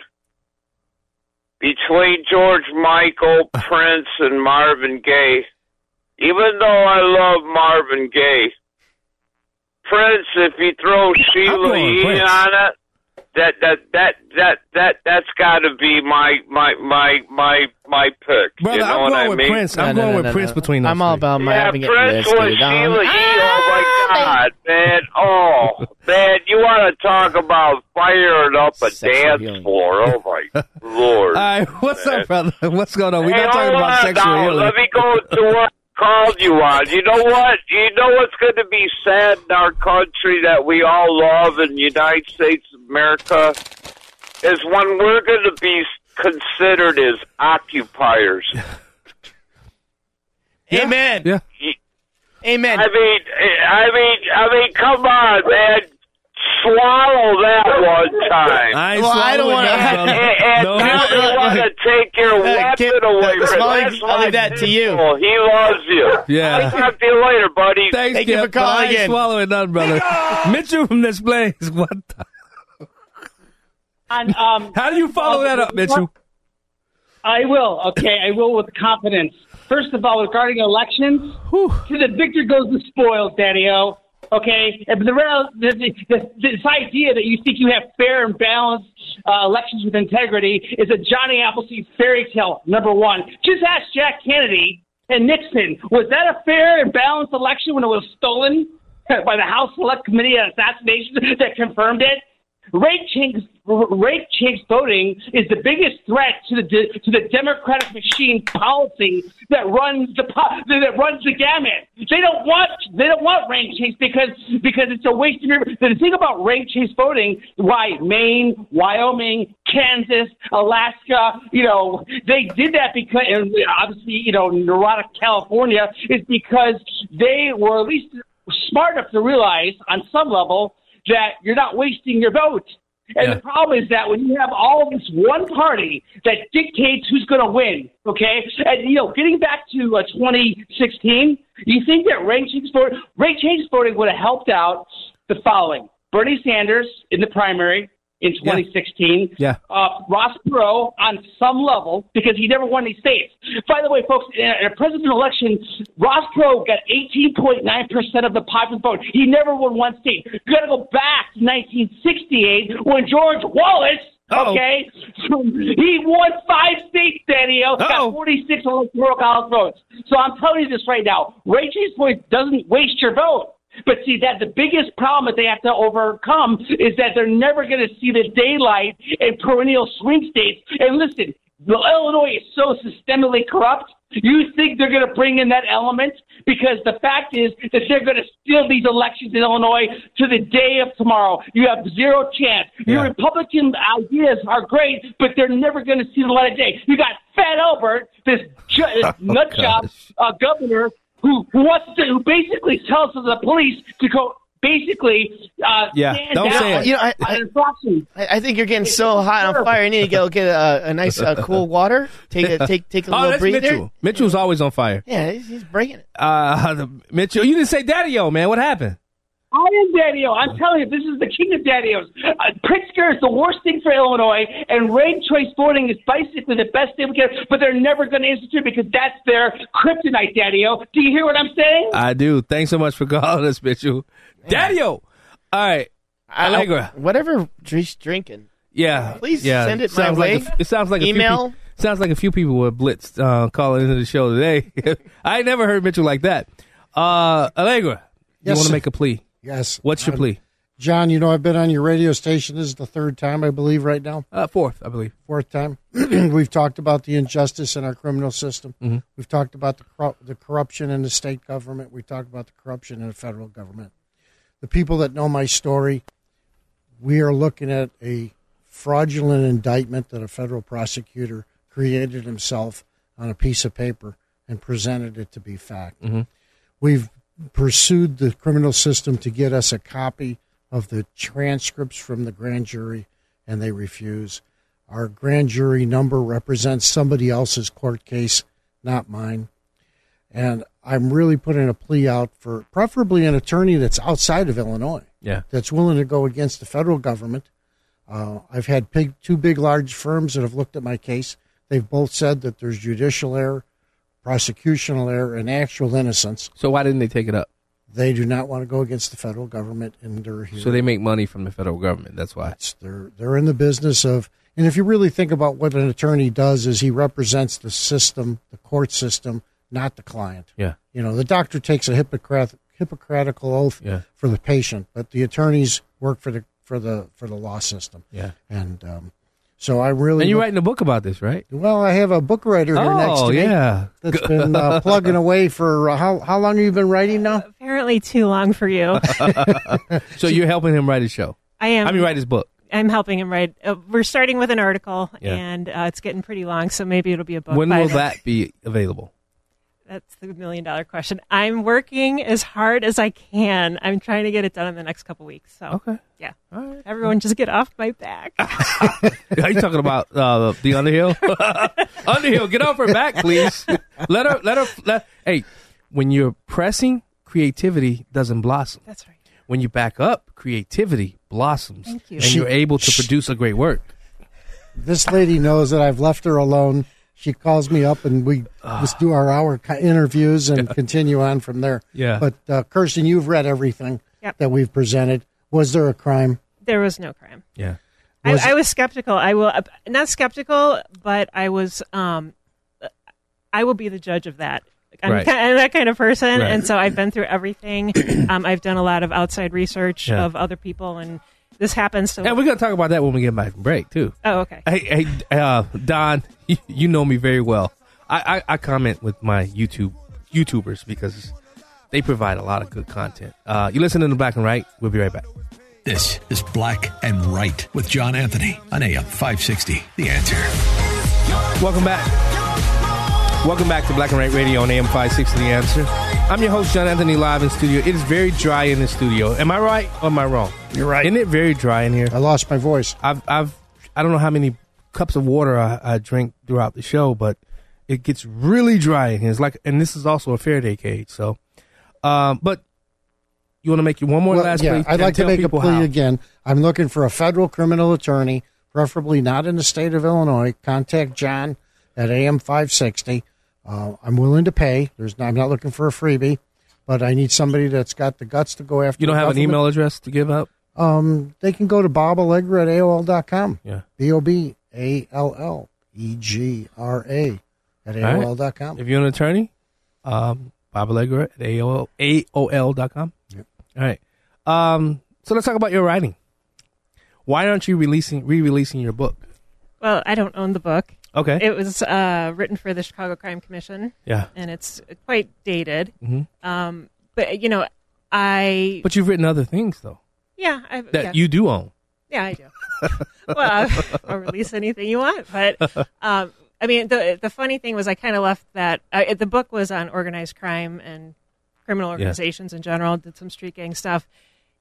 Between George Michael, *laughs* Prince, and Marvin Gaye, even though I love Marvin Gaye, Prince, if you throw Sheila E on it, that that that that that that's got to be my my my my my pick. Brother, you know I'm what going I with mean? Prince. I'm going with Prince between those I'm all about my Yeah, having it Prince was listed on. Sheila E. Oh my ah, God, man! Oh *laughs* man, you want to talk about firing up a dance floor? Oh my *laughs* Lord! All right, what's up, brother? What's going on? We're Hey, not talking hold about on sexual now. healing. Let me go to what called you on. You know what? You know what's going to be sad in our country that we all love in the United States of America is when we're going to be considered as occupiers. *laughs* Amen. Yeah. Amen. I mean, I mean, I mean, come on, man. swallow that one time. I Well, I don't want *laughs* and, to. and No. now you want to *laughs* take your weapon away uh, from Smalley, That's I'll leave that to you. people. He loves you. Yeah. I'll talk to you later, buddy. Thanks, Thank you for calling but I ain't again. swallowing none, brother. Mitchell from this place. What? The, And, um, how do you follow that up, Mitchell? I will. Okay, I will with confidence. First of all, regarding elections, to the victor goes the spoils, Daddy-O. Okay, and the, real- the, the, this idea that you think you have fair and balanced uh, elections with integrity is a Johnny Appleseed fairy tale. Number one, just ask Jack Kennedy and Nixon. Was that a fair and balanced election when it was stolen *laughs* by the House Select Committee on Assassination that confirmed it? Rate change, change voting is the biggest threat to the de- to the Democratic machine policy that runs the po- that runs the gamut. They don't want they don't want rate change because because it's a waste of your. The thing about rate change voting, why Maine, Wyoming, Kansas, Alaska, you know, they did that because and obviously you know neurotic California is because they were at least smart enough to realize on some level that you're not wasting your vote. And the problem is that when you have all this one party that dictates who's going to win, okay? And, you know, getting back to uh, 2016, you think that rate change voting, voting would have helped out the following. Bernie Sanders in the primary in 2016. Yeah. Uh, Ross Perot on some level because he never won any states. By the way, folks, in a, presidential election, Ross Perot got 18.9% of the popular vote. He never won one state. You got to go back to 1968 when George Wallace. Okay, *laughs* he won five states, Daniel. Got 46 electoral college votes. So I'm telling you this right now: Ray Chase point doesn't waste your vote. But see that the biggest problem that they have to overcome is that they're never going to see the daylight in perennial swing states. And listen, Illinois is so systemically corrupt. You think they're going to bring in that element because the fact is that they're going to steal these elections in Illinois to the day of tomorrow. You have zero chance. Your Republican ideas are great, but they're never going to see the light of day. You got Fat Albert, this, ju- this *laughs* nut job uh, governor who, who wants to, who basically tells the police to go basically uh, Yeah, stand don't down say it. You know, I- I, I think you're getting so hot on fire. You need to go *laughs* get a, a nice uh, cool *laughs* water. Take a take take a oh, little that's breather. Mitchell. Mitchell's always on fire. Yeah, he's, he's breaking it. Uh, *laughs* Mitchell, you didn't say Daddy-O, man. What happened? I am Daddy-O. I'm telling you, this is the king of Daddy-O's. Uh, Pritzker is the worst thing for Illinois, and ranked choice voting is basically the best thing we can. But they're never going to institute because that's their kryptonite, Daddy-O. Do you hear what I'm saying? I do. Thanks so much for calling us, Mitchell. Daddy-O. All right. Allegra. Whatever Dre's drinking. Yeah. Please yeah. send it my sounds way. Like a, it sounds like Email. A few, sounds like a few people were blitzed uh, calling into the show today. *laughs* I never heard Mitchell like that. Uh, Allegra, you want to make a plea? Yes. What's your plea? John, you know I've been on your radio station. This is the third time, I believe, right now. Uh, fourth, I believe. Fourth time. *clears throat* We've talked about the injustice in our criminal system. Mhm. We've talked about the the corruption in the state government. We talked about the corruption in the federal government. The people that know my story, we are looking at a fraudulent indictment that a federal prosecutor created himself on a piece of paper and presented it to be fact. Mhm. We've pursued the criminal system to get us a copy of the transcripts from the grand jury, and they refuse. Our grand jury number represents somebody else's court case, not mine. And I'm really putting a plea out for preferably an attorney that's outside of Illinois, Yeah. that's willing to go against the federal government. Uh, I've had big, two big, large firms that have looked at my case. They've both said that there's judicial error, prosecutional error, and actual innocence. So why didn't they take it up? They do not want to go against the federal government, and they're here. So they make money from the federal government. That's why. they're they're in the business of and if you really think about what an attorney does is he represents the system the court system not the client Yeah. you know the doctor takes a hippocratic hippocratical oath Yeah. for the patient but the attorneys work for the for the for the law system Yeah. and um, so i really And you're look- writing a book about this, right? well i have a book writer here next Oh, to me yeah. that's been uh, *laughs* plugging away for uh, how how long have you been writing now Apparently, too long for you. *laughs* so you're helping him write his show. I am. I mean, write his book. I'm helping him write. Uh, we're starting with an article, Yeah. and uh, it's getting pretty long, so maybe it'll be a book. When will then. that be available? That's the million dollar question. I'm working as hard as I can. I'm trying to get it done in the next couple weeks. So Okay. yeah. Everyone just get off my back. *laughs* Are you talking about uh, the Underhill? *laughs* Underhill, get off her back, please. Let her. Let her. Let, hey, when you're pressing, creativity doesn't blossom. That's right. When you back up, creativity blossoms, Thank you. and She- you're able to she- produce a great work. This lady knows that I've left her alone. She calls me up and we just do our hour interviews and continue on from there. Yeah. But uh, Kirsten, you've read everything Yep. that we've presented. Was there a crime? There was no crime. Yeah. I, Was- I was skeptical. I will not skeptical, but I was. Um, I will be the judge of that. I'm, Right. ki- I'm that kind of person, Right. and so I've been through everything. *clears throat* um, I've done a lot of outside research Yeah. of other people, and this happens to. And we're gonna talk about that when we get back from break too. Oh, okay. Hey, hey, uh, Don, *laughs* you, you know me very well. I, I, I comment with my YouTube YouTubers because they provide a lot of good content. Uh, you listen to the Black and Right. We'll be right back. This is Black and Right with John Anthony on AM 560. The answer. Welcome back. Welcome back to Black and Right Radio on AM 560 The Answer. I'm your host, John Anthony, live in studio. It is very dry in the studio. Am I right or am I wrong? You're right. Isn't it very dry in here? I lost my voice. I've, I've, I don't know how many cups of water I, I drink throughout the show, but it gets really dry in here. It's like, and this is also a Faraday cage. So, um, but you want to make your one more Well, last yeah, plea? I'd like to make a plea how. again. I'm looking for a federal criminal attorney, preferably not in the state of Illinois. Contact John at AM 560. Uh, I'm willing to pay. There's not, I'm not looking for a freebie, but I need somebody that's got the guts to go after. You don't the have an email address to give up? Um, they can go to Bob Allegra at AOL.com. Yeah. B O B A L L E G R A at All right. AOL.com. If you're an attorney, um, Bob Allegra at AOL, AOL.com. Yep. All right. Um, so let's talk about your writing. Why aren't you releasing re-releasing your book? Well, I don't own the book. Okay. It was uh, written for the Chicago Crime Commission. Yeah. And it's quite dated. Mhm. Um, but you know, I But you've written other things though yeah, I, that yeah. you do own. Yeah, I do. *laughs* well, *laughs* I'll release anything you want, but *laughs* um, I mean, the the funny thing was, I kind of left that. Uh, the book was on organized crime and criminal organizations in general. Did some street gang stuff,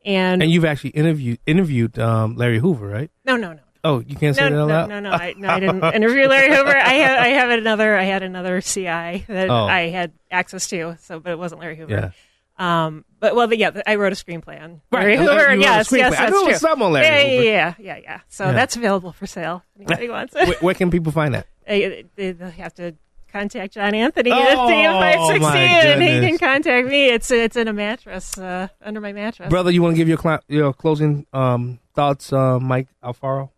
and, And you've actually interviewed interviewed um, Larry Hoover, right? no, no, no. Oh, you can't say no, that out no, loud? no, no, I, no, I didn't interview Larry Hoover. I have, I have another, I had another CI that Oh. I had access to, so but it wasn't Larry Hoover. Yeah. Um, but well, but yeah, I wrote a screenplay on Right, Larry wrote Hoover. yes, yes, I that's knew it true. something on Larry yeah, Hoover. Yeah, yeah, yeah. So Yeah. that's available for sale. Anybody *laughs* wants it? Where, where can people find that? They, they have to contact John Anthony Oh, at DM560, and he can contact me. It's it's in a mattress uh, under my mattress. Brother, you want to give your cl- your closing um, thoughts, uh, Mike Alfaro?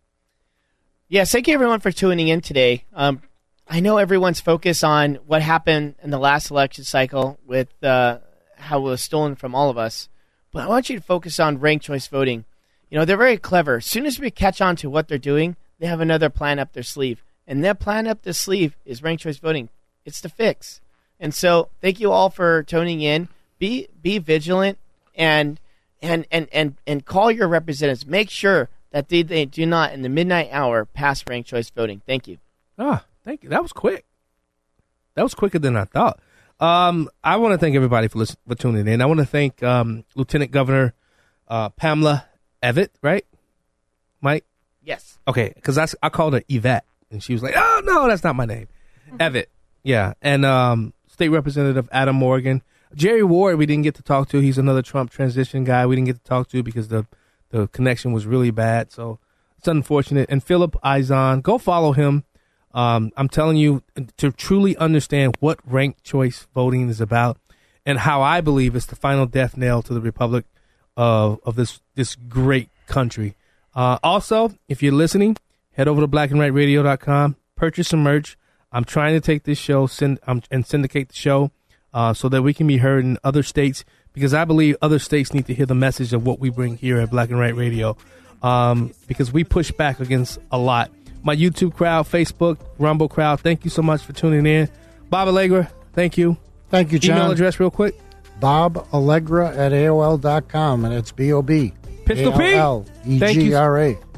Yes, thank you everyone for tuning in today. Um, I know everyone's focused on what happened in the last election cycle with uh, how it was stolen from all of us, but I want you to focus on ranked choice voting. You know, they're very clever. As soon as we catch on to what they're doing, they have another plan up their sleeve. And that plan up the sleeve is ranked choice voting. It's the fix. And so thank you all for tuning in. Be be vigilant and and and and, and call your representatives. Make sure that they, they do not in the midnight hour pass ranked choice voting. Thank you. Ah, thank you. That was quick. That was quicker than I thought. Um, I want to thank everybody for listen, for tuning in. I want to thank um, Lieutenant Governor uh, Pamela Evette, right? Mike. Yes. Okay, because I, I called her Yvette, and she was like, "Oh no, that's not my name." Evette, yeah, and um, State Representative Adam Morgan, Jerry Ward. We didn't get to talk to. He's another Trump transition guy. We didn't get to talk to because the the connection was really bad. So it's unfortunate. And Phillip Izon, go follow him. Um, I'm telling you to truly understand what ranked choice voting is about and how I believe it's the final death nail to the republic of of this this great country. Uh, also, if you're listening, head over to blackandrightradio.com, purchase some merch. I'm trying to take this show send um, and syndicate the show uh, so that we can be heard in other states because I believe other states need to hear the message of what we bring here at Black and Right Radio um, because we push back against a lot. My YouTube crowd, Facebook, Rumble crowd, thank you so much for tuning in. Bob Allegra, thank you. Thank you, John. Email address, real quick. Bob Allegra at AOL.com, and it's B O B. Pistol Pete. E Thank you.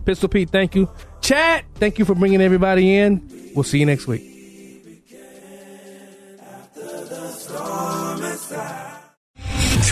Pistol Pete, thank you. Chat, thank you for bringing everybody in. We'll see you next week.